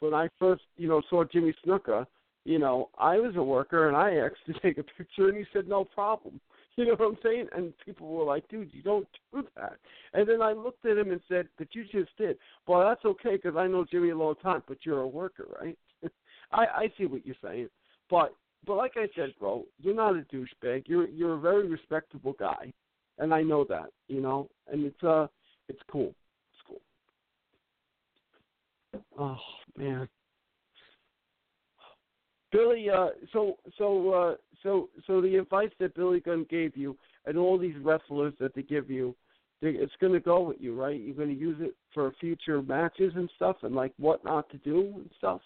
when I first, you know, saw Jimmy Snuka, you know, I was a worker and I asked to (laughs) take a picture and he said no problem. (laughs) You know what I'm saying? And people were like, dude, you don't do that. And then I looked at him and said, but you just did. Well, that's okay because I know Jimmy a long time, but you're a worker, right? (laughs) I I see what you're saying, but but like I said, bro, you're not a douchebag. You're you're a very respectable guy, and I know that, you know. And it's uh. It's cool. Oh man. Billy, uh, so so uh, so so the advice that Billy Gunn gave you, and all these wrestlers that they give you, they, it's going to go with you, right? You're going to use it for future matches and stuff, and like what not to do and stuff.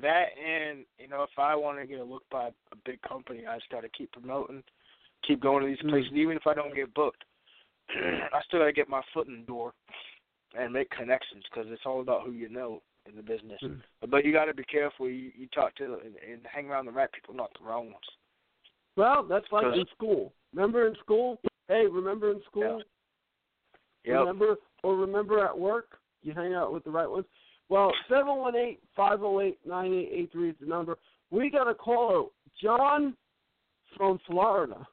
That and you know, if I want to get a look by a big company, I just got to keep promoting, keep going to these places, even if I don't get booked. (clears throat) I still got to get my foot in the door and make connections because it's all about who you know in the business. Mm. But you got to be careful. You, you talk to and, and hang around the right people, not the wrong ones. Well, that's like in school. Remember in school? Hey, remember in school? Yep. Remember or remember at work? You hang out with the right ones. Well, seven one eight five zero eight nine eight eight three is the number. We got a caller, John from Florida.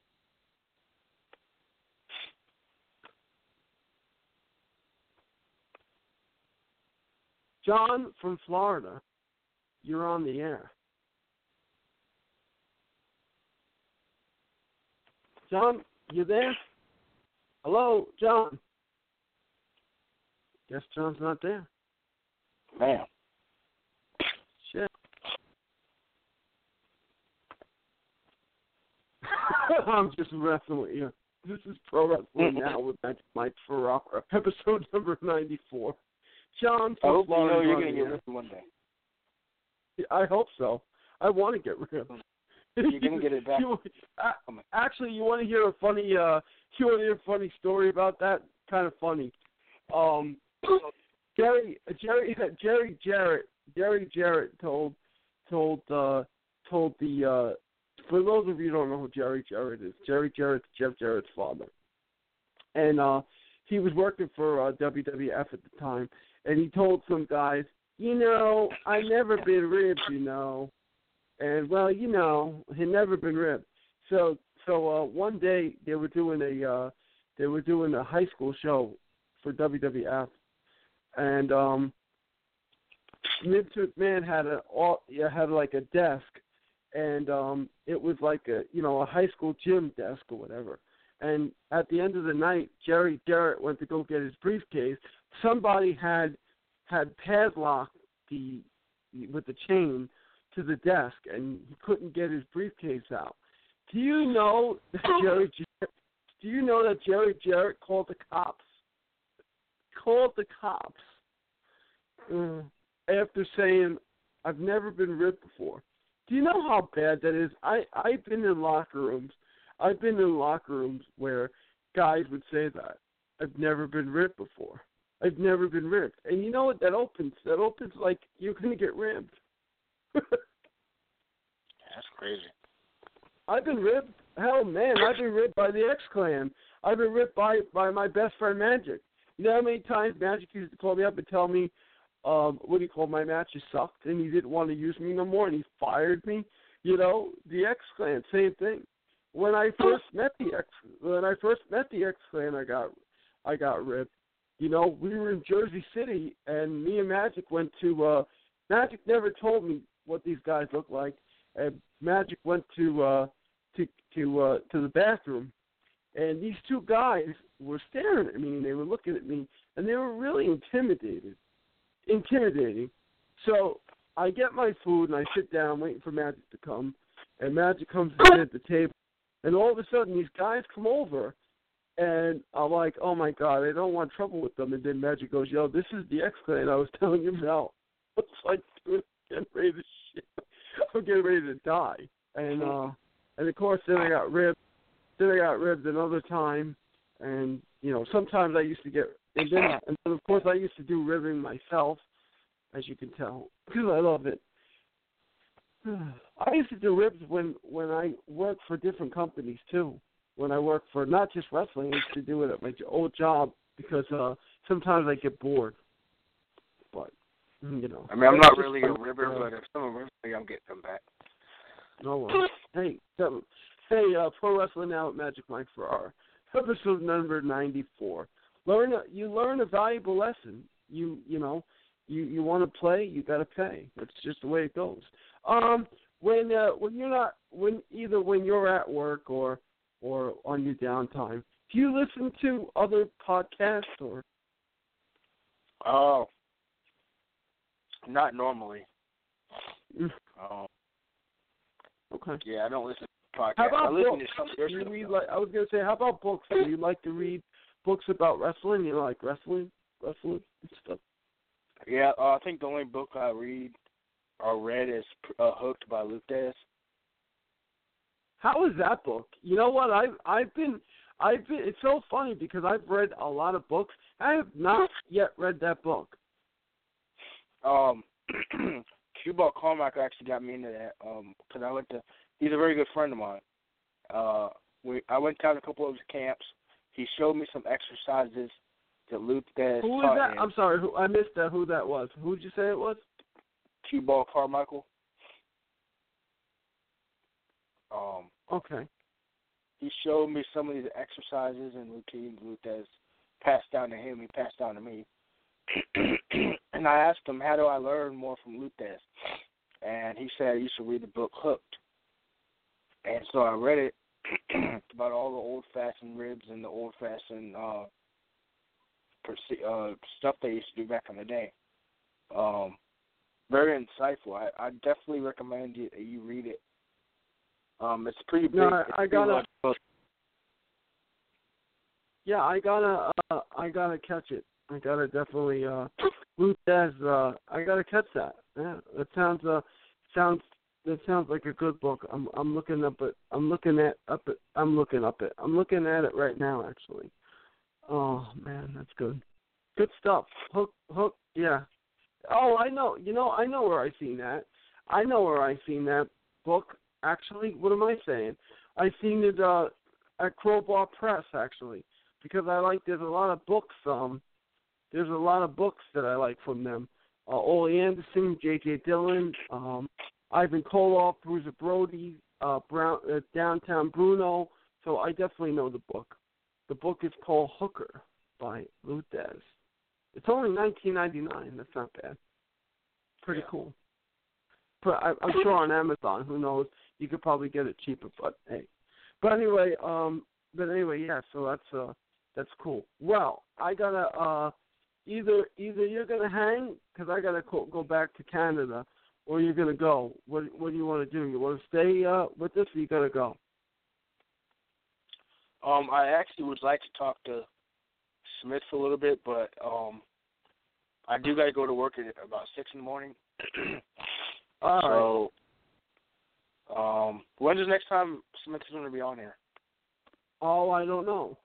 John from Florida, you're on the air. John, you there? Hello, John. Guess John's not there. Man. Shit. (laughs) (laughs) I'm just messing with you. This is Pro Wrestling (laughs) Now with Magic Mike Ferrara, episode number 94. John I from hope you know you're going to get rid of one day. I hope so. I want to get rid of it. You're going to get it (laughs) back. You, uh, actually, you want to hear a funny? Uh, you want to hear a funny story about that? Kind of funny. Um, (coughs) Jerry, Jerry, (laughs) Jerry Jarrett, Jerry Jarrett told told uh, told the uh, for those of you who don't know who Jerry Jarrett is, Jerry Jarrett's Jeff Jarrett's father, and uh, he was working for uh, WWF at the time, and he told some guys, you know, I never been ripped, you know, and well, you know, had never been ripped. So so uh, one day they were doing a uh, they were doing a high school show for WWF, and um, McMahon had a all had like a desk, and um it was like a you know a high school gym desk or whatever. And at the end of the night, Jerry Jarrett went to go get his briefcase. Somebody had had padlocked the with the chain to the desk, and he couldn't get his briefcase out. Do you know that (laughs) Jerry? Jarrett, do you know that Jerry Jarrett called the cops? Called the cops uh, after saying, "I've never been ripped before." Do you know how bad that is? I I've been in locker rooms. I've been in locker rooms where guys would say that. I've never been ripped before. I've never been ripped. And you know what that opens? That opens like you're gonna get ripped. That's crazy. I've been ripped. Hell, man, I've been ripped by the X Clan. I've been ripped by by my best friend Magic. You know how many times Magic used to call me up and tell me, um, what do you call my matches sucked, and he didn't want to use me no more, and he fired me. You know, the X Clan, same thing. When I first met the X, when I first met the X Clan, I got, I got ripped. You know, we were in Jersey City, and me and Magic went to. uh Magic never told me what these guys looked like, and Magic went to uh to to uh to the bathroom and these two guys were staring at me and they were looking at me and they were really intimidated intimidating so i get my food and i sit down waiting for magic to come and magic comes to sit at the table and all of a sudden these guys come over and i'm like oh my god i don't want trouble with them and then magic goes yo this is the x clan i was (laughs) telling you about (laughs) it's like dude, getting ready to shit (laughs) i'm getting ready to die and uh and of course then I got ribbed. Then I got ribbed another time, and you know sometimes I used to get and then and then of course I used to do ribbing myself, as you can tell, because I love it. (sighs) I used to do ribs when when I worked for different companies too. When I work for not just wrestling, I used to do it at my old job because uh sometimes I get bored. But you know, I mean, I'm not really a ribber, Uh, but if someone rips me, I'm getting them back. No worries. Hey, so, hey, uh, Pro Wrestling Now at Magic Mike Ferrara, episode number ninety-four. Learn a, you learn a valuable lesson. You you know, you you want to play, you got to pay. That's just the way it goes. Um, when uh, when you're not when either when you're at work or or on your downtime, do you listen to other podcasts or? Oh, not normally. Um, Okay. yeah, I don't listen to podcasts. How about I listen books? to some read like I was gonna say, how about books? Do you like to read books about wrestling? You like wrestling, wrestling and stuff. Yeah, uh, I think the only book I read or read is uh, Hooked by Lou Thesz. How is that book? You know what? I've I've been I've been. It's so funny because I've read a lot of books. I have not yet read that book. Um, (clears throat) Q-Ball Carmichael actually got me into that Um, because I went to. He's a very good friend of mine. Uh, we I went down to a couple of his camps. He showed me some exercises that Lou Thesz Who is that? him. I'm sorry. Who I missed that. Who that was? Who did you say it was? Q-Ball Carmichael. Um, Okay. he showed me some of these exercises and routines has passed down to him. He passed down to me. (clears throat) and I asked him, how do I learn more from Thesz? And he said, you should read the book Hooked. And so I read it (clears throat) about all the old fashioned ribs and the old fashioned uh, perce- uh, stuff they used to do back in the day. Um, very insightful. I, I definitely recommend you you read it. Um, it's pretty big. No, I- It's I gotta- large. Yeah, I gotta uh, I gotta catch it. I gotta definitely uh Lou Thesz, uh I gotta catch that. Yeah. That sounds uh sounds that sounds like a good book. I'm I'm looking up it I'm looking at up it I'm looking up it. I'm looking at it right now actually. Oh man, that's good. Good stuff. Hook hook yeah. Oh I know you know, I know where I seen that. I know where I seen that book actually. What am I saying? I seen it uh at Crowbar Press actually because I like there's a lot of books um there's a lot of books that I like from them. Uh Ole Anderson, J. J. Dillon, um Ivan Koloff, Bruiser Brody, uh Brown uh, Downtown Bruno. So I definitely know the book. The book is called Hooker by Thesz. It's only nineteen ninety nine, that's not bad. Pretty cool. But I, I'm sure on Amazon. Who knows? You could probably get it cheaper. But hey, but anyway, um, but anyway, yeah. So that's uh, that's cool. Well, I gotta uh, either either you're gonna hang because I gotta co- go back to Canada, or you're gonna go. What what do you want to do? You want to stay uh with us, or you gotta go? Um, I actually would like to talk to Smith for a little bit, but um, I do gotta go to work at about six in the morning. (clears throat) All so, um, when's the next time Smith is gonna be on here? Oh, I don't know.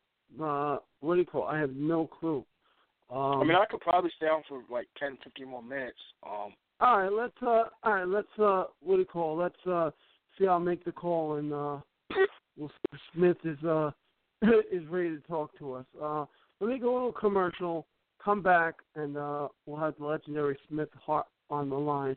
Uh, what do you call? I have no clue. Um, I mean, I could probably stay on for like ten, fifteen more minutes. Um, all right, let's uh, all right, let's uh, what do you call? Let's uh, see. I'll make the call, and uh, we'll see if Smith is uh (laughs) is ready to talk to us. Uh, let me go a little commercial. Come back, and uh, we'll have the legendary Smith Hart on the line.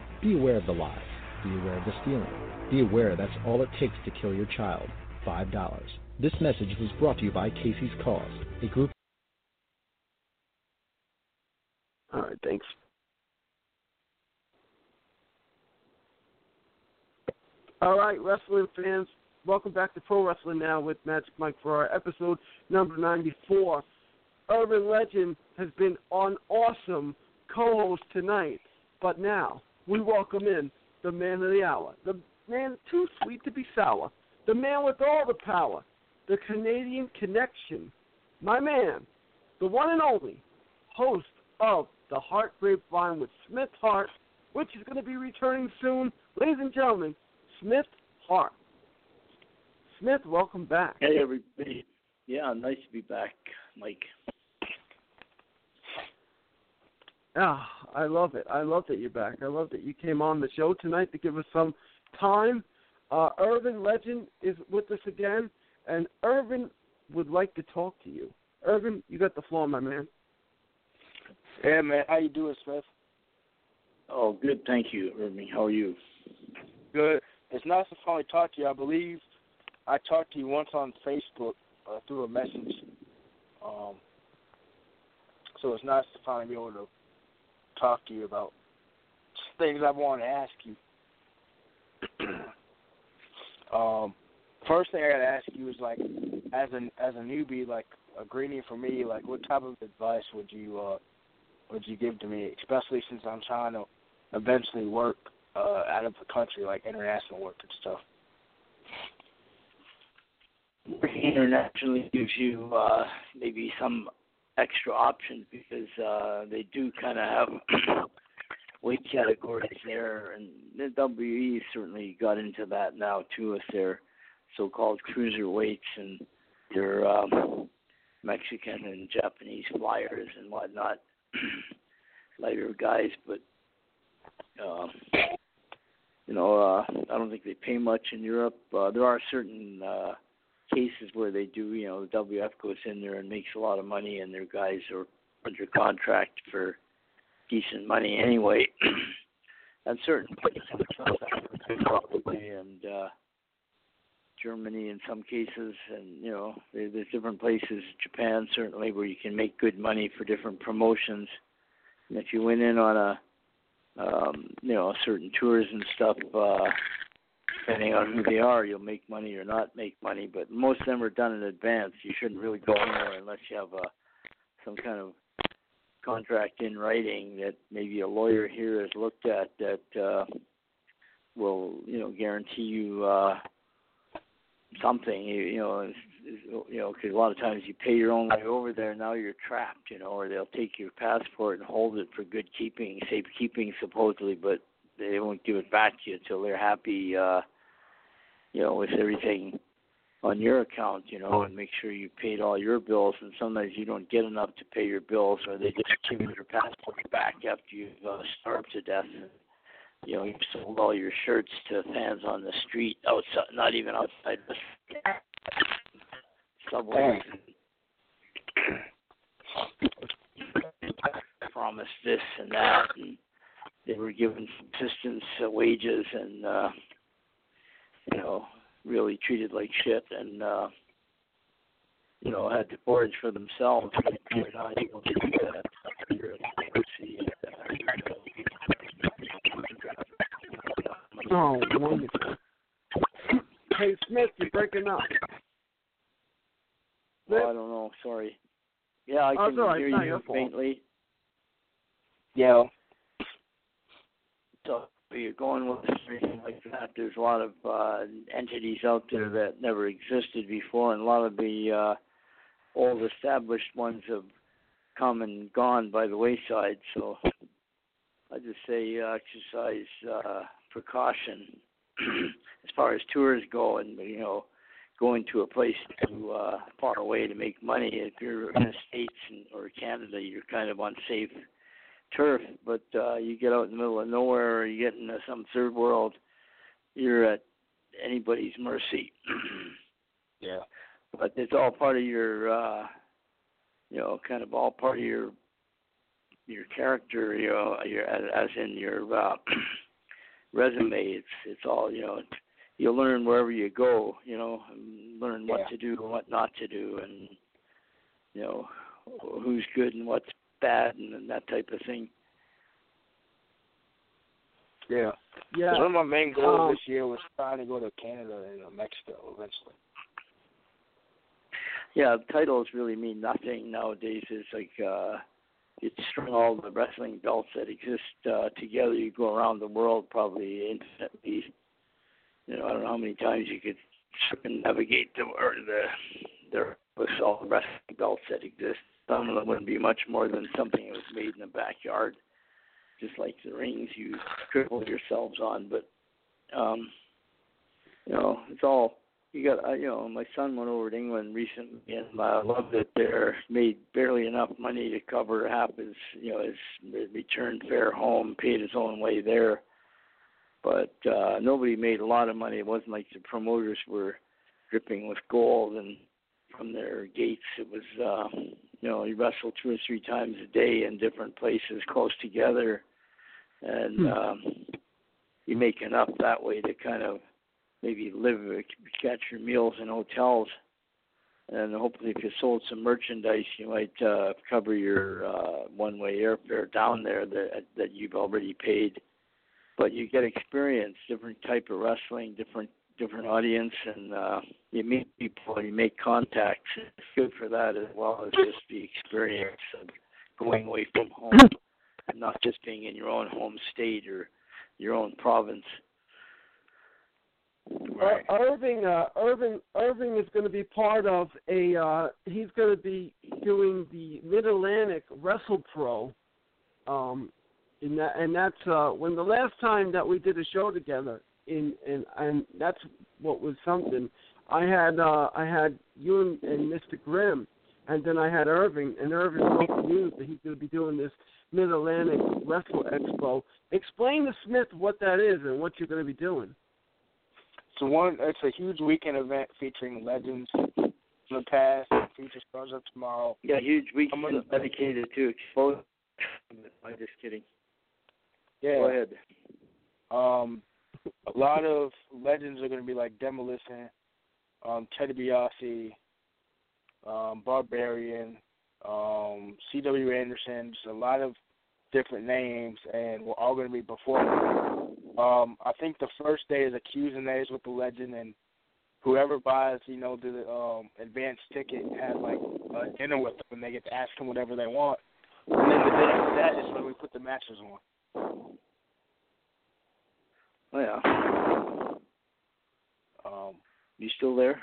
Be aware of the lies. Be aware of the stealing. Be aware that's all it takes to kill your child. $5. This message was brought to you by Casey's Cause, a group. All right, thanks. All right, wrestling fans, welcome back to Pro Wrestling Now with Magic Mike for our episode number 94. Irvin Legend has been an awesome co-host tonight, but now we welcome in the man of the hour, the man too sweet to be sour, the man with all the power, the Canadian connection, my man, the one and only host of the Heart Grapevine with Smith Hart, which is going to be returning soon. Ladies and gentlemen, Smith Hart. Smith, welcome back. Hey, everybody. Yeah, nice to be back, Mike. Ah, I love it. I love that you're back. I love that you came on the show tonight to give us some time. Uh, Irvin Legend is with us again, and Irvin would like to talk to you. Irvin, you got the floor, my man. Yeah, man. How you doing, Smith? Oh, good. Thank you, Irving. How are you? Good. It's nice to finally talk to you. I believe I talked to you once on Facebook uh, through a message. Um, so it's nice to finally be able to talk to you about things I want to ask you. (clears throat) um, first thing I got to ask you is like, as an as a newbie, like a greenie for me, like what type of advice would you uh, would you give to me, especially since I'm trying to eventually work uh, out of the country, like international work and stuff. Working internationally gives you uh, maybe some extra options because uh, they do kind of have (clears throat) weight categories there, and the WE certainly got into that now too with their so-called cruiser weights and their um, Mexican and Japanese flyers and whatnot, (clears throat) lighter guys, but uh, you know, uh, I don't think they pay much in Europe. Uh, there are certain uh, cases where they do. You know, the WF goes in there and makes a lot of money, and their guys are under contract for decent money anyway. (clears throat) and certain places probably, and uh, Germany in some cases, and you know there's different places, Japan certainly, where you can make good money for different promotions. And if you went in on a um, you know certain tours and stuff, uh, depending on who they are, you'll make money or not make money. But most of them are done in advance. You shouldn't really go anywhere unless you have a some kind of contract in writing that maybe a lawyer here has looked at that uh, will you know guarantee you uh, something. You, you know, is, you know, because a lot of times you pay your own way over there. Now you're trapped. You know, or they'll take your passport and hold it for good keeping, safekeeping supposedly, but they won't give it back to you until they're happy. uh You know, with everything on your account, you know, and make sure you paid all your bills. And sometimes you don't get enough to pay your bills, or they just give you your passport back after you've uh, starved to death. And, you know, you've sold all your shirts to fans on the street, outside, not even outside the subway. Promised this and that, and they were given subsistence uh, wages, and uh, you know, really treated like shit and uh you know had to forage for themselves you're not able to do that You're at mercy, Oh, wonderful. Hey, Smith, you're breaking up. well, I don't know sorry yeah I Oh, can it's all right. hear you faintly Yeah. So you're going with anything like that there's a lot of uh entities out there that never existed before and a lot of the uh old established ones have come and gone by the wayside so I just say uh, exercise uh, precaution (clears throat) as far as tours go, and you know, going to a place too uh, far away to make money. If you're in the states and, or Canada, you're kind of on safe turf. But uh, you get out in the middle of nowhere, or you get into some third world, you're at anybody's mercy. (clears throat) Yeah. but it's all part of your uh you know kind of all part of your your character you know your as as in your uh (clears throat) resume it's it's all you know you learn wherever you go you know and learn what Yeah. to do and what not to do and you know who's good and what's bad and, and that type of thing Yeah. Yeah. 'Cause One of my main goals Um, this year was trying to go to Canada and uh, Mexico eventually. yeah titles really mean nothing nowadays it's like uh you string all the wrestling belts that exist uh together you go around the world probably infinitely you know i don't know how many times you could circumnavigate the or the the with all the wrestling belts that exist. Some of them wouldn't be much more than something that was made in the backyard just like the rings you cripple yourselves on. But um you know it's all you got uh, you know my son went over to England recently and uh, loved it there made barely enough money to cover half his you know his return fare home paid his own way there. But uh nobody made a lot of money. It wasn't like the promoters were dripping with gold and from their gates. It was uh you know you wrestle two or three times a day in different places close together and Hmm. um you make enough that way to kind of maybe live catch your meals in hotels. And hopefully if you sold some merchandise you might uh cover your uh one way airfare down there that that you've already paid. But you get experience different type of wrestling different different audience and uh you meet people and you make contacts it's good for that as well as just the experience of going away from home (coughs) and not just being in your own home state or your own province Ir- Irving, uh, Irving, Irving is going to be part of a. Uh, he's going to be doing the Mid Atlantic Wrestle Expo, um, and that, and that's uh, when the last time that we did a show together. In and and that's what was something. I had uh, I had you and, and Mr. Grimm, and then I had Irving, and Irving broke the news that he's going to be doing this Mid Atlantic Wrestle Expo. Explain to Smith what that is and what you're going to be doing. So one, it's a huge weekend event featuring legends from the past. and Features starts up tomorrow. Yeah, huge I'm weekend gonna- dedicated to expose. (coughs) I'm just kidding. Yeah. Go ahead. Um, a lot of legends are going to be like Demolition, um, Teddy DiBiase, um, Barbarian, um, C.W. Anderson, just a lot of different names, and we're all going to be performing. Um, I think the first day is a Q's and days with the legend, and whoever buys, you know, the um, advanced ticket has like a dinner with them, and they get to ask them whatever they want. And then the day after that is when we put the matches on. Oh yeah. Um, you still there?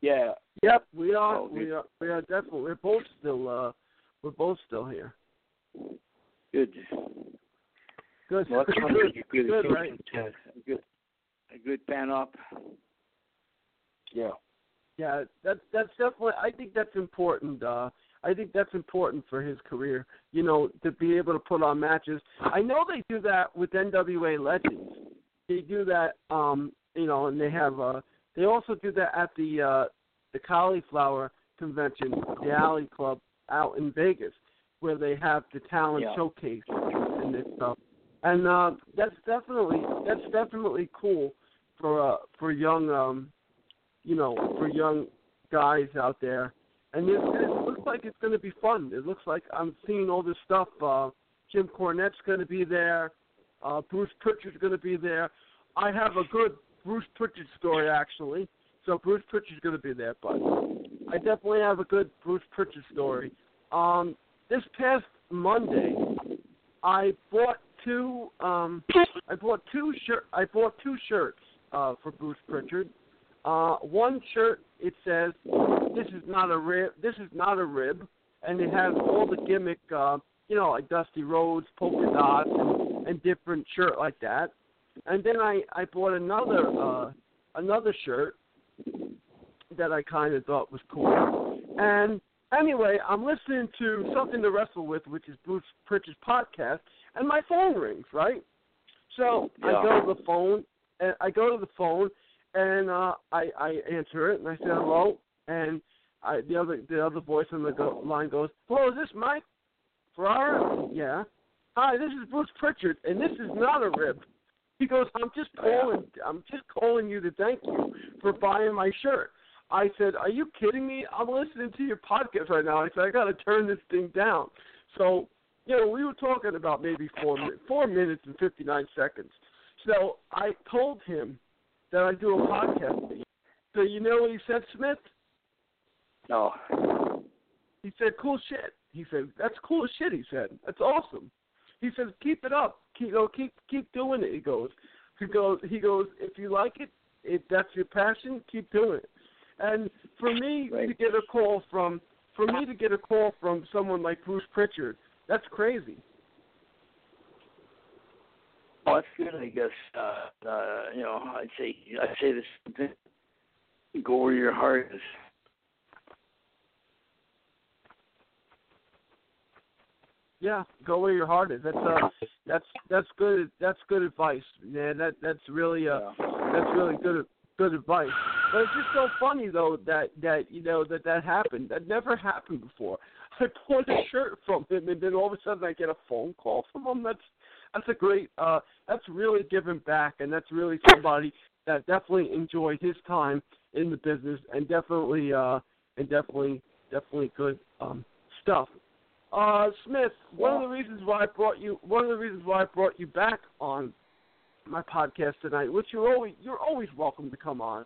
Yeah. Yep, we are. Oh, we are. We are definitely. We're both still. Uh, we're both still here. Good. Good. Well, that's (laughs) good. good. Good. Right. A good, a good fan up. Yeah. Yeah. That's that's definitely. I think that's important. Uh, I think that's important for his career. You know, to be able to put on matches. I know they do that with NWA Legends. They do that. Um, you know, and they have. Uh, they also do that at the uh, the Cauliflower Convention, the Alley Club out in Vegas, where they have the talent Yeah. showcase and this stuff. And uh, that's definitely that's definitely cool for uh, for young um, you know for young guys out there. And it, it looks like it's going to be fun. It looks like I'm seeing all this stuff. Uh, Jim Cornette's going to be there. Uh, Bruce Pritchard's going to be there. I have a good Bruce Pritchard story actually. So Bruce Pritchard's going to be there, but I definitely have a good Bruce Pritchard story. Um, this past Monday, I bought two. Um, I bought two shirt. I bought two shirts uh, for Bruce Pritchard. Uh, one shirt it says, "This is not a rib. This is not a rib," and it has all the gimmick. Uh, you know, like Dusty Rhodes, polka dots, and, and different shirt like that. And then I I bought another uh, another shirt that I kind of thought was cool. And anyway, I'm listening to something to wrestle with, which is Bruce Pritchard's podcast, and my phone rings, right? So I go to the phone, and I go to the phone, and uh, I I answer it, and I say hello, and I the other the other voice on the go, line goes, "Hello, is this Mike Ferrara?" Yeah. Hi, this is Bruce Pritchard, and this is not a rip. He goes, I'm just calling. I'm just calling you to thank you for buying my shirt. I said, Are you kidding me? I'm listening to your podcast right now. I said, I got to turn this thing down. So, you know, we were talking about maybe four four minutes and fifty nine seconds. So I told him that I do a podcast. So you know what he said, Smith? No. He said, "Cool shit." He said, "That's cool shit." He said, "That's awesome." He says, "Keep it up. Keep, you know, keep keep doing it." He goes, he goes, he goes. If you like it, if that's your passion, keep doing it. And for me to get a call from, for me to get a call from someone like Bruce Pritchard, that's crazy. Well, that's good, I guess. Uh, uh, you know, I'd say I'd say this: go where your heart is. Yeah, go where your heart is. That's uh, that's that's good. That's good advice. Yeah, that that's really uh, that's really good good advice. But it's just so funny though that that you know that that happened. That never happened before. (laughs) I bought a shirt from him, and then all of a sudden I get a phone call from him. That's that's a great. uh That's really giving back, and that's really somebody that definitely enjoyed his time in the business, and definitely uh and definitely definitely good um stuff. Uh, Smith, one of the reasons why I brought you one of the reasons why I brought you back on my podcast tonight, which you're always you're always welcome to come on,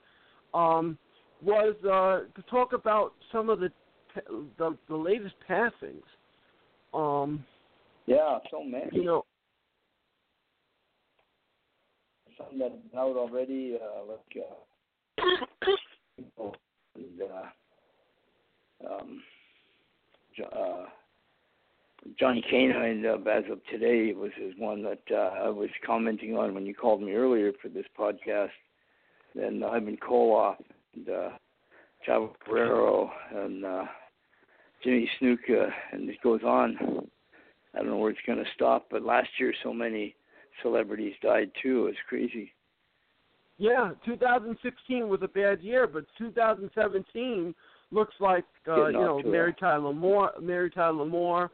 um, was uh, to talk about some of the the, the latest passings. Um, Yeah, so many. you know, Some that out already, uh, like uh, (coughs) and, uh, um, uh, Johnny K-9, uh, as of today, was is one that uh, I was commenting on when you called me earlier for this podcast. Then Ivan Koloff and uh, Chavo Guerrero and uh, Jimmy Snuka, and it goes on. I don't know where it's going to stop, but last year so many celebrities died too. It's crazy. yeah, 2016 was a bad year, but 2017 looks like uh, Getting you know Mary Tyler Moore, Mary Tyler Moore,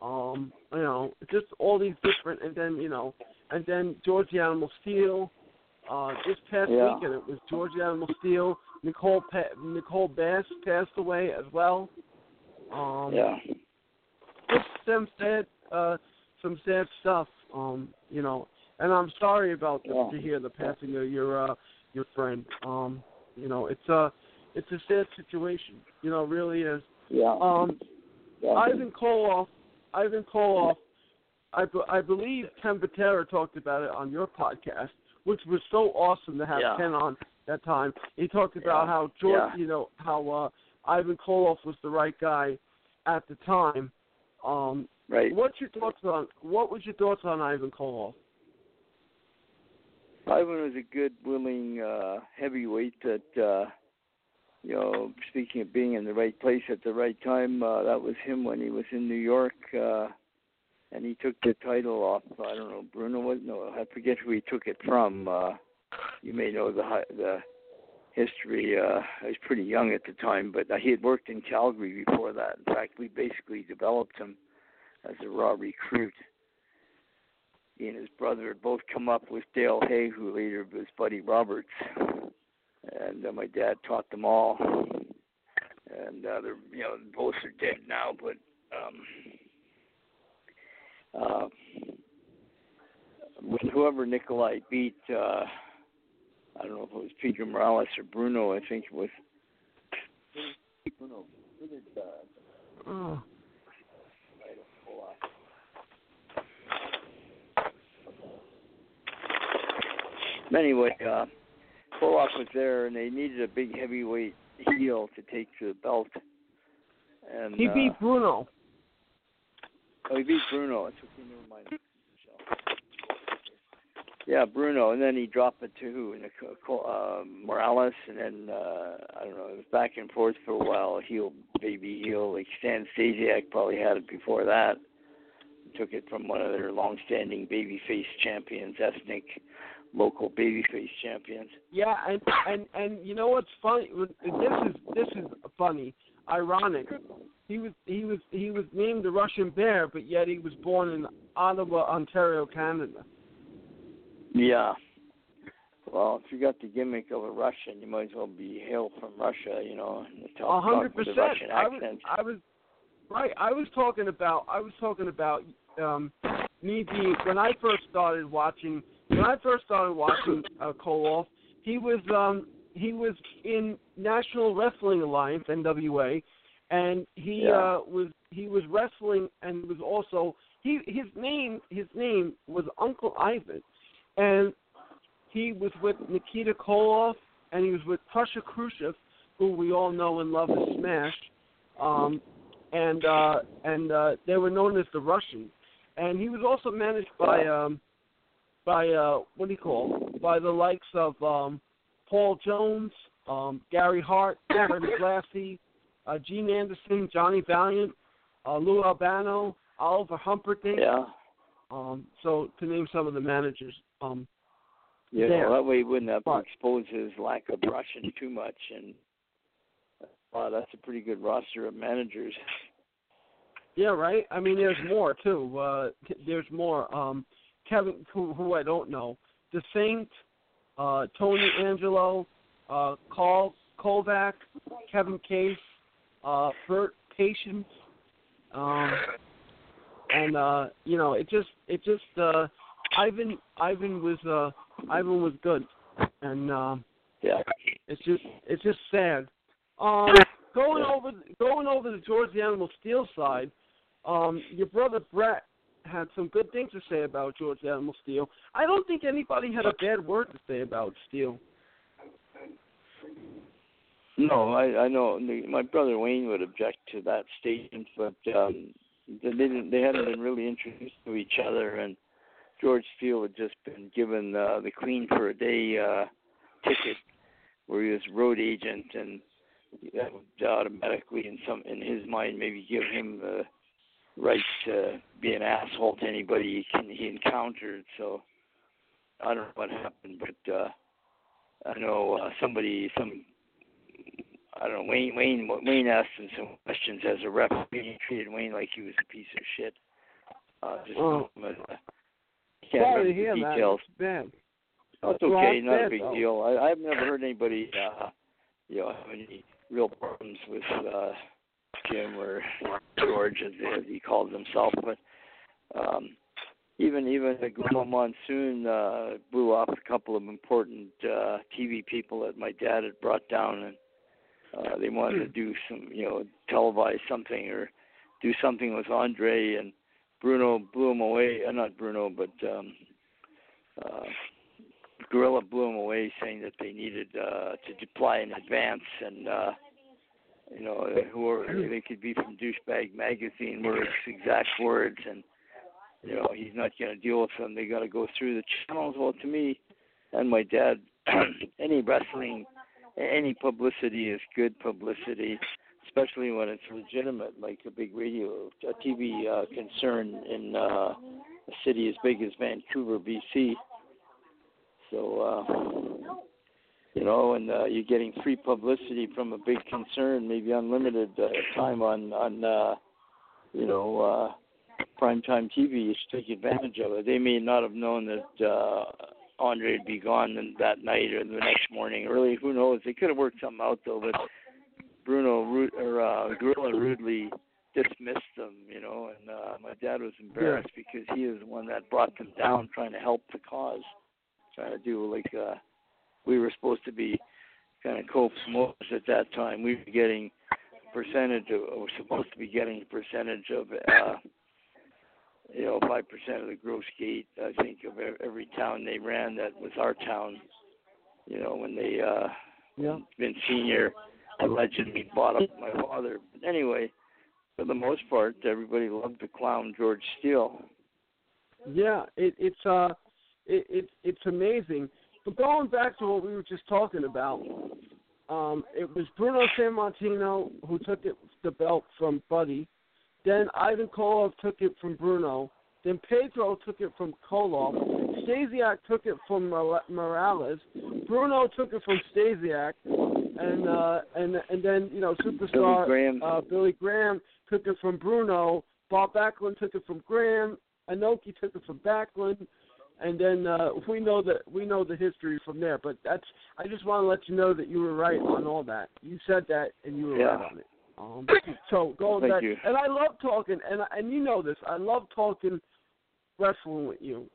Um, you know, just all these different, and then you know, and then George the Animal Steele. Uh, this past Yeah. weekend it was George the Animal Steele. Nicole pa- Nicole Bass passed away as well. Um, Yeah. just some sad, uh, some sad stuff. Um, you know, and I'm sorry about the, Yeah. to hear the passing of your uh, your friend. Um, you know, it's a it's a sad situation. You know, it really is. Yeah. Um, Yeah. Ivan Koloff, Ivan Koloff, I, I believe Ken Patera talked about it on your podcast, which was so awesome to have Yeah. Ken on that time. He talked about Yeah. how George, Yeah. you know, how uh, Ivan Koloff was the right guy at the time. Um, Right. What's your thoughts on what was your thoughts on Ivan Koloff? Ivan was a good, willing uh, heavyweight that, uh, you know, speaking of being in the right place at the right time, uh, that was him when he was in New York, uh, and he took the title off. I don't know, Bruno was no, I forget who he took it from. Uh, you may know the the history. Uh, I was pretty young at the time, but uh, he had worked in Calgary before that. In fact, we basically developed him as a raw recruit he and his brother had both come up with Dale Hey, who later was Buddy Roberts, and uh, my dad taught them all. And uh, they're you know both are dead now, but um, uh, when whoever Nikolai beat, uh, I don't know if it was Pedro Morales or Bruno. I think it was Bruno. Who did, uh, Oh. Anyway, uh, Koloff was there, and they needed a big heavyweight heel to take the belt. And He uh, beat Bruno. Oh, he beat Bruno. It's okay, never mind. Yeah, Bruno, and then he dropped it to who? Uh, Morales, and then uh, I don't know. It was back and forth for a while. Heel, baby heel. Like Stan Stasiak probably had it before that. Took it from one of their long-standing babyface champions, ethnic, local babyface champions. Yeah, and and and you know what's funny? This is this is funny, ironic. He was he was he was named the Russian Bear, but yet he was born in Ottawa, Ontario, Canada. Yeah. Well, if you got the gimmick of a Russian, you might as well be hail from Russia, you know, A hundred percent. Russian I was accent. I was right. I was talking about I was talking about um me being when I first started watching when I first started watching uh, Koloff. He was um he was in National Wrestling Alliance NWA, and he Yeah. uh was he was wrestling and was also he his name his name was Uncle Ivan, and he was with Nikita Koloff and he was with Pasha Khrushchev, who we all know and love as Smash, um, and uh, and uh, they were known as the Russians. And he was also managed by um, by uh, what do you call by the likes of um, Paul Jones, um, Gary Hart, Freddie Blassie, (coughs) uh, Gene Anderson, Johnny Valiant, uh, Lou Albano, Oliver Humperdink. Yeah. Um, so to name some of the managers. Um, Yeah, there. well, that way he wouldn't have to But- expose his lack of brushing too much. And wow, that's a pretty good roster of managers. (laughs) Yeah, right. I mean, there's more too. Uh, there's more. Um, Kevin, who, who I don't know, the Saint, uh, Tony Angelo, uh, Carl Kovac, Kevin Case, uh, Bert Patience, um, and uh, you know, it just, it just, uh, Ivan, Ivan was, uh, Ivan was good, and um, Yeah. it's just, it's just sad. Um, going over, going over the George the Animal Steele side, um, your brother Brett had some good things to say about George Animal Steele. I don't think anybody had a bad word to say about Steele. No, I I know my brother Wayne would object to that statement, but um, they didn't. They hadn't been really introduced to each other, and George Steele had just been given uh, the Queen for a Day uh, ticket, where he was road agent, and that would automatically, in some in his mind, maybe give him the right to be an asshole to anybody he, can, he encountered. So I don't know what happened, but uh, I know uh, somebody some I don't know, Wayne Wayne Wayne asked him some questions as a ref. He treated Wayne like he was a piece of shit. Uh, just Oh. but, uh, can't Sorry to remember hear the details. Oh, it's okay, not a big though. deal. I, I've never heard anybody, uh, you know, have any real problems with uh, Jim or George, as, as he calls himself. But um, even even the Gorilla Monsoon uh, blew off a couple of important uh, TV people that my dad had brought down, and uh, they wanted to do some, you know, televise something or do something with Andre and Bruno blew him away. Uh, not Bruno, but um, uh, Gorilla blew him away, saying that they needed uh, to deploy in advance, and uh, you know, who are, they could be from Douchebag Magazine, were his exact words, and you know, he's not going to deal with them. They got to go through the channels. Well, to me and my dad, (clears throat) any wrestling, any publicity is good publicity, especially when it's legitimate, like a big radio, a TV uh, concern in uh, a city as big as Vancouver, BC. So, uh, you know, and uh, you're getting free publicity from a big concern, maybe unlimited uh, time on on uh, you know uh, primetime TV. You should take advantage of it. They may not have known that uh, Andre would be gone th- that night or the next morning. Really, who knows? They could have worked something out though. But Bruno Ru- or uh, Gorilla rudely dismissed them, you know, and uh, my dad was embarrassed because he is the one that brought them down, trying to help the cause, trying to do like uh, we were supposed to be kind of co-promoters at that time. We were getting percentage of, were supposed to be getting a percentage of, uh, you know, five percent of the gross gate. I think of every town they ran that was our town. You know, when they uh, Yeah. Vince Senior allegedly bought up my father. But anyway, for the most part, everybody loved the clown George Steele. Yeah, it, it's uh, it, it it's amazing. But going back to what we were just talking about, um, it was Bruno Sammartino who took it the belt from Buddy. Then Ivan Koloff took it from Bruno. Then Pedro took it from Koloff. Stasiak took it from Morales. Bruno took it from Stasiak, and uh, and and then you know superstar Billy Graham. uh, Billy Graham took it from Bruno. Bob Backlund took it from Graham. Inoki took it from Backlund, and then uh, we know that we know the history from there. But that's I just want to let you know that you were right on all that. You said that, and you were Yeah. right on it. Um, (coughs) so going Thank back, you. and I love talking, and and you know this. I love talking wrestling with you,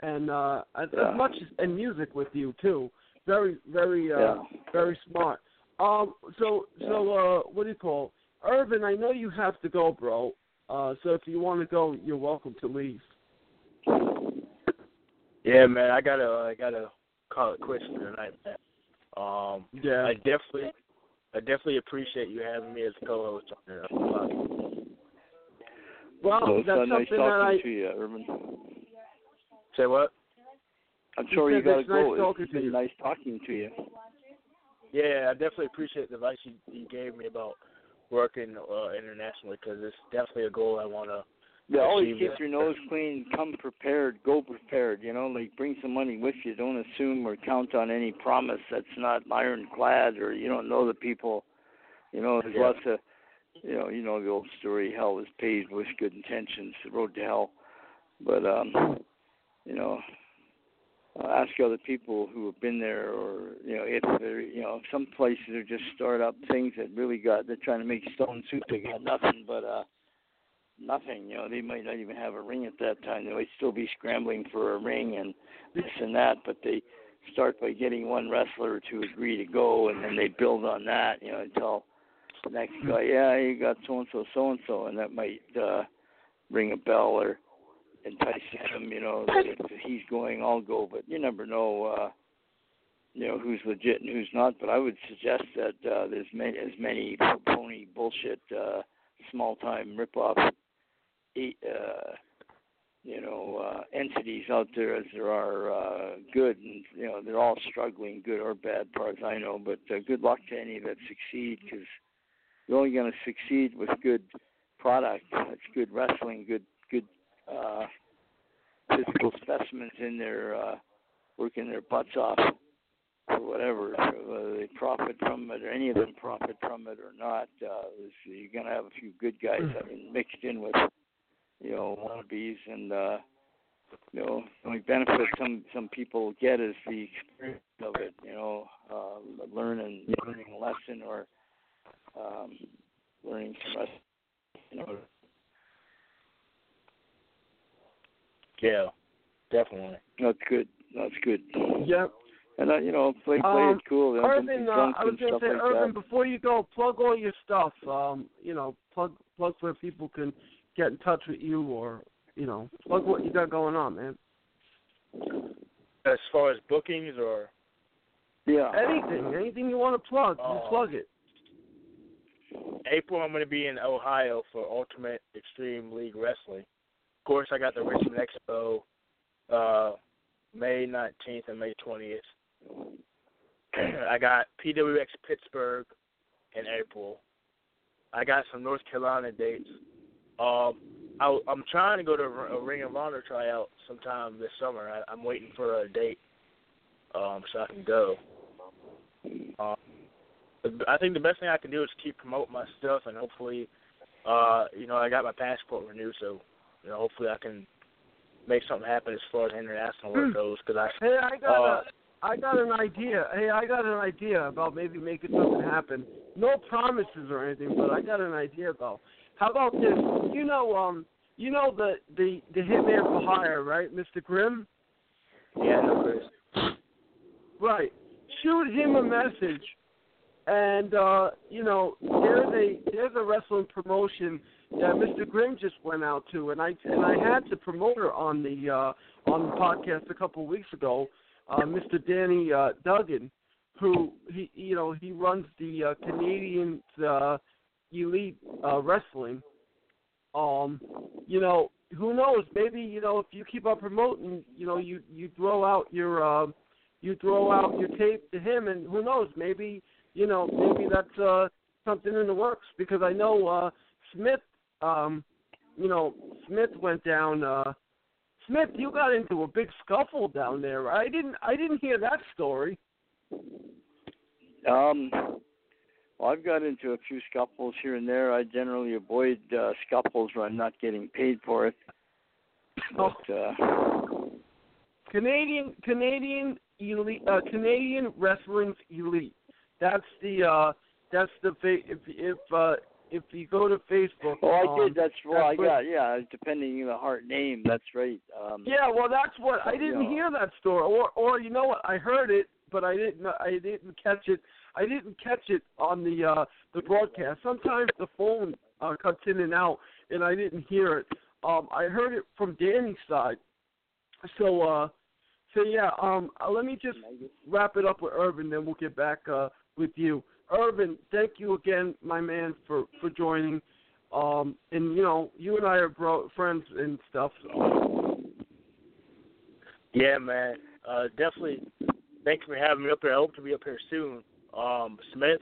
and uh, as, Yeah. as much as and music with you too. Very, very, uh, Yeah. very smart. Um, so so uh, what do you call Irvin? I know you have to go, bro. Uh, so if you want to go, you're welcome to leave. Yeah, man, I gotta I gotta call it quits for tonight, man. Um, Yeah. I definitely I definitely appreciate you having me as a co-host on the podcast. Well, so it's that's uh, nice something talking that I to you, Irvin. Say what? I'm He sorry you gotta it's nice go. talking It's to been you. nice talking to you. Yeah, I definitely appreciate the advice you, you gave me about working uh, internationally because it's definitely a goal I want to Yeah, always keep your nose clean. Come prepared. Go prepared. You know, like bring some money with you. Don't assume or count on any promise that's not ironclad or you don't know the people. You know, there's Yeah. lots of, you know, you know the old story. Hell is paved with good intentions. The road to hell. But um, you know, uh, ask other people who have been there, or you know, if they're, you know, some places are just startup things that really got. They're trying to make stone soup. They got nothing but uh nothing. You know, they might not even have a ring at that time. They might still be scrambling for a ring and this and that, but they start by getting one wrestler to agree to go, and then they build on that. You know, until the next guy, yeah, you got so and so, so and so, and that might uh ring a bell or entice him. You know, if he's going, I'll go. But you never know. uh you know who's legit and who's not, but I would suggest that uh, there's many, as many phony bullshit, uh, small time ripoff uh, you know, uh, entities out there as there are uh, good, and you know they're all struggling, good or bad, as I know. But uh, good luck to any that succeed, because you're only going to succeed with good product. That's good wrestling, good good uh, physical specimens in there, uh, working their butts off or whatever, whether they profit from it or any of them profit from it or not. Uh, you're going to have a few good guys I mean, mixed in with you know wannabes and uh you know the only benefit some some people get is the experience of it you know uh learning learning a lesson or um learning some lesson you know Yeah, definitely. that's good that's good Yep. and uh, you know play play Um, is cool you know, don't be Irvin, uh, drunk I was and gonna say, like Irvin, that. before you go, plug all your stuff. Um, you know, plug plug where people can get in touch with you, or you know, plug what you got going on, man. As far as bookings or yeah Anything, anything you want to plug, you Oh. plug it. April, I'm going to be in Ohio for Ultimate Extreme League Wrestling. Of course, I got the Richmond Expo uh, May 19th and May 20th. (clears throat) I got PWX Pittsburgh in April. I got some North Carolina dates. Um, I, I'm trying to go to a Ring of Honor tryout sometime this summer. I, I'm waiting for a date um, so I can go. Um, I think the best thing I can do is keep promoting my stuff, and hopefully, uh, you know, I got my passport renewed, so you know, hopefully I can make something happen as far as international work Hmm. goes. Because I, Hey, I got uh, a, I got an idea. Hey, I got an idea about maybe making something happen. No promises or anything, but I got an idea though. How about this? You know, um, you know the the the hitman for hire, right, Mr. Grimm? yeah, no, Chris. Right. Shoot him a message, and uh, you know, there's a there's a wrestling promotion that Mr. Grimm just went out to, and I and I had to promote her on the uh, on the podcast a couple of weeks ago. Uh, Mr. Danny uh, Duggan, who he you know he runs the uh, Canadian uh, Elite uh, Wrestling. Um, you know, who knows? Maybe you know if you keep on promoting, you know, you you throw out your. Uh, you throw out your tape to him, and who knows? Maybe you know, maybe that's uh, something in the works because I know uh, Smith. Um, you know, Smith went down. Uh, Smith, you got into a big scuffle down there. I didn't. I didn't hear that story. Um, well, I've got into a few scuffles here and there. I generally avoid uh, scuffles where I'm not getting paid for it. But uh, Canadian Canadian elite uh, Canadian wrestling's elite. That's the uh that's the fa- if if uh if you go to Facebook. oh, I um, did. That's well, I got yeah. Depending on the Hart name, that's right. Um, Yeah, well, that's what I didn't Yeah. hear that story, or or you know what? I heard it, but I didn't. I didn't catch it. I didn't catch it on the uh the broadcast. Sometimes the phone uh, cuts in and out, and I didn't hear it. Um, I heard it from Danny's side. So, uh, so yeah. Um, uh, let me just wrap it up with Irvin, then we'll get back uh with you. Irvin, thank you again, my man, for for joining. Um, and you know, you and I are bro friends and stuff. So. Yeah, man. Uh, definitely. Thanks for having me up here. I hope to be up here soon. Um, Smith,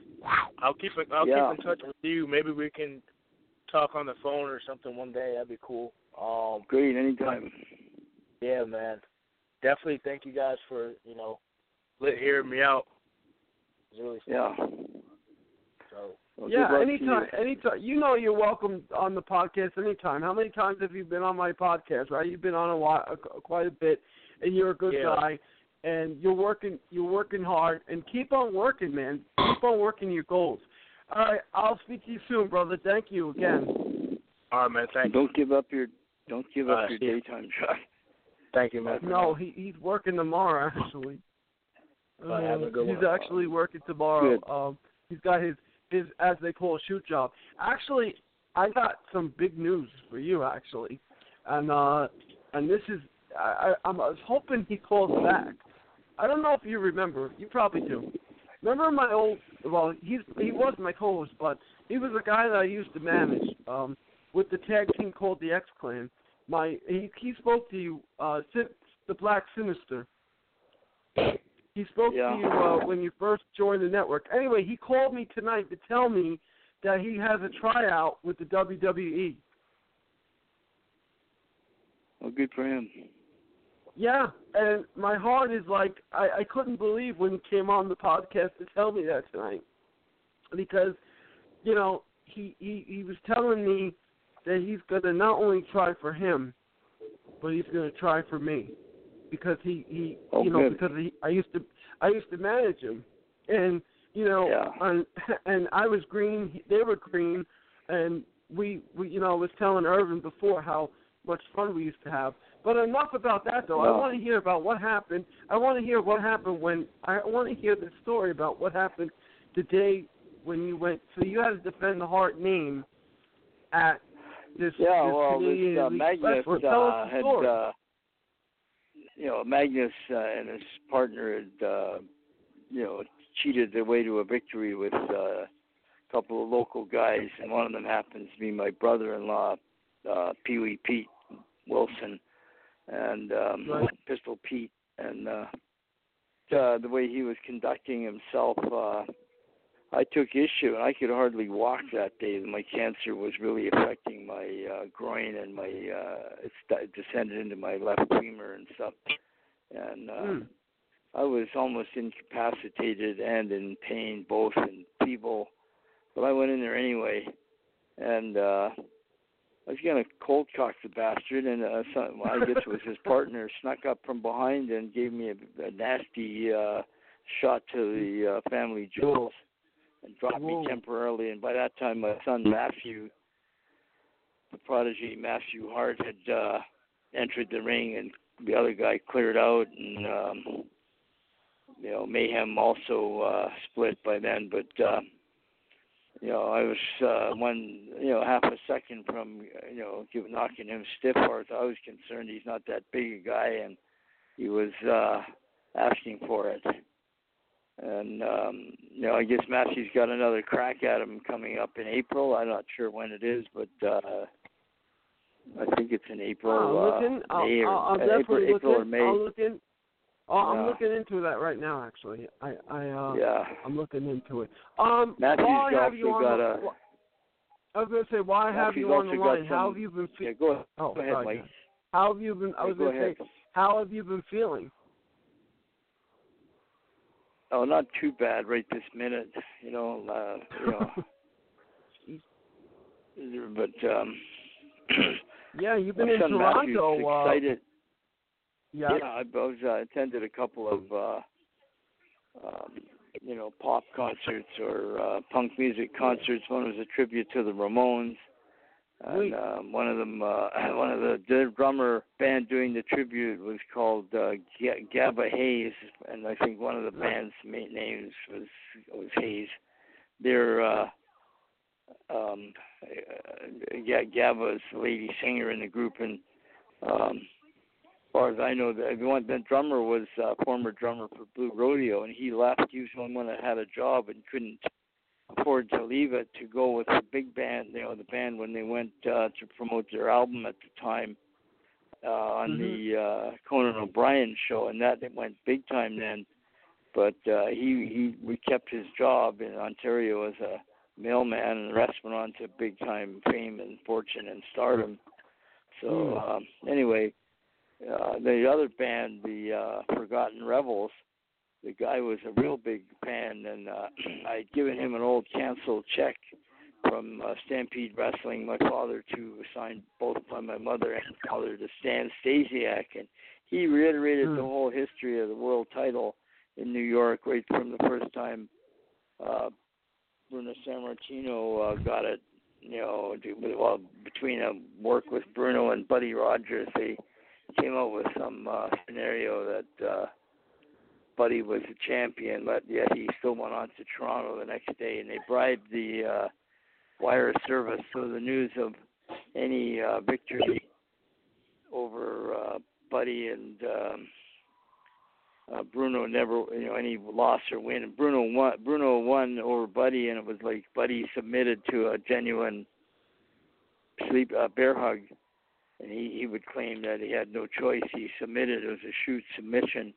I'll keep I'll Yeah. keep in touch with you. Maybe we can talk on the phone or something one day. That'd be cool. Um, Great, anytime. yeah, man. Definitely. Thank you guys for you know, let hearing me out. It's really Yeah. So Well, yeah, good luck to anytime, you. anytime. You know you're welcome on the podcast anytime. How many times have you been on my podcast? Right, you've been on a lot, uh, quite a bit, and you're a good Yeah. guy, and you're working, you're working hard, and keep on working, man. Keep on working your goals. All right, I'll speak to you soon, brother. Thank you again. all right, man. Thank you. Don't give up your don't give up Uh, your yeah. daytime job. Thank you, man. No, he he's working tomorrow actually. All right, have a good he's one. actually working tomorrow. Good. Um, he's got his his as they call it shoot job. Actually, I got some big news for you actually, and uh, and this is I, I, I was hoping he calls back. I don't know if you remember. You probably do. Remember my old? Well, he's he was my co-host, but he was a guy that I used to manage um, with the tag team called the X Clan. My he he spoke to you, uh, the Black Sinister. He spoke Yeah. to you uh, when you first joined the network. Anyway, he called me tonight to tell me that he has a tryout with the. WWE. Well, good for him. Yeah, and my heart is like I, I couldn't believe when he came on the podcast to tell me that tonight, because you know he he he was telling me that he's gonna not only try for him, but he's gonna try for me, because he he Oh, you know good. because he I used to I used to manage him, and you know Yeah. and (laughs) and I was green, he- they were green, and we we you know I was telling Irvin before how much fun we used to have. But enough about that though. I want to hear about what happened. I want to hear what happened when I want to hear the story about what happened the day when you went. So you had to defend the Hart name at this. Yeah, this well, Canadian this uh, Magnus Wrestler. Tell us uh, the had, uh, you know, Magnus uh, and his partner had, uh, you know, cheated their way to a victory with uh, a couple of local guys, and one of them happens to be my brother-in-law, uh, Pee Wee Pete Wilson, and um, Right. Pistol Pete, and uh, uh, the way he was conducting himself. Uh, I took issue, and I could hardly walk that day. My cancer was really affecting my uh, groin, and my uh, it descended into my left femur and stuff. And uh, Hmm. I was almost incapacitated and in pain, both and feeble. But I went in there anyway, and uh, I was gonna cold cock the bastard, and uh, some, I guess it was his (laughs) partner snuck up from behind and gave me a, a nasty uh, shot to the uh, family jewels and dropped Whoa. me temporarily. And by that time, my son Matthew, the prodigy Matthew Hart, had uh, entered the ring, and the other guy cleared out, and um, you know Mayhem also uh, split by then. But uh, you know, I was uh, one, you know, half a second from you know give, knocking him stiff. Or I was concerned he's not that big a guy, and he was uh, asking for it. And um, you know, I guess Matthew's got another crack at him coming up in April. I'm not sure when it is, but uh, I think it's in April. I'll uh, look in. I'll, May I'll, I'll uh, definitely April, look April or in. May. I'll look in. Oh, I'm Yeah. looking into that right now. Actually, I, I, uh, Yeah. I'm looking into it. Um, Matthew's while I have you on got a- I was going to say, while I have you on the line, how have you been? Fe- Yeah, go ahead. oh, go ahead, sorry, Mike. How have you been? I Yeah, was go going to ahead. say, how have you been feeling? Oh, not too bad right this minute. You know, uh, you know. (laughs) but um, (clears throat) yeah, you've been in Toronto. Matthew's uh, excited. Yeah. Yeah, I was uh, attended a couple of uh um, you know pop concerts or uh, punk music concerts. One was a tribute to the Ramones, and um, one of them, uh, (clears throat) one of the, the drummer band doing the tribute was called uh, G- Gabba Hayes, and I think one of the band's main names was was Hayes. They're uh, um, uh, yeah, Gabba is the lady singer in the group, and um, far as I know, the one the drummer was uh, former drummer for Blue Rodeo, and he left. He was the only one that had a job and couldn't afford to leave it to go with the big band. You know, the band when they went uh, to promote their album at the time uh, on the uh, Conan O'Brien show, and that it went big time then. But uh, he he we kept his job in Ontario as a mailman, and the rest went on to big time fame and fortune and stardom. So um, anyway, uh, the other band, the uh, Forgotten Rebels, the guy was a real big fan, and uh, (clears throat) I'd given him an old canceled check from uh, Stampede Wrestling, my father, to signed both by my mother and father to Stan Stasiak, and he reiterated the whole history of the world title in New York right from the first time uh, Bruno Sammartino uh, got it. You know, well, between a work with Bruno and Buddy Rogers, they came up with some uh, scenario that uh, Buddy was a champion, but yet he still went on to Toronto the next day, and they bribed the uh, wire service so the news of any uh, victory over uh, Buddy and um, uh, Bruno never, you know, any loss or win. Bruno won. Bruno won over Buddy, and it was like Buddy submitted to a genuine sleep uh, bear hug, and he he would claim that he had no choice. He submitted. It was a shoot submission,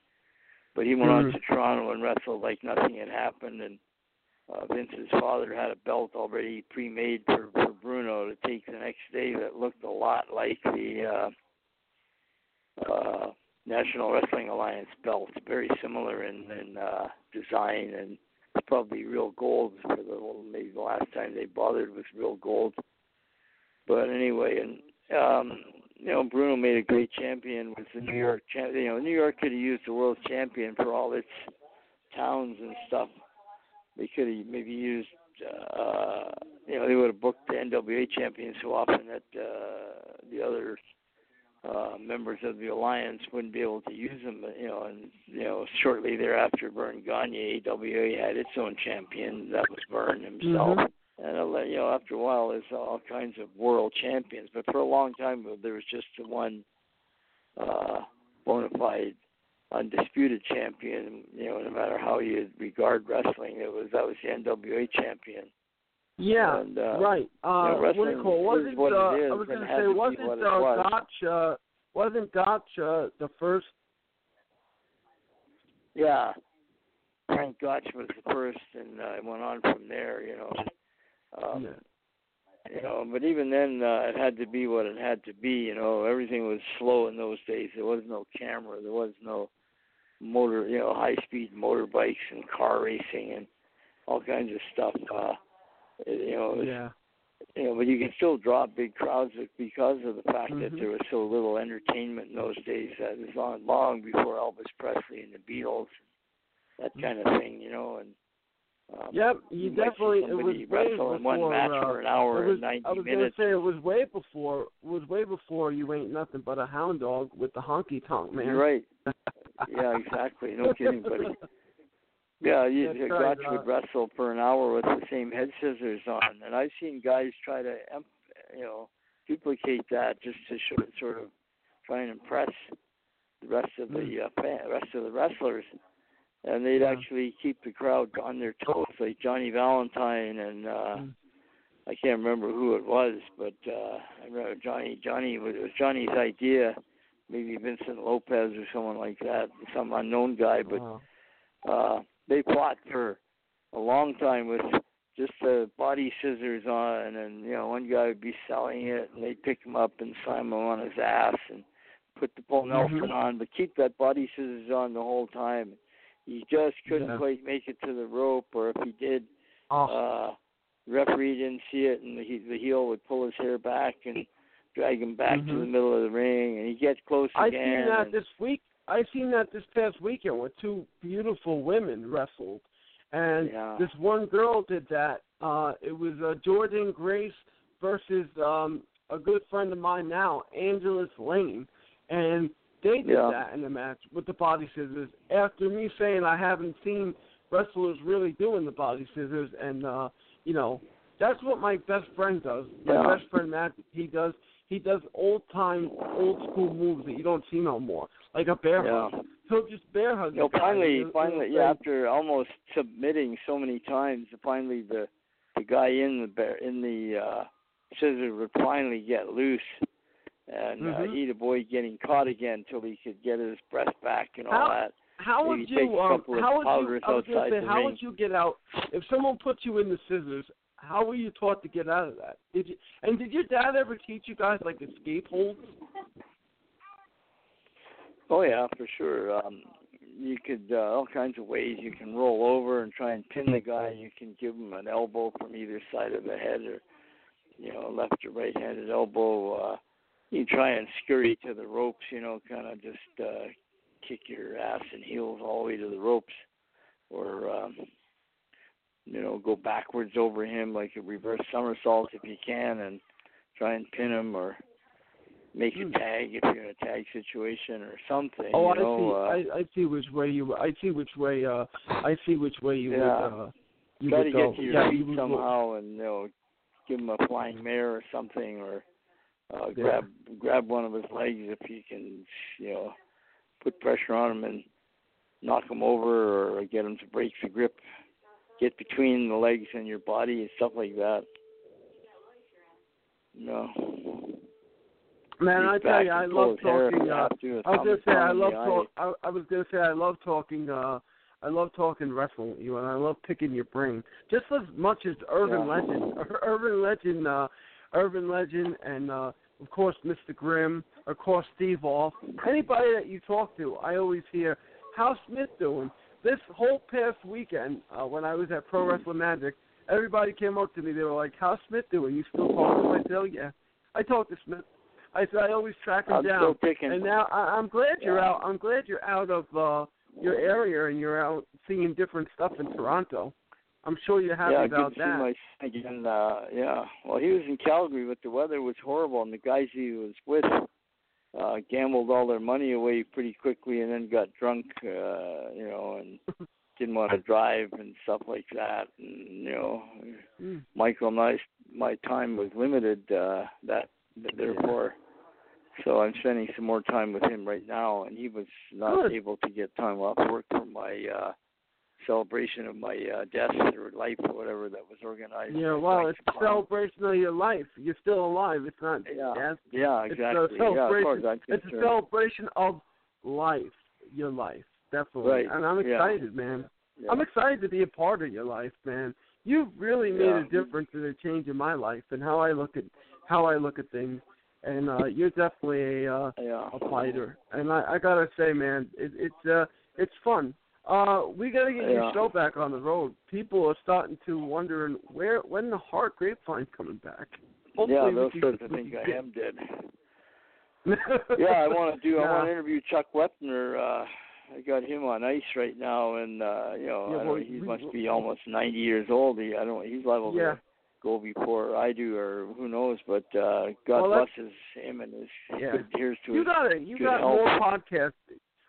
but he went on Mhm. to Toronto and wrestled like nothing had happened. And uh, Vince's father had a belt already pre-made for for Bruno to take the next day that looked a lot like the. Uh, uh, National Wrestling Alliance belt, very similar in, in uh, design and it's probably real gold for the maybe the last time they bothered with real gold. But anyway, and um, you know, Bruno made a great champion with the New York. Cha- you know, New York could have used the world champion for all its towns and stuff. They could have maybe used. Uh, you know, they would have booked the NWA champion so often that uh, the other uh, members of the alliance wouldn't be able to use them. You know, and you know, shortly thereafter, Verne Gagne, AWA had its own champion. That was Verne himself. Mhm. And uh, you know, after a while, there's all kinds of world champions. But for a long time, there was just the one uh, bona fide, undisputed champion. You know, no matter how you regard wrestling, it was that was the NWA champion. Yeah, And, uh, right. Uh, you know, what do you call? Wasn't what it uh, is I was going has say wasn't uh, was. Gotch uh, wasn't Gotch uh, the first? Yeah, Frank Gotch was the first, and uh, it went on from there. You know, um, you know. But even then, uh, it had to be what it had to be. You know, everything was slow in those days. There was no camera. There was no motor. You know, high-speed motorbikes and car racing and all kinds of stuff. Uh, you know, was, Yeah. you know, but you can still draw big crowds because of the fact that Mhm. there was so little entertainment in those days. It was long, long before Elvis Presley and the Beatles, that kind of thing, you know. And um, Yep, you definitely it was way wrestle before one match uh, for an hour it was, and ninety I was minutes. gonna say it was way before was way before you ain't nothing but a hound dog with the honky tonk man. You're right. (laughs) Yeah, exactly. No kidding, buddy. Yeah, you, a right, Gotch uh, would wrestle for an hour with the same head scissors on, and I've seen guys try to, em- you know, duplicate that just to show, sort of try and impress the rest of the Hmm. uh, fan, rest of the wrestlers, and they'd actually keep the crowd on their toes, like Johnny Valentine and uh Hmm. I can't remember who it was, but uh I remember Johnny. Johnny was it was Johnny's idea, maybe Vincent Lopez or someone like that, some unknown guy, but Wow. uh they fought for a long time with just the body scissors on and you know one guy would be selling it and they'd pick him up and slam him on his ass and put the full nelson Mhm. on but keep that body scissors on the whole time he just couldn't Yeah. quite make it to the rope or if he did Oh. uh referee didn't see it and the, the heel would pull his hair back and drag him back to Mhm. the middle of the ring and he'd get close I again seen that and- this week. I seen that this past weekend where two beautiful women wrestled, and Yeah. this one girl did that. Uh, it was uh, Jordan Grace versus um, a good friend of mine now, Angelus Layne, and they did Yeah. that in the match with the body scissors. After me saying I haven't seen wrestlers really doing the body scissors, and uh, you know that's what my best friend does. My Yeah. best friend Matt, he does. He does old time, old school moves that you don't see no more, like a bear Yeah. hug. He'll just bear hug. You know, finally, and finally, he'll yeah. After almost submitting so many times, finally the the guy in the bear in the uh scissors would finally get loose, and uh, Mhm. he'd avoid getting caught again until he could get his breath back and all How- that. How Maybe would you? Um, how would you? I was gonna say, how ring. would you get out if someone put you in the scissors? How were you taught to get out of that? Did you? And did your dad ever teach you guys like escape holds? Oh yeah, for sure. Um, you could uh, all kinds of ways. You can roll over and try and pin the guy. You can give him an elbow from either side of the head, or you know, left or right-handed elbow. Uh, you try and scurry to the ropes. You know, kind of just uh, kick your ass and heels all the way to the ropes, or um, you know, go backwards over him like a reverse somersault if you can, and try and pin him or make a tag if you're in a tag situation or something. Hmm. Oh, you know, I uh, see. I, I see which way you. I see which way. Uh, I see which way you Yeah. would. Uh, you try would to go. get to your yeah, feet you would go- somehow and you know give him a flying mare or something or uh, Yeah. grab grab one of his legs if you can you know put pressure on him and knock him over or get him to break the grip get between the legs and your body and stuff like that no Man, Reach I tell you, I love his hair if talking. Uh, have to, or I was gonna say I love talk. I, I was gonna say I love talking. Uh, I love talking wrestling with you, and I love picking your brain just as much as Irvin Yeah. Legend, (laughs) Irvin Legend, uh, Irvin Legend, and uh, of course Mr. Grimm, of course Steve Off. Anybody that you talk to, I always hear, "How's Smith doing?" This whole past weekend, uh, when I was at Pro Wrestling Magic, everybody came up to me. They were like, "How's Smith doing? You still talking?" I said, "Oh yeah, I talked to Smith. I said I always track him I'm down. still picking. And now I, I'm glad you're Yeah. out. I'm glad you're out of uh your area and you're out seeing different stuff in Toronto. I'm sure you're happy yeah, about good to see that. my son again. Uh, yeah. Well, he was in Calgary, but the weather was horrible, and the guys he was with uh gambled all their money away pretty quickly, and then got drunk. Uh, you know, and (laughs) didn't want to drive and stuff like that. And you know, Mm. Michael, my my time was limited. Uh, that therefore. So I'm spending some more time with him right now, and he was not Good. able to get time off work for my uh celebration of my uh death or life or whatever that was organized. Yeah, well, it's a celebration of your life. You're still alive. It's not Yeah. death. Yeah, It's exactly. a Yeah, as celebration. as it's a celebration of life. Your life, definitely. Right, And I'm yeah. excited, man. Yeah. I'm excited to be a part of your life, man. You've really made Yeah. a difference and a change in my life and how I look at how I look at things. And uh you're definitely a uh, yeah. a fighter. And I, I gotta say, man, it, it's uh it's fun. Uh, we gotta get your Yeah. show back on the road. People are starting to wondering where when the Hart Grapevine's coming back. Hopefully yeah, we those can- sorts of we things can I get- am did. (laughs) yeah, I want to do. I want to interview Chuck Wepner. Uh, I got him on ice right now, and uh, you know, Yeah, I don't, well, he we- must be almost 90 years old. He, I don't. He's liable Yeah. to go before I do, or who knows. But uh, God Well, blesses him and his Yeah. good here's to you his got it. You good got health. more podcasts.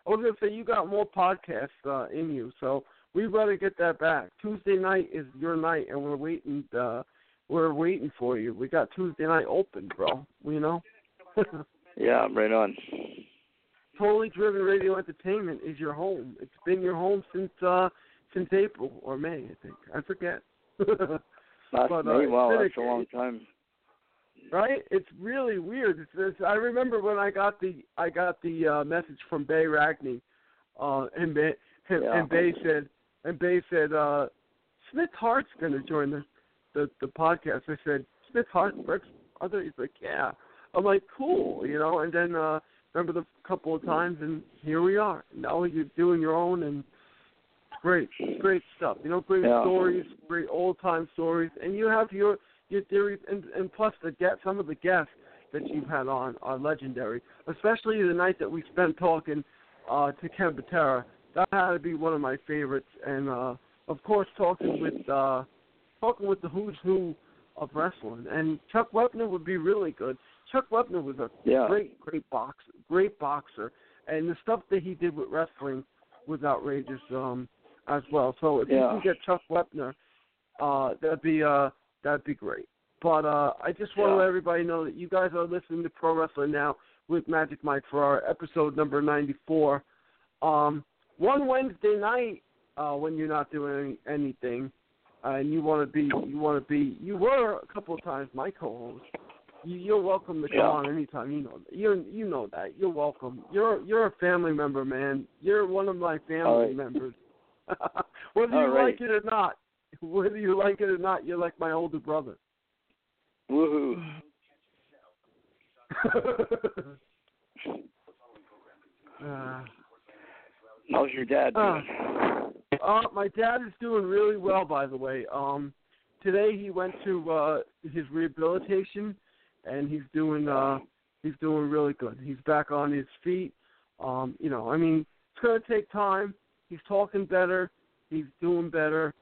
I was gonna say you got more podcasts uh, in you, so we better get that back. Tuesday night is your night, and we're waiting. Uh, we're waiting for you. We got Tuesday night open, bro. You know. (laughs) Yeah, I'm right on. totally driven radio entertainment is your home. It's been your home since uh since April or May, I think. I forget. (laughs) Last But, uh, Wow, it's that's a long time. Right? It's really weird. It's, it's, I remember when I got the I got the uh, message from Bay Ragney, uh, and Bay and, Yeah. and Bay said and Bay said uh, Smith Hart's going to join the, the the podcast. I said Smith Hart works other. He's like, yeah. I'm like, cool, you know. And then uh, remember the couple of times, and here we are. Now you're doing your own, and great, great stuff. You know, great Yeah. stories, great old time stories, and you have your your theories, and and plus the get some of the guests that you've had on are legendary. Especially the night that we spent talking uh, to Ken Patera. That had to be one of my favorites, and uh, of course talking with uh, talking with the who's who of wrestling. And Chuck Wepner would be really good. Chuck Wepner was a Yeah. great, great boxer, great boxer, and the stuff that he did with wrestling was outrageous um, as well. So if you can get Chuck Wepner, uh, that'd be uh, that'd be great. But uh, I just want to let everybody know that you guys are listening to Pro Wrestling Now with Magic Mike Ferrara episode number 94. Um, one Wednesday night uh, when you're not doing anything, uh, and you want to be, you want to be, you were a couple of times my co-host. You, you're welcome to come Yeah. on anytime. You know, that. you you know that. You're welcome. You're you're a family member, man. You're one of my family right. members. (laughs) Whether All you right. like it or not, (laughs) whether you like it or not, you're like my older brother. Woohoo! (laughs) uh, How's your dad Uh, doing? Uh, my dad is doing really well, by the way. Um, today he went to uh, his rehabilitation, and he's doing uh, he's doing really good. He's back on his feet. Um, you know, I mean, it's going to take time. He's talking better. He's doing better.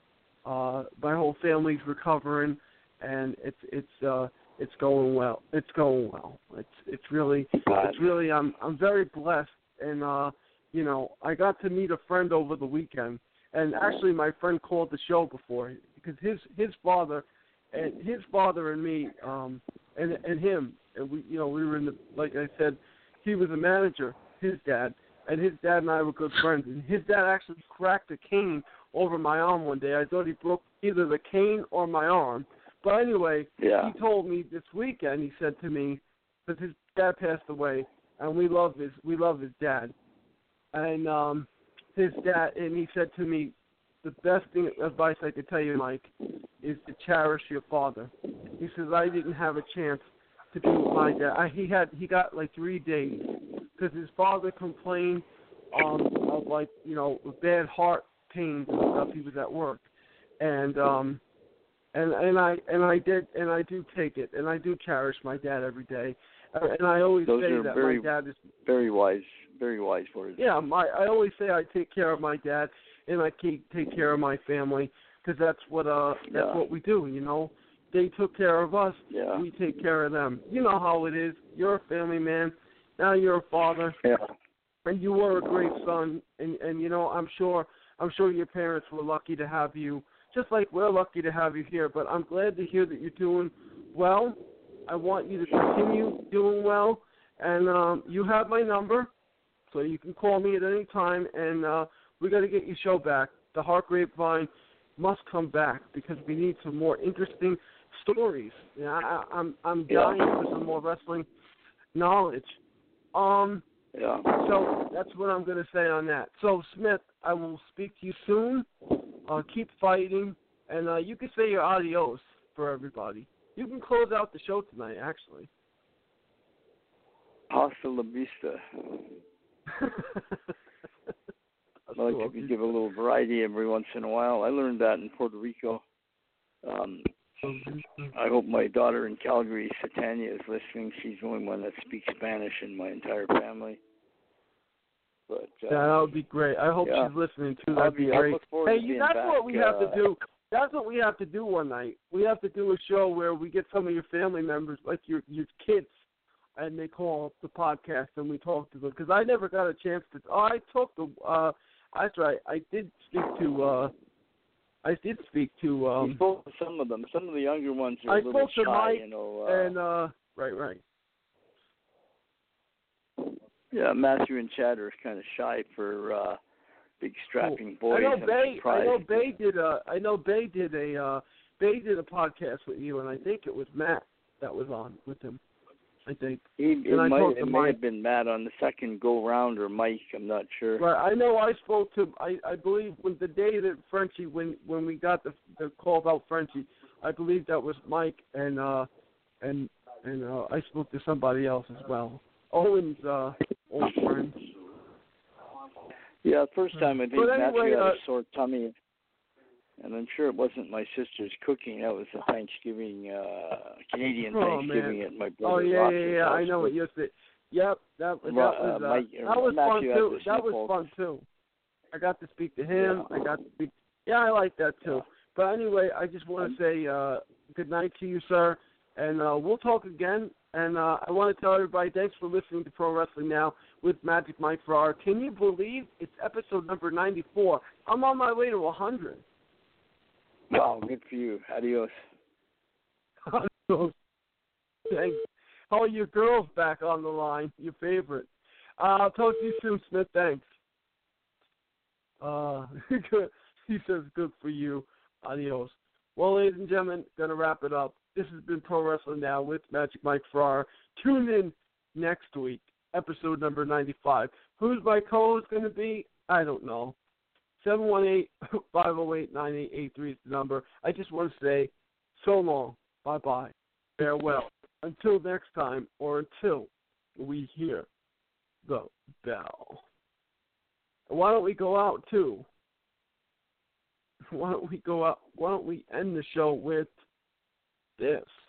Uh, my whole family's recovering, and it's it's uh, it's going well. It's going well. It's it's really it's really I'm I'm very blessed, and uh, you know, I got to meet a friend over the weekend, and actually, my friend called the show before because his his father, and his father and me, um, and and him, and we, you know, we were in the like I said, he was a manager, his dad, and his dad and I were good friends, and his dad actually cracked a cane over my arm one day. I thought he broke either the cane or my arm, but anyway, Yeah. he told me this weekend. He said to me, because his dad passed away, and we love his we love his dad and um his dad and he said to me the best thing advice I could tell you, Mike, is to cherish your father. He says I didn't have a chance to be with my dad. I, he had he got like three days because his father complained um of like you know a bad heart pains and stuff. He was at work, and um and and I and I did and I do take it, and I do cherish my dad every day, and I always Those say that very, my dad is very wise, very wise words. yeah, my I always say I take care of my dad and I take take care of my family because that's what uh that's Yeah. what we do. You know, they took care of us. Yeah. We take care of them. You know how it is. You're a family man. Now you're a father. Yeah. And you were a great son. And and you know I'm sure I'm sure your parents were lucky to have you. Just like we're lucky to have you here. But I'm glad to hear that you're doing well. I want you to continue doing well. And um, you have my number, so you can call me at any time. And uh, we got to get your show back. The Hart Grapevine must come back because we need some more interesting stories. Yeah, I, I'm I'm dying for some more wrestling knowledge. Um. Yeah. So that's what I'm going to say on that. So Smith, I will speak to you soon. Uh, keep fighting, and uh, you can say your adios for everybody. You can close out the show tonight, actually. Hasta la vista. (laughs) I like if you give a little variety every once in a while. I learned that in Puerto Rico. Um, I hope my daughter in Calgary, Satania, is listening. She's the only one that speaks Spanish in my entire family. But uh, Yeah, that would be great. I hope yeah. she's listening too. That'd be be- great. Hey, you, that's back, what we have uh, to do. That's what we have to do one night. We have to do a show where we get some of your family members, like your your kids, and they call up the podcast and we talk to them. Because I never got a chance to. Oh, I talked to. uh That's right. I did speak to. uh I did speak to. um spoke to some of them. Some of the younger ones are I a little spoke to shy, Mike you know. Uh, and uh right, right. Yeah, Matthew and Chad are kind of shy for uh big strapping boys. I know Bay. I know Bay did a. I know Bay did a. uh Bay did a podcast with you, and I think it was Matt that was on with him. I think. He, it I might, it may have been Matt on the second go round or Mike. I'm not sure. Right. I know. I spoke to. I I believe when the day that Frenchie when when we got the the call about Frenchie, I believe that was Mike and uh and and uh I spoke to somebody else as well. Owen's uh old friend. Yeah, first time I Matthew anyway, had uh, a sore tummy, and I'm sure it wasn't my sister's cooking. That was a Thanksgiving, uh Canadian Oh, Thanksgiving man. at my brother's. Oh yeah, yeah, yeah. I know it. Yes, it. Yep. That that was uh, uh, Mike- that was fun Matthew too. That was fun too. I got to speak to him. I got to speak. Yeah, I like that too. But anyway, I just want to say uh, good night to you, sir, and uh, we'll talk again. And uh, I want to tell everybody thanks for listening to Pro Wrestling Now with Magic Mike Ferrara. Can you believe it's episode number 94? I'm on my way to 100. Wow, good for you. Adios. Adios. (laughs) Thanks. Oh, your girl's back on the line. Your favorite. Uh, I'll talk to you soon, Smith. Thanks. Uh. (laughs) He says good for you. Adios. Well, ladies and gentlemen, gonna wrap it up. This has been Pro Wrestling Now with Magic Mike Ferrara. Tune in next week, episode number 95. Who's my co-host going to be? I don't know. 718-508-9883 is the number. I just want to say so long. Bye-bye. Farewell. Until next time, or until we hear the bell. Why don't we go out, too? Why don't we go out? Why don't we end the show with this?